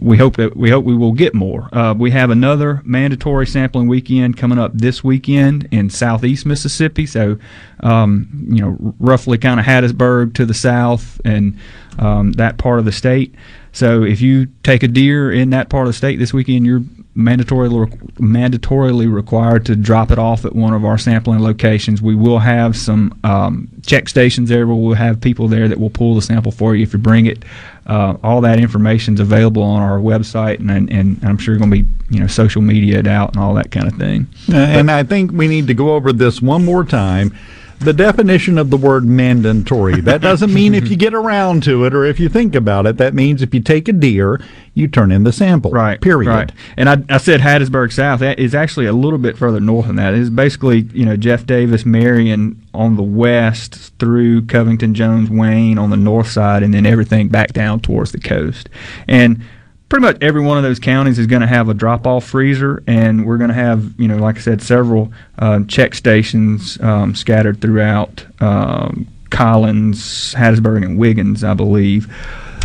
we hope that we hope we will get more. Uh, we have another mandatory sampling weekend coming up this weekend in southeast Mississippi. So, um, you know, roughly kind of Hattiesburg to the south and um, that part of the state. So, if you take a deer in that part of the state this weekend, you're mandatorily mandatorily required to drop it off at one of our sampling locations. We will have some um, check stations there. We'll have people there that will pull the sample for you if you bring it. Uh, all that information is available on our website, and, and, and I'm sure going to be you know social media out and all that kind of thing. Uh, and I think we need to go over this one more time the definition of the word mandatory. That doesn't mean if you get around to it or if you think about it. That means if you take a deer, you turn in the sample. Right. Period. Right. And I, I said Hattiesburg South. That is actually a little bit further north than that. It's basically you know Jeff Davis, Marion on the west through Covington, Jones, Wayne on the north side, and then everything back down towards the coast. And pretty much every one of those counties is going to have a drop off freezer, and we're going to have, you know, like I said, several uh, check stations um, scattered throughout um, Collins, Hattiesburg, and Wiggins, I believe.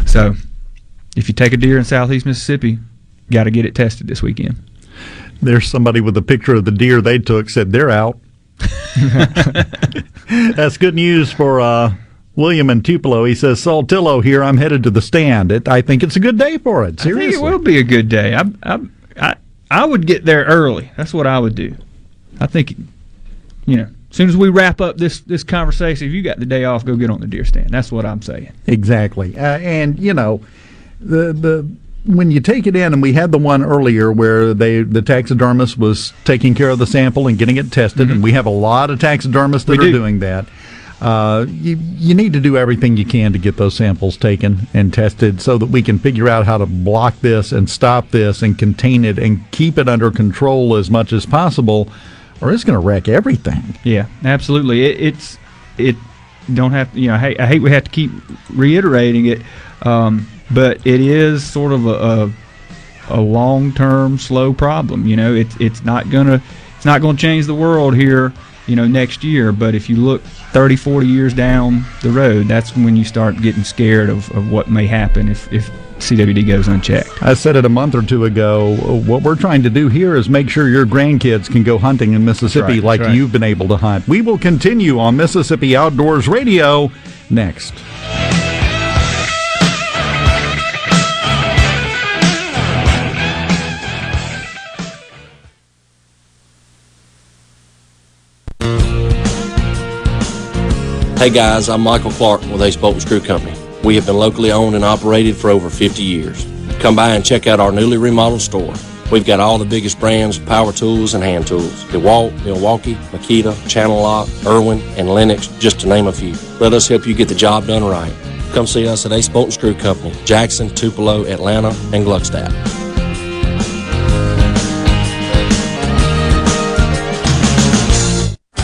So if you take a deer in southeast Mississippi, got to get it tested this weekend. There's somebody with a picture of the deer they took, said they're out. That's good news for uh, William and Tupelo. He says, Saltillo here. I'm headed to the stand. It, I think it's a good day for it. Seriously. I think it will be a good day. I, I, I, I would get there early. That's what I would do. I think, you know, as soon as we wrap up this this conversation, if you got the day off, go get on the deer stand. That's what I'm saying. Exactly. Uh, and, you know, the the when you take it in, and we had the one earlier where they the taxidermist was taking care of the sample and getting it tested, mm-hmm. and we have a lot of taxidermists that we are do. doing that. Uh, you, you need to do everything you can to get those samples taken and tested so that we can figure out how to block this and stop this and contain it and keep it under control as much as possible, or it's going to wreck everything. Yeah, absolutely. It, it's it don't have you know I hate, I hate we have to keep reiterating it, um, but it is sort of a, a, a long term slow problem. You know, it's it's not gonna it's not gonna change the world here you know, next year. But if you look 30, 40 years down the road, that's when you start getting scared of, of what may happen if, if CWD goes unchecked. I said it a month or two ago. What we're trying to do here is make sure your grandkids can go hunting in Mississippi right, like right. you've been able to hunt. We will continue on Mississippi Outdoors Radio next. Hey guys, I'm Michael Clark with Ace Bolt and Screw Company. We have been locally owned and operated for over 50 years. Come by and check out our newly remodeled store. We've got all the biggest brands of power tools and hand tools. DeWalt, Milwaukee, Makita, Channellock, Irwin, and Lenox, just to name a few. Let us help you get the job done right. Come see us at Ace Bolt and Screw Company, Jackson, Tupelo, Atlanta, and Gluckstadt.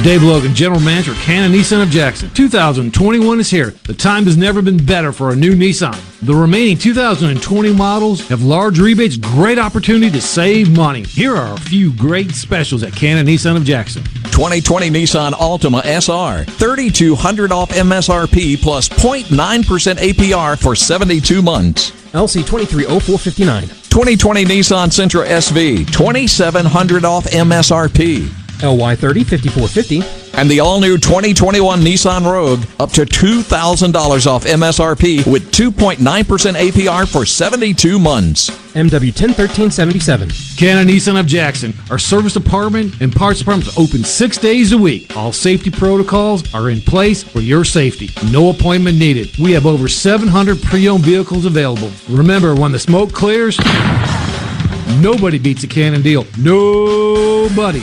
Dave Logan, General Manager, Cannon Nissan of Jackson. 2021 is here. The time has never been better for a new Nissan. The remaining 2020 models have large rebates, great opportunity to save money. Here are a few great specials at Cannon Nissan of Jackson. 2020 Nissan Altima SR, 3200 off MSRP plus 0.9% APR for 72 months. LC 230459. 2020 Nissan Sentra SV, 2700 off MSRP. LY 30 5450. And the all new 2021 Nissan Rogue, up to $2,000 off MSRP with 2.9% APR for 72 months. MW 101377. Cannon Nissan of Jackson. Our service department and parts department is open six days a week. All safety protocols are in place for your safety. No appointment needed. We have over 700 pre-owned vehicles available. Remember, when the smoke clears, nobody beats a Cannon deal. Nobody.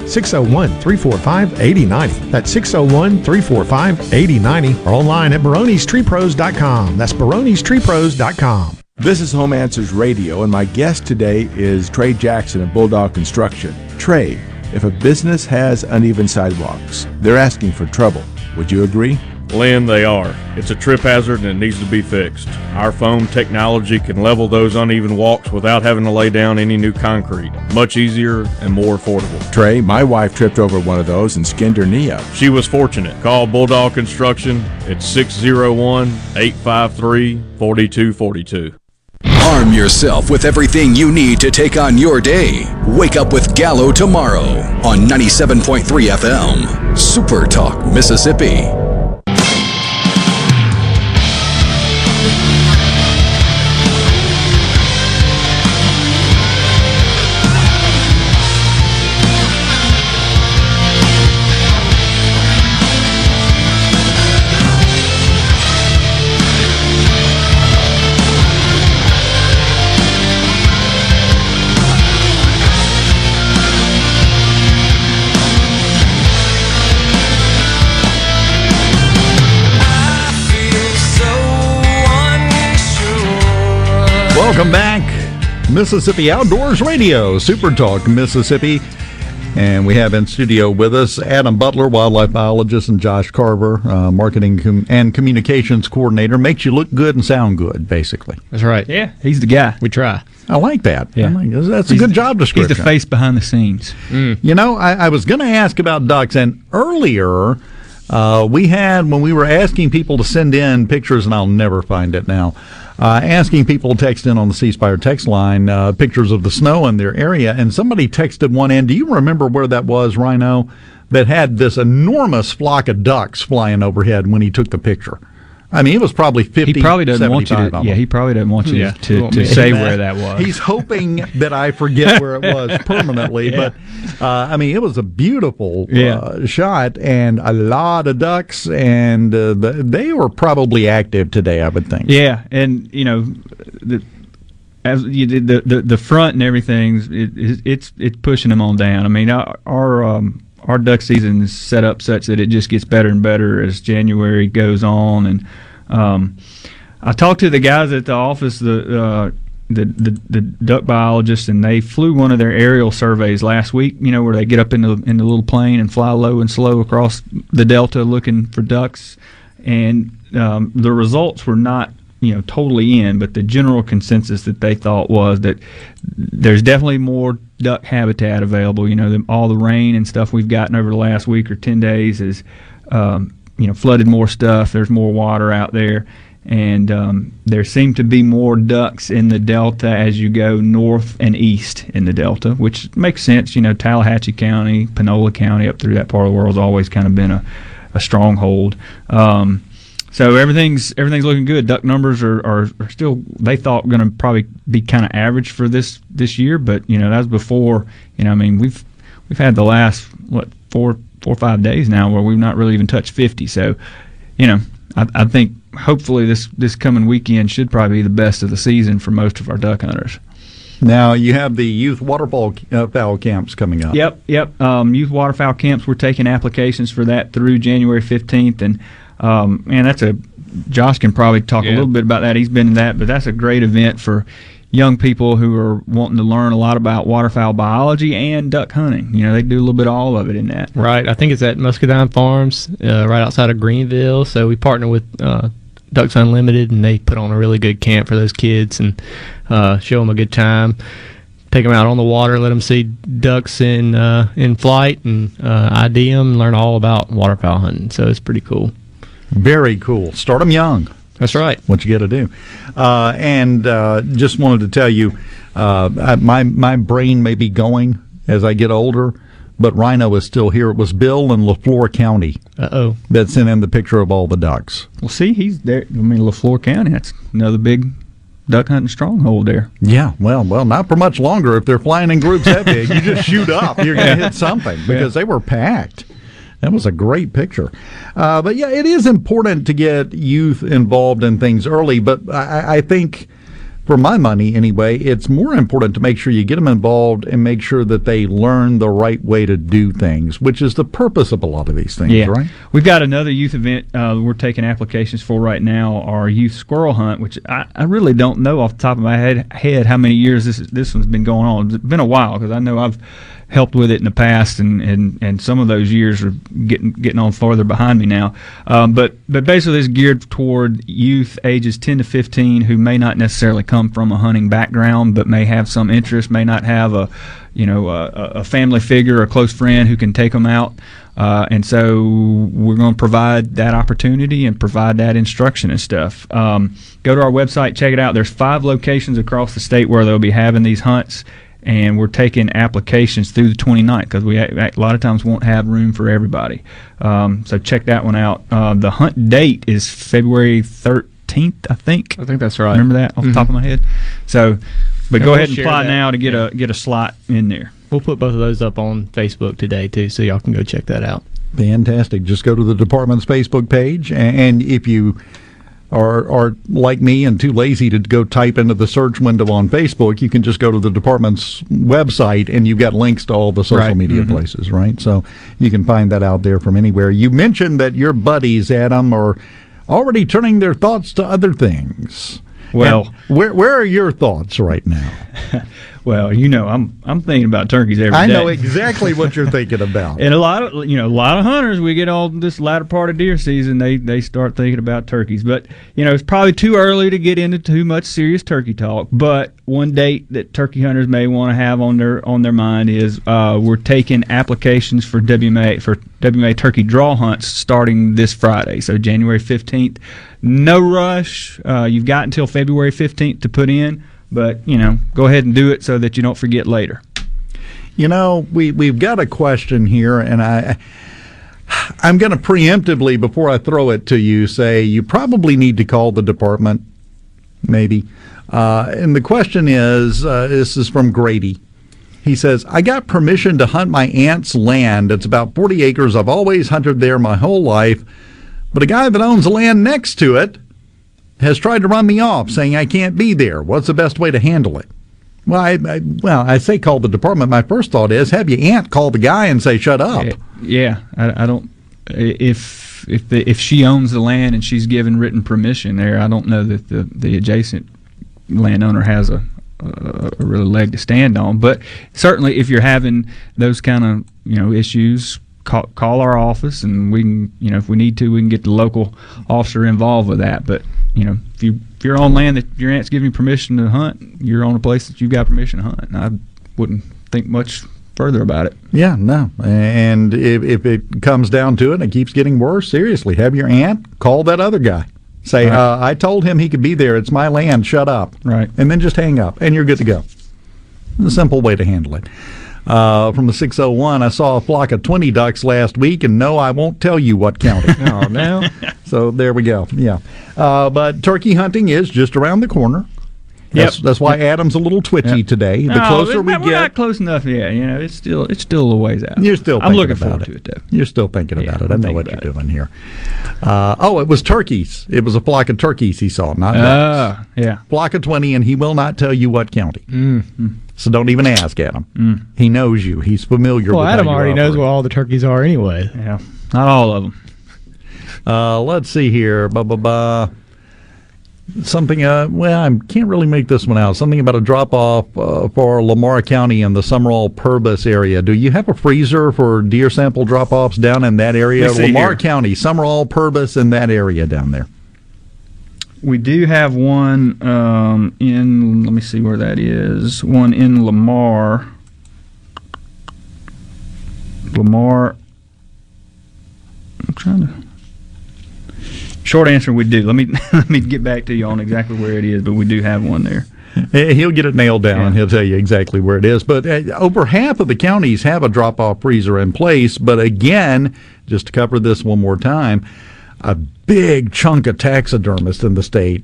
601 345 8090. That's 601 345 8090 or online at baronestreepros.com. That's baronestreepros.com. This is Home Answers Radio, and my guest today is Trey Jackson of Bulldog Construction. Trey, if a business has uneven sidewalks, they're asking for trouble. Would you agree? Lynn, they are. It's a trip hazard and it needs to be fixed. Our foam technology can level those uneven walks without having to lay down any new concrete. Much easier and more affordable. Trey, my wife tripped over one of those and skinned her knee up. She was fortunate. Call Bulldog Construction at 601 853 4242. Arm yourself with everything you need to take on your day. Wake up with Gallo tomorrow on 97.3 FM. Super Talk, Mississippi. Mississippi Outdoors Radio, Super Talk Mississippi. And we have in studio with us Adam Butler, wildlife biologist, and Josh Carver, uh, marketing com- and communications coordinator. Makes you look good and sound good, basically. That's right. Yeah, he's the guy. We try. I like that. Yeah. I like- that's a He's- good job description. He's the face behind the scenes. You know, I, I was going to ask about ducks, and earlier uh, we had when we were asking people to send in pictures, and I'll never find it now. Uh, asking people to text in on the C Spire text line uh, pictures of the snow in their area, and somebody texted one in. Do you remember where that was, Rhino? That had this enormous flock of ducks flying overhead when he took the picture. I mean, it was probably fifty. He probably doesn't want you to. of Yeah, he probably doesn't want you Yeah. to, Well, to say that- where that was. He's hoping that I forget where it was permanently. Yeah. But uh, I mean, it was a beautiful Yeah. uh, shot and a lot of ducks, and uh, the, they were probably active today. I would think. Yeah, and you know, the as you did the, the the front and everything, it, it, it's it's pushing them on down. I mean, our our, um, our duck season is set up such that it just gets better and better as January goes on. And um, I talked to the guys at the office, the. Uh, the, the the duck biologists and they flew one of their aerial surveys last week. You know where they get up in the in the little plane and fly low and slow across the delta looking for ducks, and um, the results were not you know totally in, but the general consensus that they thought was that there's definitely more duck habitat available. You know, the, all the rain and stuff we've gotten over the last week or ten days is um, you know flooded more stuff. There's more water out there, and um, there seem to be more ducks in the delta as you go north and east in the delta, which makes sense. You know, Tallahatchie County, Panola County, up through that part of the world has always kind of been a, a stronghold. Um, so everything's everything's looking good. Duck numbers are, are, are still they thought going to probably be kind of average for this this year, but you know that was before. You know, I mean we've we've had the last what four four or five days now where we've not really even touched fifty. So, you know, I, I think hopefully this this coming weekend should probably be the best of the season for most of our duck hunters. Now you have the youth waterfowl uh, fowl camps coming up. Yep, yep. Um, youth waterfowl camps. We're taking applications for that through January fifteenth, and um, man, that's a Josh can probably talk a little bit about that. He's been in that, but that's a great event for young people who are wanting to learn a lot about waterfowl biology and duck hunting. You know, they do a little bit of all of it in that. Right. I think it's at Muscadine Farms, uh, right outside of Greenville. So we partner with uh, Ducks Unlimited, and they put on a really good camp for those kids and uh, show them a good time. Take them out on the water, let them see ducks in uh, in flight, and uh, ID them, learn all about waterfowl hunting. So it's pretty cool. Very cool. Start them young. That's right. What you got to do. Uh, and uh, just wanted to tell you, uh, I- my my brain may be going as I get older, but Rhino is still here. It was Bill in Leflore County. Uh oh. That sent in the picture of all the ducks. Well, see, he's there. I mean, Leflore County. That's another big duck hunting stronghold there. Yeah, well, well, not for much longer. If they're flying in groups that big, you just shoot up. You're going to hit something because they were packed. That was a great picture. Uh, but yeah, it is important to get youth involved in things early. But I, I think, for my money anyway, it's more important to make sure you get them involved and make sure that they learn the right way to do things, which is the purpose of a lot of these things, yeah. right? We've got another youth event uh, we're taking applications for right now, our youth squirrel hunt, which I, I really don't know off the top of my head, head how many years this is, this one's been going on. It's been a while because I know I've helped with it in the past, and, and, and some of those years are getting getting on farther behind me now. Um, but but basically, it's geared toward youth ages 10 to 15 who may not necessarily come from a hunting background, but may have some interest, may not have a you know a, a family figure, or a close friend who can take them out. Uh, and so we're going to provide that opportunity and provide that instruction and stuff. Um, go to our website, check it out. There's five locations across the state where they'll be having these hunts, and we're taking applications through the 29th because we a, a lot of times won't have room for everybody. Um, so check that one out. Uh, the hunt date is February 13th, I think. I think that's right. Remember that off the top of my head? So, but Yeah, go we'll ahead and apply that. now to get a get a slot in there. We'll put both of those up on Facebook today too, so y'all can go check that out. Fantastic. Just go to the department's Facebook page, a- and if you are are like me and too lazy to go type into the search window on Facebook, you can just go to the department's website, and you've got links to all the social Right. media Mhm. places, right? So you can find that out there from anywhere. You mentioned that your buddies, Adam, are already turning their thoughts to other things. Well- And where where are your thoughts right now? Well, you know, I'm I'm thinking about turkeys every day. I know exactly what you're thinking about. And a lot of you know, a lot of hunters, we get all this latter part of deer season, they they start thinking about turkeys. But you know, it's probably too early to get into too much serious turkey talk. But one date that turkey hunters may want to have on their on their mind is uh, we're taking applications for WMA for WMA turkey draw hunts starting this Friday, so January 15th. No rush. Uh, you've got until February 15th to put in, but you know, go ahead and do it so that you don't forget later. You know, we we've got a question here, and I I'm going to preemptively before I throw it to you say you probably need to call the department, maybe. Uh, and the question is, uh, this is from Grady. He says, I got permission to hunt my aunt's land. It's about 40 acres. I've always hunted there my whole life. But a guy that owns land next to it has tried to run me off, saying I can't be there. What's the best way to handle it? Well, I, I well, I say call the department. My first thought is have your aunt call the guy and say shut up. Yeah, I, I don't. If if the, if she owns the land and she's given written permission there, I don't know that the the adjacent landowner has a a, a real leg to stand on. But certainly, if you're having those kind of you know issues, call call our office and we can you know if we need to, we can get the local officer involved with that. But you know if you if you're on land that your aunt's giving you permission to hunt, you're on a place that you've got permission to hunt. And I wouldn't think much further about it. Yeah, no. And if, if it comes down to it and it keeps getting worse, seriously, have your aunt call that other guy. Say, Right. uh, I told him he could be there. It's my land. Shut up. Right. And then just hang up, and you're good to go. The simple way to handle it. Uh, from the 601, I saw a flock of 20 ducks last week, and no, I won't tell you what county. Oh, now. so there we go. Yeah. Uh, but turkey hunting is just around the corner. That's, Yep. that's why Adam's a little twitchy today. The No, closer it- we we're get, not close enough yet. You know, it's still it's still a ways out. You're still. I'm looking about forward it. to it though. You're still thinking about it. I know what you're doing here. Uh, oh, it was turkeys. It was a flock of turkeys he saw, not ducks. Ah, yeah. Flock of twenty, and he will not tell you what county. Mm. So don't even ask Adam. Mm. He knows you. He's familiar. Well, with Adam how you already knows where all the turkeys are anyway. Yeah, not all of them. Uh, let's see here. Ba ba ba. Something. Uh, well, I can't really make this one out. Something about a drop off uh, for Lamar County in the Sumrall Purvis area. Do you have a freezer for deer sample drop offs down in that area? Let Lamar here. County, Sumrall Purvis, in that area down there. We do have one um, in. Let me see where that is. One in Lamar. Lamar. I'm trying to. Short answer, we do. Let me let me get back to you on exactly where it is, but we do have one there. He'll get it nailed down. He'll tell you exactly where it is. But uh, over half of the counties have a drop off freezer in place. But again, just to cover this one more time, a big chunk of taxidermists in the state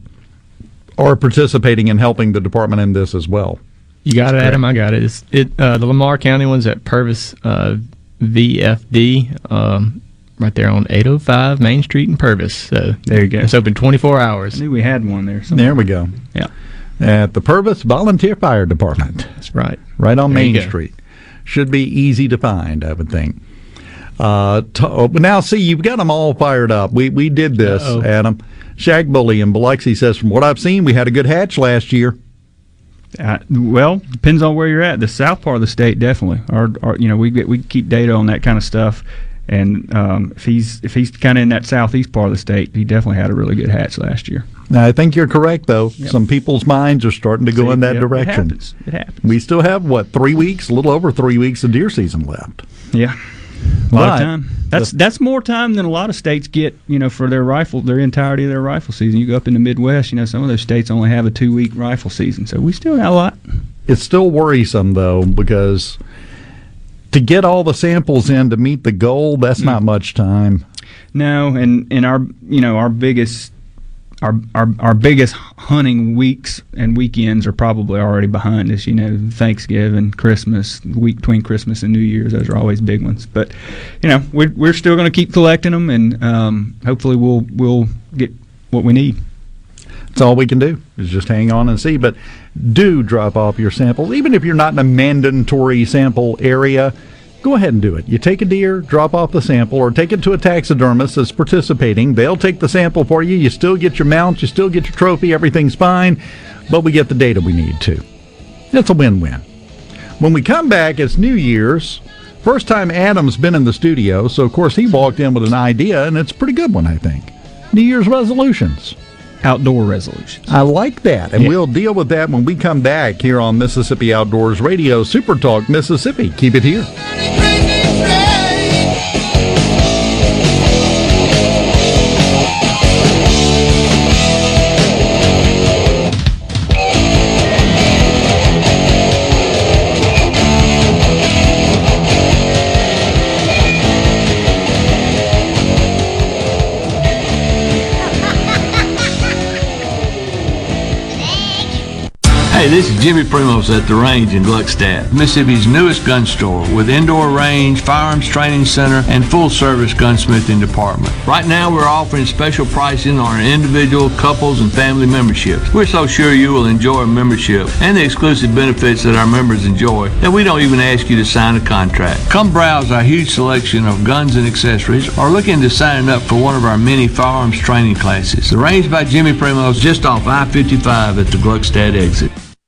are participating in helping the department in this as well. You got it, Adam. I got it. It's, it uh, the Lamar County one's at Purvis uh, VFD, um, right there on 805 Main Street in Purvis. So there you go. It's open 24 hours. I knew we had one there. There we go. Yeah. At the Purvis Volunteer Fire Department. That's right. Right on There Main. Street. Should be easy to find, I would think. Uh, to, oh, but now, see, you've got them all fired up. We we did this, Uh-oh. Adam. Shag Bully in Biloxi says, from what I've seen, we had a good hatch last year. Uh, well, depends on where you're at. The south part of the state, definitely. Our, our you know, we get we keep data on that kind of stuff, and um, if he's if he's kind of in that southeast part of the state, he definitely had a really good hatch last year. Now, I think you're correct, though. Some people's minds are starting to go See, in that yep, it direction. happens. It happens. We still have, what, three weeks, a little over three weeks of deer season left. Yeah, a lot But of time. That's that's more time than a lot of states get. You know, for their rifle, their entirety of their rifle season. You go up in the Midwest, you know, some of those states only have a two week rifle season, so we still got a lot. It's still worrisome, though, because to get all the samples in to meet the goal, that's not mm-hmm. much time. No, and and our you know our biggest our our our biggest hunting weeks and weekends are probably already behind us. You know, Thanksgiving, Christmas, week between Christmas and New Year's, those are always big ones. But you know, we're we're still going to keep collecting them, and um, hopefully we'll we'll get what we need. That's all we can do is just hang on and see. But do drop off your samples, even if you're not in a mandatory sample area. Go ahead and do it. You take a deer, drop off the sample, or take it to a taxidermist that's participating. They'll take the sample for you. You still get your mount, you still get your trophy, everything's fine, but we get the data we need too. It's a win win. When we come back, it's New Year's. First time Adam's been in the studio, so of course he walked in with an idea, and it's a pretty good one, I think. New Year's resolutions. Outdoor resolutions. I like that. And Yeah. we'll deal with that when we come back here on Mississippi Outdoors Radio, Super Talk Mississippi. Keep it here. Hey, this is Jimmy Primos at the range in Gluckstadt, Mississippi's newest gun store with indoor range, firearms training center, and full service gunsmithing department. Right now, we're offering special pricing on our individual, couples, and family memberships. We're so sure you will enjoy a membership and the exclusive benefits that our members enjoy that we don't even ask you to sign a contract. Come browse our huge selection of guns and accessories or look into signing up for one of our many firearms training classes. The Range by Jimmy Primos just off I-55 at the Gluckstadt exit.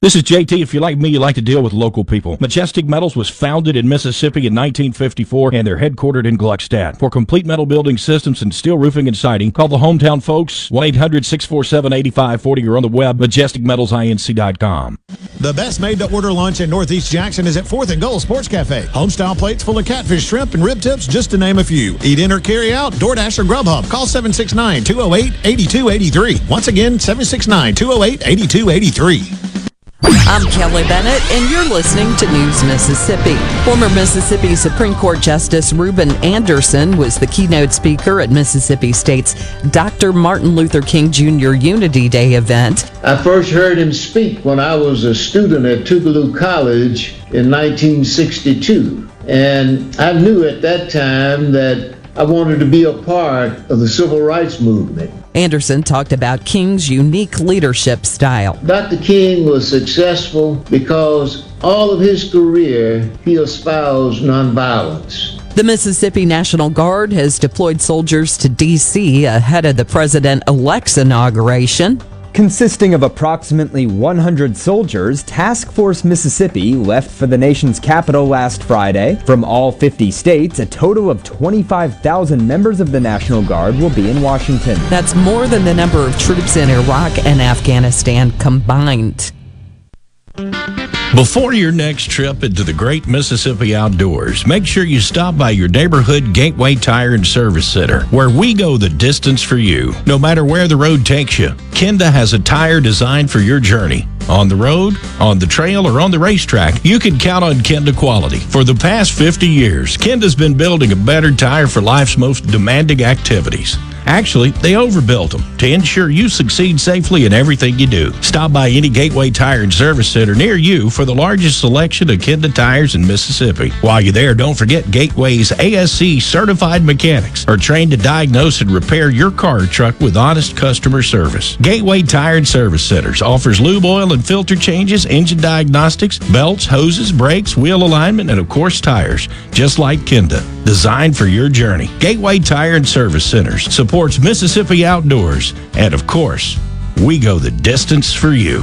This is JT. If you're like me, you like to deal with local people. Majestic Metals was founded in Mississippi in 1954 and they're headquartered in Gluckstadt. For complete metal building systems and steel roofing and siding, call the hometown folks 1 800 647 8540 or on the web majesticmetalsinc.com. The best made to order lunch in Northeast Jackson is at 4th and Gold Sports Cafe. Homestyle plates full of catfish, shrimp, and rib tips, just to name a few. Eat in or carry out, DoorDash or Grubhub. Call 769 208 8283. Once again, 769 208 8283. I'm Kelly Bennett, and you're listening to News Mississippi. Former Mississippi Supreme Court Justice Reuben Anderson was the keynote speaker at Mississippi State's Dr. Martin Luther King Jr. Unity Day event. I first heard him speak when I was a student at Tougaloo College in 1962. And I knew at that time that I wanted to be a part of the civil rights movement. Anderson talked about King's unique leadership style. Dr. King was successful because all of his career he espoused nonviolence. The Mississippi National Guard has deployed soldiers to D.C. ahead of the president elect's inauguration. Consisting of approximately 100 soldiers, Task Force Mississippi left for the nation's capital last Friday. From all 50 states, a total of 25,000 members of the National Guard will be in Washington. That's more than the number of troops in Iraq and Afghanistan combined. Before your next trip into the great Mississippi outdoors, make sure you stop by your neighborhood Gateway Tire and Service Center, where we go the distance for you. No matter where the road takes you, Kenda has a tire designed for your journey. On the road, on the trail, or on the racetrack, you can count on Kenda quality. For the past 50 years, Kenda's been building a better tire for life's most demanding activities. Actually, they overbuilt them to ensure you succeed safely in everything you do. Stop by any Gateway Tire and Service Center near you for the largest selection of Kenda tires in Mississippi. While you're there, don't forget Gateway's ASE certified mechanics are trained to diagnose and repair your car or truck with honest customer service. Gateway Tire and Service Centers offers lube oil and filter changes, engine diagnostics, belts, hoses, brakes, wheel alignment, and of course tires, just like Kenda. Designed for your journey. Gateway Tire and Service Centers supports Mississippi outdoors, and of course, we go the distance for you.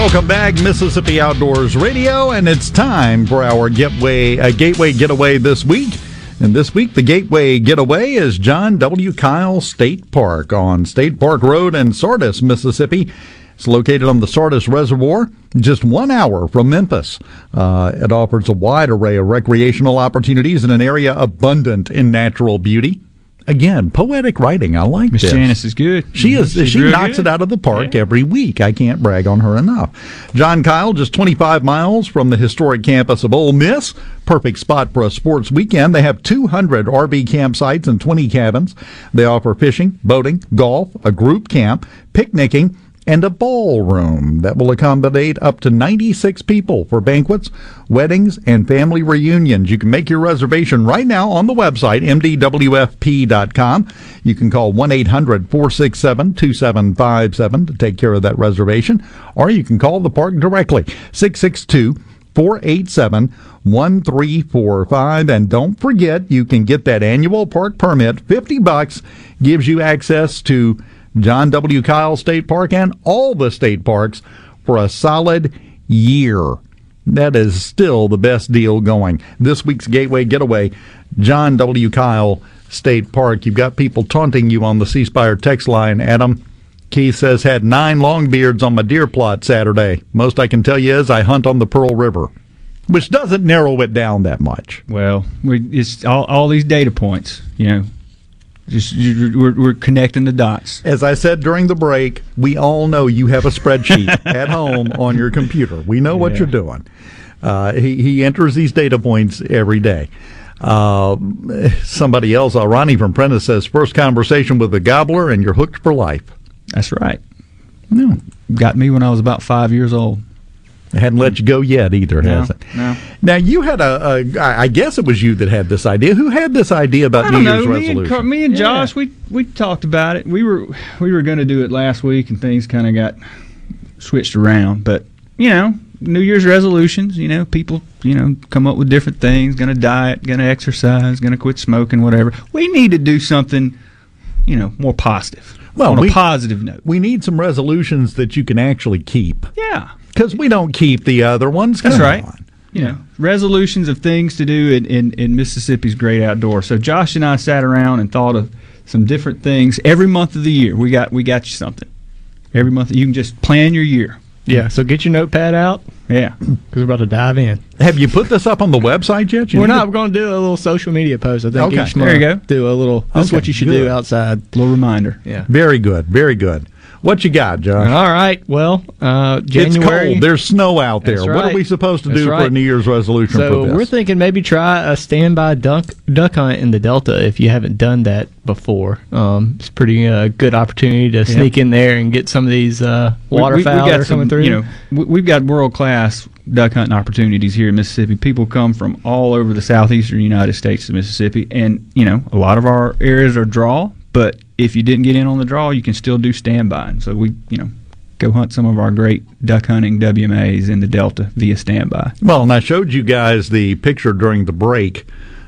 Welcome back, Mississippi Outdoors Radio, and it's time for our getaway, uh, Gateway Getaway this week. And this week, the Gateway Getaway is John W. Kyle State Park on State Park Road in Sardis, Mississippi. It's located on the Sardis Reservoir, just one hour from Memphis. Uh, it offers a wide array of recreational opportunities in an area abundant in natural beauty. Again, poetic writing. I like Miss this. Janice is good. She mm-hmm. is. She's she knocks good. it out of the park every week. I can't brag on her enough. John Kyle, just 25 miles from the historic campus of Ole Miss. Perfect spot for a sports weekend. They have 200 RV campsites and 20 cabins. They offer fishing, boating, golf, a group camp, picnicking, and a ballroom that will accommodate up to 96 people for banquets, weddings, and family reunions. You can make your reservation right now on the website, mdwfp.com. You can call 1 800 467 2757 to take care of that reservation, or you can call the park directly, 662 487 1345. And don't forget, you can get that annual park permit. 50 bucks gives you access to John W. Kyle State Park and all the state parks for a solid year. That is still the best deal going. This week's Gateway Getaway, John W. Kyle State Park. You've got people taunting you on the C Spire text line, Adam. Keith says, had nine longbeards on my deer plot Saturday. Most I can tell you is I hunt on the Pearl River, which doesn't narrow it down that much. Well, we, it's all, all these data points, you know. Just you- we're, we're connecting the dots. As I said during the break, we all know you have a spreadsheet at home on your computer. We know what Yeah. you're doing. Uh, he, he enters these data points every day. Uh, somebody else, uh, Ronnie from Prentiss says, first conversation with a gobbler and you're hooked for life. That's right. No. Got me when I was about five years old. It hadn't let you go yet either, No, has it? no. Now you had a, a, I I guess it was you that had this idea. Who had this idea about I New don't know. Year's Me resolution? and, Car- me and Josh, we we talked about it. We were we were going to do it last week, and things kind of got switched around. But you know, New Year's resolutions. You know, people you know come up with different things. Going to diet, going to exercise, going to quit smoking, whatever. We need to do something, you know, more positive. Well, on we- a positive note. We need some resolutions that you can actually keep. Yeah. Because we don't keep the other ones. That's Come right. on. You know, resolutions of things to do in, in, in Mississippi's great outdoors. So Josh and I sat around and thought of some different things every month of the year. We got we got you something. Every month you can just plan your year. Yeah, so get your notepad out. Yeah, because we're about to dive in. Have you put this up on the website yet? You We're not. to- We're going to do a little social media post. I think Okay. each There month. you go. Do a little. That's Okay, what you should good. do outside. A little reminder. Yeah. Very good. Very good. What you got, Josh? All right. Well, uh, January. It's cold. There's snow out there. That's What are we supposed to That's do for a. New Year's resolution So for this? we're thinking maybe try a standby duck duck hunt in the Delta if you haven't done that before. Um, it's a pretty uh, good opportunity to sneak in there and get some of these uh, waterfowl that are coming through. You know, we, we've got world class duck hunting opportunities here in Mississippi. People come from all over the southeastern United States to Mississippi, and you know, a lot of our areas are draw. But if you didn't get in on the draw, you can still do standby. So we, you know, go hunt some of our great duck hunting WMAs in the Delta via standby. Well, and I showed you guys the picture during the break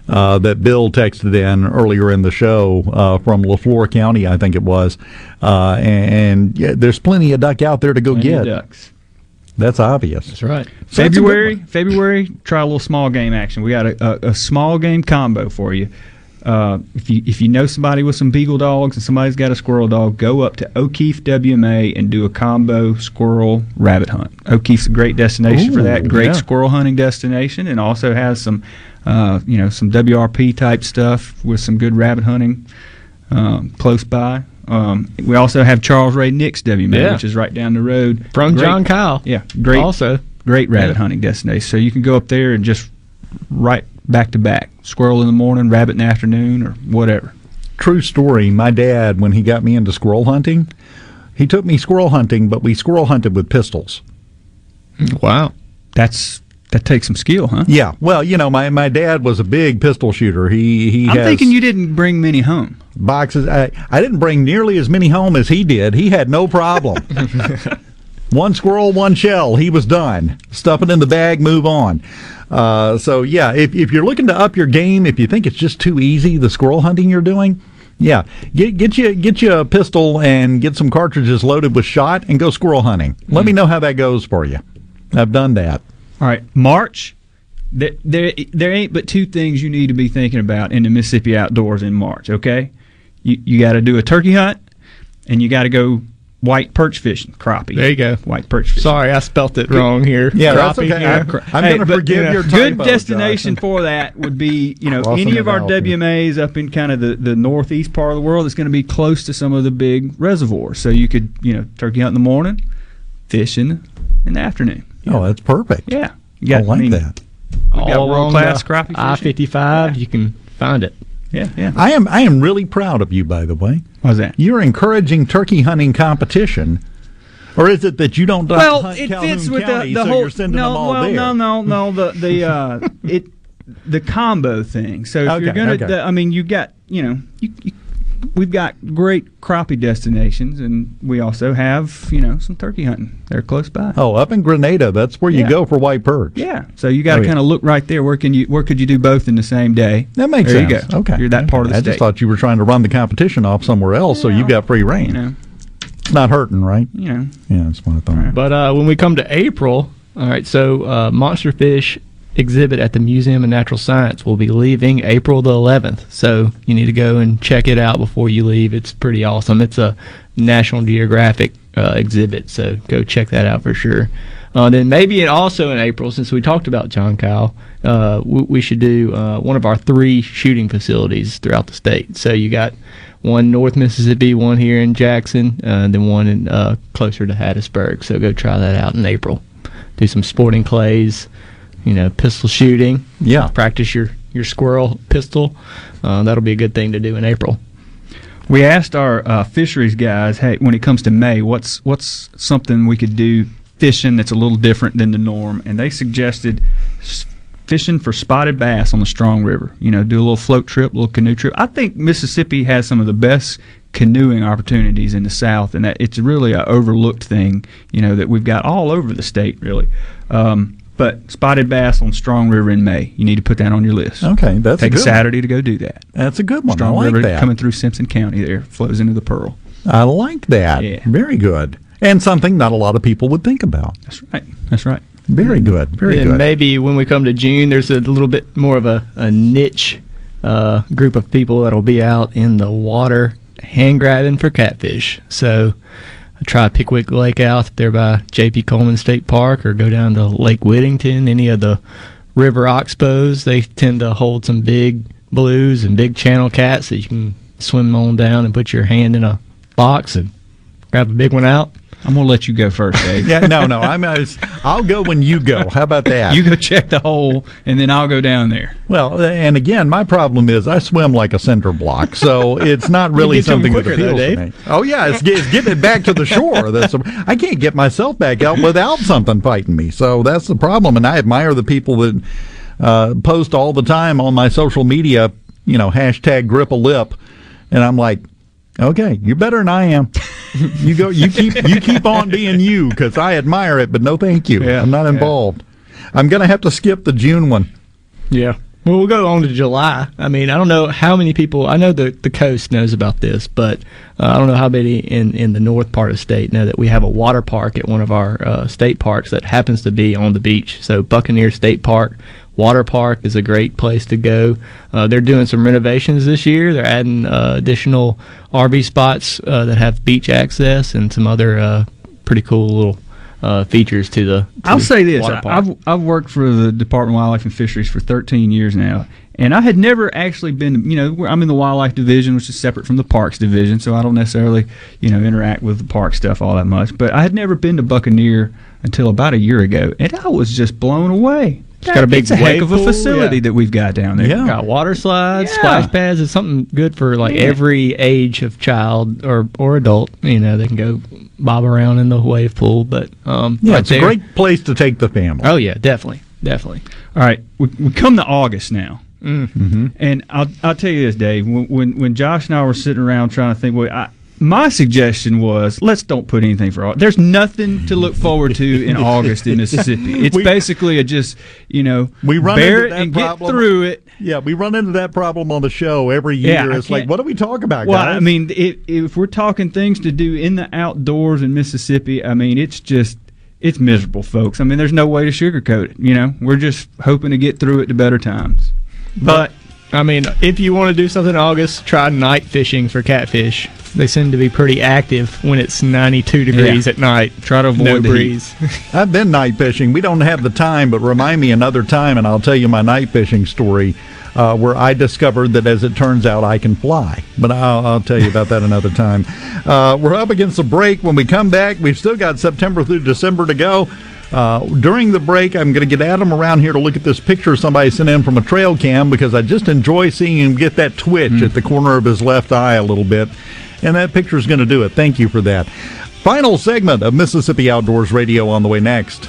uh, that Bill texted in earlier in the show uh, from Leflore County, I think it was. Uh, and and yeah, there's plenty of duck out there to go Plenty get. of ducks. That's obvious. That's right. So that's February, February, try a little small game action. We got a, a, a small game combo for you. Uh, if you if you know somebody with some beagle dogs and somebody's got a squirrel dog, go up to O'Keefe WMA and do a combo squirrel rabbit hunt. O'Keefe's a great destination for that. Great yeah. squirrel hunting destination, and also has some, uh, you know, some WRP type stuff with some good rabbit hunting um, close by. Um, we also have Charles Ray Nix WMA, Yeah. which is right down the road From Great- John Kyle. Yeah, great. Also. great rabbit Yeah. hunting destination. So you can go up there and just right back to back, squirrel in the morning, rabbit in the afternoon, or whatever. True story. My dad, when he got me into squirrel hunting, he took me squirrel hunting, but we squirrel hunted with pistols. Wow, that's that takes some skill, huh? Yeah. Well, you know, my, my dad was a big pistol shooter. He he I'm has thinking you didn't bring many home. boxes. I, I didn't bring nearly as many home as he did. He had no problem. one squirrel, one shell. He was done. Stuff it in the bag, move on. Uh, so yeah, if if you're looking to up your game, if you think it's just too easy, the squirrel hunting you're doing, Yeah, get get you get you a pistol and get some cartridges loaded with shot and go squirrel hunting. Let me know how that goes for you. I've done that. All right, March. There, there, there ain't but two things you need to be thinking about in the Mississippi outdoors in March. Okay, you you got to do a turkey hunt, and you got to go white perch fishing, crappie. There you go. White perch fishing. Sorry, I spelt it wrong here. Yeah, that's Crappie, okay. yeah. I'm- I'm Hey, gonna but, forgive you know, your good destination Jonathan. for that would be you know Crossing any of our out, yeah. WMAs up in kind of the, the northeast part of the world that's going to be close to some of the big reservoirs. So you could you know turkey hunt in the morning, fishing in, in the afternoon. Oh, that's perfect. Yeah, you got I like mean, that. We've All world class the crappie I fishing. fifty five. You can find it. Yeah, yeah. I am I am really proud of you, by the way. Why's that? You're encouraging turkey hunting competition, or is it that you don't well, hunt it Calhoun fits with County, the, the so whole. you're sending no, them all well, there? no, no, no. The the uh, it the combo thing. So if you're gonna, okay. the- I mean, you've got you know, you, you, we've got great crappie destinations, and we also have you know some turkey hunting. They're close by. Oh, up in Grenada, that's where you go for white perch. Yeah, so you got to Oh, yeah. kind of look right there. Where can you? Where could you do both in the same day? That makes there sense. You go. Okay, you're that part of the I state. just thought you were trying to run the competition off somewhere else, so you've got free reign. you know, It's not hurting, right? you know. Yeah, that's what I thought. But uh, when we come to April, all right, so uh, Monster Fish exhibit at the Museum of Natural Science will be leaving April the 11th. So you need to go and check it out before you leave. It's pretty awesome. It's a National Geographic uh, exhibit, so go check that out for sure. Uh, then maybe also in April, since we talked about John Kyle, uh, we, we should do uh, one of our three shooting facilities throughout the state. So you got one North Mississippi, one here in Jackson, uh, and then one in uh, closer to Hattiesburg. So go try that out in April. Do some sporting clays, you know, pistol shooting. Yeah. Practice your your squirrel pistol. Uh, that'll be a good thing to do in April. We asked our uh, fisheries guys, hey, when it comes to May, what's what's something we could do fishing that's a little different than the norm? And they suggested fishing for spotted bass on the Strong River. You know, do a little float trip, a little canoe trip. I think Mississippi has some of the best canoeing opportunities in the South, and that it's really a overlooked thing. You know that we've got all over the state, really. Um, but spotted bass on Strong River in May, you need to put that on your list. Okay, that's a take a, good one. Saturday to go do that. That's a good one. Strong I like River that. coming through Simpson County there flows into the Pearl. I like that. Yeah. Very good. And something not a lot of people would think about. That's right. That's right. Very good. Very good. and good. maybe when we come to June, there's a little bit more of a, a niche uh, group of people that'll be out in the water hand grabbing for catfish. So I try Pickwick Lake out there by J.P. Coleman State Park or go down to Lake Whittington, any of the river oxbows. They tend to hold some big blues and big channel cats that you can swim on down and put your hand in a box and grab a big one out. I'm gonna let you go first, Dave. yeah, no, no. I'm. I was, I'll go when you go. How about that? You go check the hole, and then I'll go down there. Well, and again, my problem is I swim like a center block, so it's not really to something that quicker, though, appeals to me. Oh yeah, it's, it's getting it back to the shore. That's I can't get myself back out without something fighting me. So that's the problem. And I admire the people that uh, post all the time on my social media. You know, hashtag grip a lip, and I'm like, okay, you're better than I am. you go, you keep, you keep on being you because I admire it, but no, thank you. I'm not involved. I'm gonna have to skip the June one. Yeah. Well, we'll go on to July. I mean, I don't know how many people. I know the the coast knows about this, but uh, I don't know how many in in the north part of the state know that we have a water park at one of our uh, state parks that happens to be on the beach. So Buccaneer State Park. Water Park is a great place to go. Uh, they're doing some renovations this year. They're adding uh, additional RV spots uh, that have beach access and some other uh, pretty cool little uh, features to the. to I'll the say this: water I- park. I've I've worked for the Department of Wildlife and Fisheries for 13 years now, and I had never actually been. You know, I'm in the Wildlife Division, which is separate from the Parks Division, so I don't necessarily you know interact with the park stuff all that much. But I had never been to Buccaneer until about a year ago, and I was just blown away. It's got a big It's a heck wave of a facility yeah. that we've got down there. Got water slides, Yeah. splash pads. It's something good for like Yeah. every age of child or or adult. You know, they can go bob around in the wave pool. But um, Yeah, right it's a great place to take the family. Oh yeah, definitely, definitely. All right, we, we come to August now. Mm. Mm-hmm. And I'll I'll tell you this, Dave. When, when when Josh and I were sitting around trying to think, well, I my suggestion was let's don't put anything for all. There's nothing to look forward to in August in Mississippi. It's We- basically a just you know We run bear into it that and problem. get through it. Yeah, we run into that problem on the show every year. I it's like, what do we talk about, Well, guys? I mean, if, if we're talking things to do in the outdoors in Mississippi, I mean, it's just it's miserable, folks. I mean, there's no way to sugarcoat it. You know, we're just hoping to get through it to better times. But I mean, if you want to do something in August, try night fishing for catfish. They seem to be pretty active when it's 92 degrees Yeah. at night. Try to avoid no the heat. breeze. I've been night fishing. We don't have the time, but remind me another time, and I'll tell you my night fishing story. Uh, where I discovered that, as it turns out, I can fly. But I'll, I'll tell you about that another time. Uh, we're up against a break. When we come back, we've still got September through December to go. Uh, during the break, I'm going to get Adam around here to look at this picture somebody sent in from a trail cam because I just enjoy seeing him get that twitch at the corner of his left eye a little bit. And that picture is going to do it. Thank you for that. Final segment of Mississippi Outdoors Radio on the way next.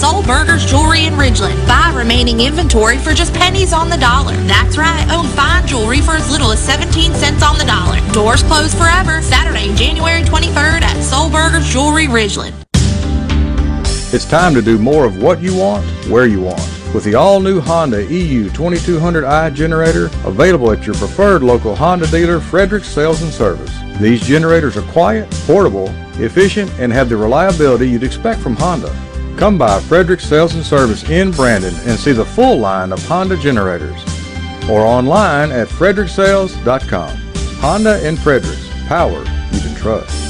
Sollberger's Jewelry in Ridgeland. Buy remaining inventory for just pennies on the dollar. That's right, own fine jewelry for as little as 17 cents on the dollar. Doors closed forever, Saturday, January 23rd at Sollberger's Jewelry Ridgeland. It's time to do more of what you want, where you want. With the all-new Honda EU 2200i generator available at your preferred local Honda dealer, Frederick Sales and Service. These generators are quiet, portable, efficient, and have the reliability you'd expect from Honda. Come by Frederick Sales and Service in Brandon and see the full line of Honda generators. Or online at fredericksales.com. Honda and Fredericks. Power you can trust.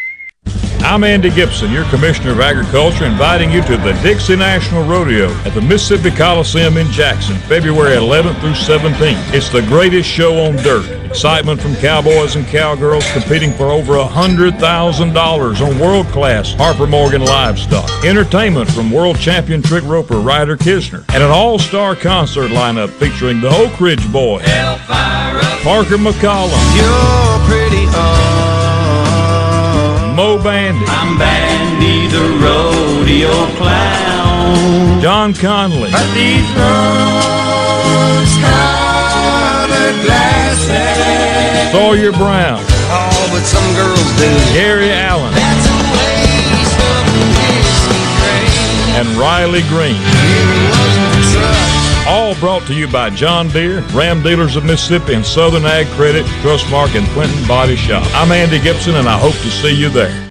I'm Andy Gibson, your Commissioner of Agriculture, inviting you to the Dixie National Rodeo at the Mississippi Coliseum in Jackson, February 11th through 17th. It's the greatest show on dirt. Excitement from cowboys and cowgirls competing for over $100,000 on world-class Harper Morgan livestock. Entertainment from world champion trick roper Rider Kiesner. And an all-star concert lineup featuring the Oak Ridge Boys, Parker McCollum, You're pretty Moe Bandy, I'm Bandy the rodeo clown. John Conlee, But these rose-colored glasses. Sawyer Brown, Oh, but some girls do. Gary Allan, That's a waste of whiskey and Riley Green. All brought to you by John Deere, Ram Dealers of Mississippi, and Southern Ag Credit, Trustmark, and Clinton Body Shop. I'm Andy Gibson, and I hope to see you there.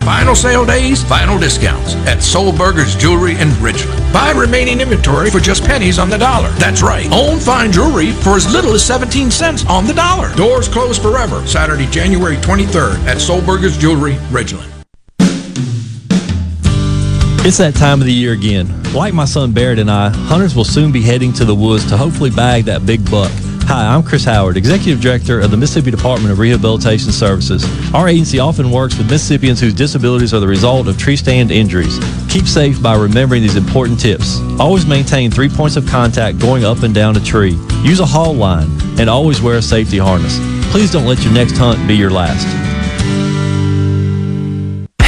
Final sale days, final discounts at Sollberger's Jewelry in Richland. Buy remaining inventory for just pennies on the dollar. That's right. Own fine jewelry for as little as 17 cents on the dollar. Doors closed forever. Saturday, January 23rd at Sollberger's Jewelry, Ridgeland. It's that time of the year again. Like my son Barrett and I, hunters will soon be heading to the woods to hopefully bag that big buck. Hi, I'm Chris Howard, Executive Director of the Mississippi Department of Rehabilitation Services. Our agency often works with Mississippians whose disabilities are the result of tree stand injuries. Keep safe by remembering these important tips. Always maintain three points of contact going up and down a tree. Use a haul line and always wear a safety harness. Please don't let your next hunt be your last.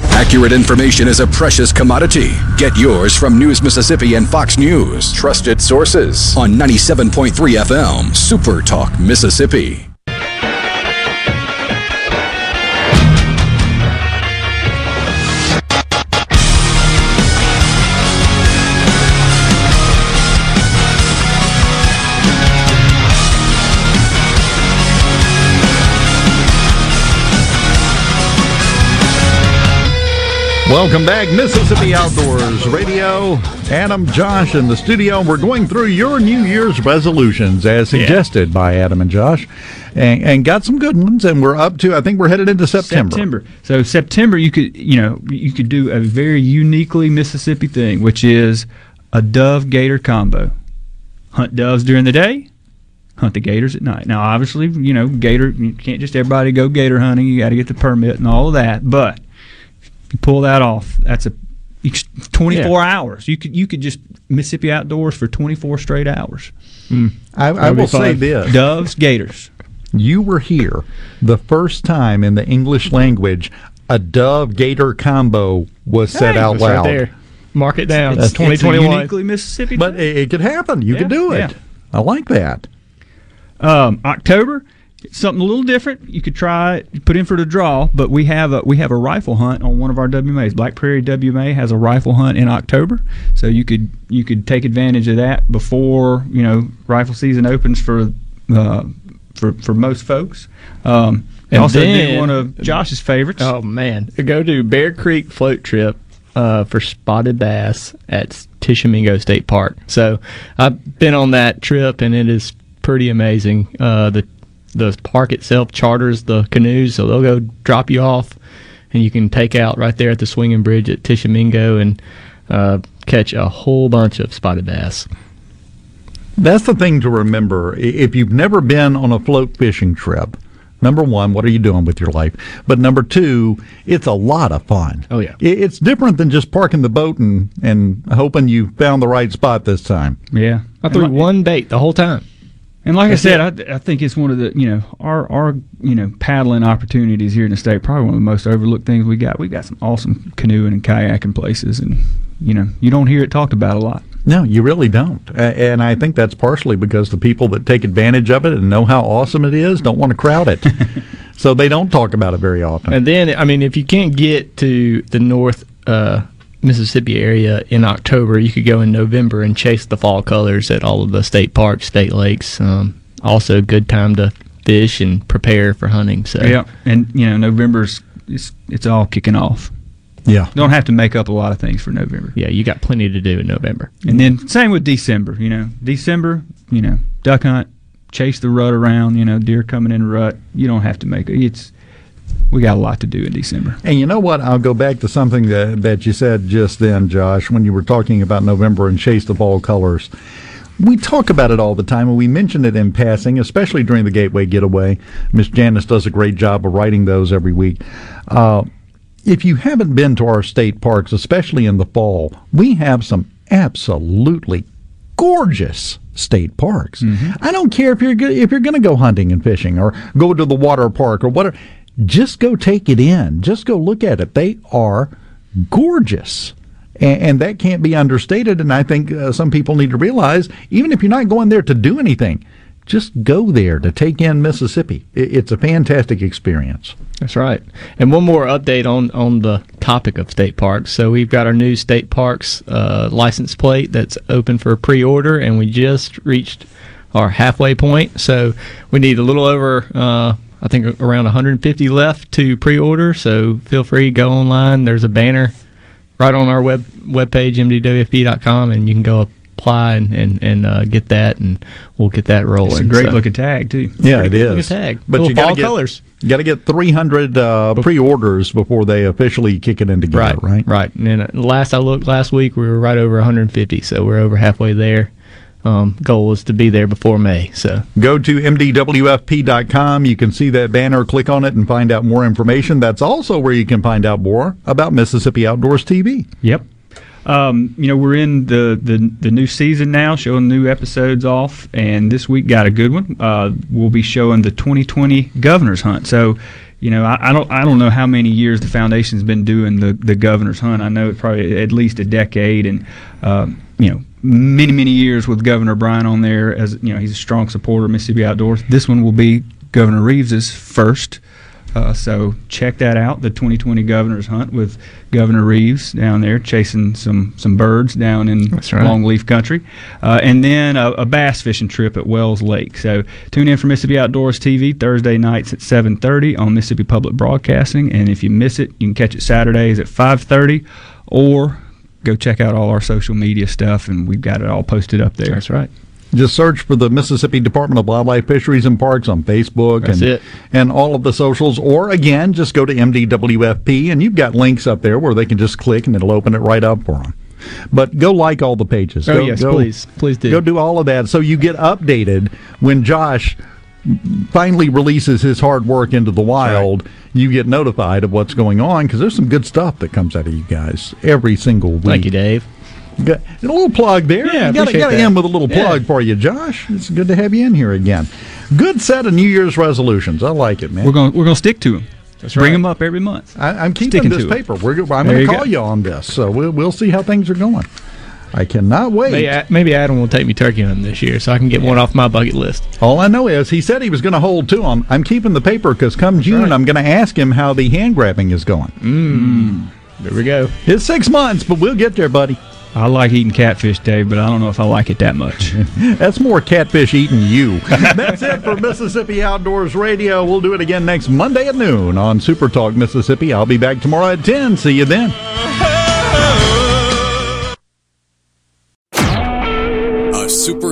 Accurate information is a precious commodity. Get yours from News Mississippi and Fox News. Trusted sources on 97.3 FM, Super Talk, Mississippi. Welcome back, Mississippi Outdoors Radio. Adam, Josh in the studio. We're going through your New Year's resolutions as suggested by Adam and Josh, and, and got some good ones. And we're up to, I think we're headed into September. September. So September, you could you know you could do a very uniquely Mississippi thing, which is a dove gator combo. Hunt doves during the day, hunt the gators at night. Now, obviously, you know gator. You can't just everybody go gator hunting. You got to get the permit and all of that. But you pull that off, that's a 24 hours. You could you could just Mississippi outdoors for 24 straight hours. I, I will say this: doves, gators. You were here the first time in the English language a dove gator combo was said Hey, out it's right loud. there. Mark it down. It's- That's it's a 2021. uniquely Mississippi. But it, it could happen. You could do it. yeah. I like that. Um, October, something a little different. You could try put in for the draw, but we have a we have a rifle hunt on one of our WMAs. Black Prairie WMA has a rifle hunt in October, so you could you could take advantage of that before you know rifle season opens for uh, for for most folks. Um, And also then- one of Josh's favorites. Oh man, go to Bear Creek float trip uh, for spotted bass at Tishomingo State Park. So I've been on that trip and it is pretty amazing. Uh, the the park itself charters the canoes, so they'll go drop you off, and you can take out right there at the swinging bridge at Tishomingo and uh, catch a whole bunch of spotted bass. That's the thing to remember. If you've never been on a float fishing trip, number one, what are you doing with your life? But number two, it's a lot of fun. Oh, yeah. It's different than just parking the boat and, and hoping you found the right spot this time. Yeah, I threw one bait the whole time. And like That's I said, I, I think it's one of the you know our our you know paddling opportunities here in the state. Probably one of the most overlooked things we got. We've got some awesome canoeing and kayaking places, and you know you don't hear it talked about a lot. No, you really don't. A- And I think that's partially because the people that take advantage of it and know how awesome it is don't want to crowd it. so they don't talk about it very often. And then, I mean, if you can't get to the North uh, Mississippi area in October, you could go in November and chase the fall colors at all of the state parks, state lakes. Um, also, a good time to fish and prepare for hunting. So Yeah, and you know November's it's it's all kicking off. Yeah, don't have to make up a lot of things for November. Yeah, you got plenty to do in November. And then same with December. You know, December, you know, duck hunt, chase the rut around. You know, deer coming in rut. You don't have to make it. It's we got a lot to do in December. And you know what? I'll go back to something that, that you said just then, Josh, when you were talking about November and Chase the Fall Colors. We talk about it all the time, and we mention it in passing, especially during the Gateway Getaway. Miss Janice does a great job of writing those every week. Uh, if you haven't been to our state parks, especially in the fall, we have some absolutely gorgeous state parks. I don't care if you're if you're going to go hunting and fishing or go to the water park or whatever. Just go take it in. Just go look at it. They are gorgeous. And, and that can't be understated. And I think uh, some people need to realize, even if you're not going there to do anything, just go there to take in Mississippi. It, it's a fantastic experience. That's right. And one more update on on the topic of state parks. So we've got our new state parks uh, license plate that's open for pre-order, and we just reached our halfway point. So we need a little over, uh, I think, around 150 left to pre-order. So feel free go online. There's a banner right on our web webpage mdwfp.com, and you can go apply and and, and uh, get that, and we'll get that rolling. It's a great So- looking tag too. Yeah, Pretty it good looking is. tag. But Little you got to get colors. You got to get 300 uh, pre-orders before they officially kick it into gear, Right, right? right. And then uh, last I looked last week, we were right over 150, so we're over halfway there. Um, goal is to be there before May. So Go to mdwfp.com. You can see that banner, click on it, and find out more information. That's also where you can find out more about Mississippi Outdoors TV. Yep. Um, you know, we're in the, the, the new season now, showing new episodes off, and this week got a good one. Uh, we'll be showing the 2020 Governor's Hunt. So, you know, I, I don't I don't know how many years the foundation's been doing the, the Governor's Hunt. I know it's probably at least a decade, and um, you know, many many years with Governor Bryant on there. As you know, he's a strong supporter of Mississippi Outdoors. This one will be Governor Reeves's first. Uh, so check that out, the 2020 Governor's Hunt with Governor Reeves down there chasing some some birds down in right. Longleaf Country, uh, and then a, a bass fishing trip at Wells Lake. So tune in for Mississippi Outdoors TV Thursday nights at 7:30 on Mississippi Public Broadcasting, and if you miss it, you can catch it Saturdays at 5:30, or go check out all our social media stuff, and we've got it all posted up there. That's right. Just search for the Mississippi Department of Wildlife, Fisheries, and Parks on Facebook That's and it. and all of the socials. Or again, just go to MDWFP, and you've got links up there where they can just click, and it'll open it right up for them. But go like all the pages. Oh, Go- yes, go- please. Please do. Go do all of that so you get updated when Josh finally releases his hard work into the wild. You get notified of what's going on because there's some good stuff that comes out of you guys every single week. Thank you, Dave. Got a little plug there. Yeah, you got appreciate to that. end with a little Yeah. plug for you, Josh. It's good to have you in here again. Good set of New Year's resolutions. I like it, man. We're going we're going to stick to them. That's Bring right. them up every month. I, I'm keeping Sticking this to paper. We're, I'm going you to go. call you on this, so we'll we'll see how things are going. I cannot wait. Maybe, maybe Adam will take me turkey hunting this year, so I can get one off my bucket list. All I know is he said he was going to hold to him. I'm keeping the paper because come June, right. I'm going to ask him how the hand grabbing is going. Mm. There we go. It's six months, but we'll get there, buddy. I like eating catfish, Dave, but I don't know if I like it that much. That's more catfish eating you. That's it for Mississippi Outdoors Radio. We'll do it again next Monday at noon on Super Talk Mississippi. I'll be back tomorrow at 10. See you then.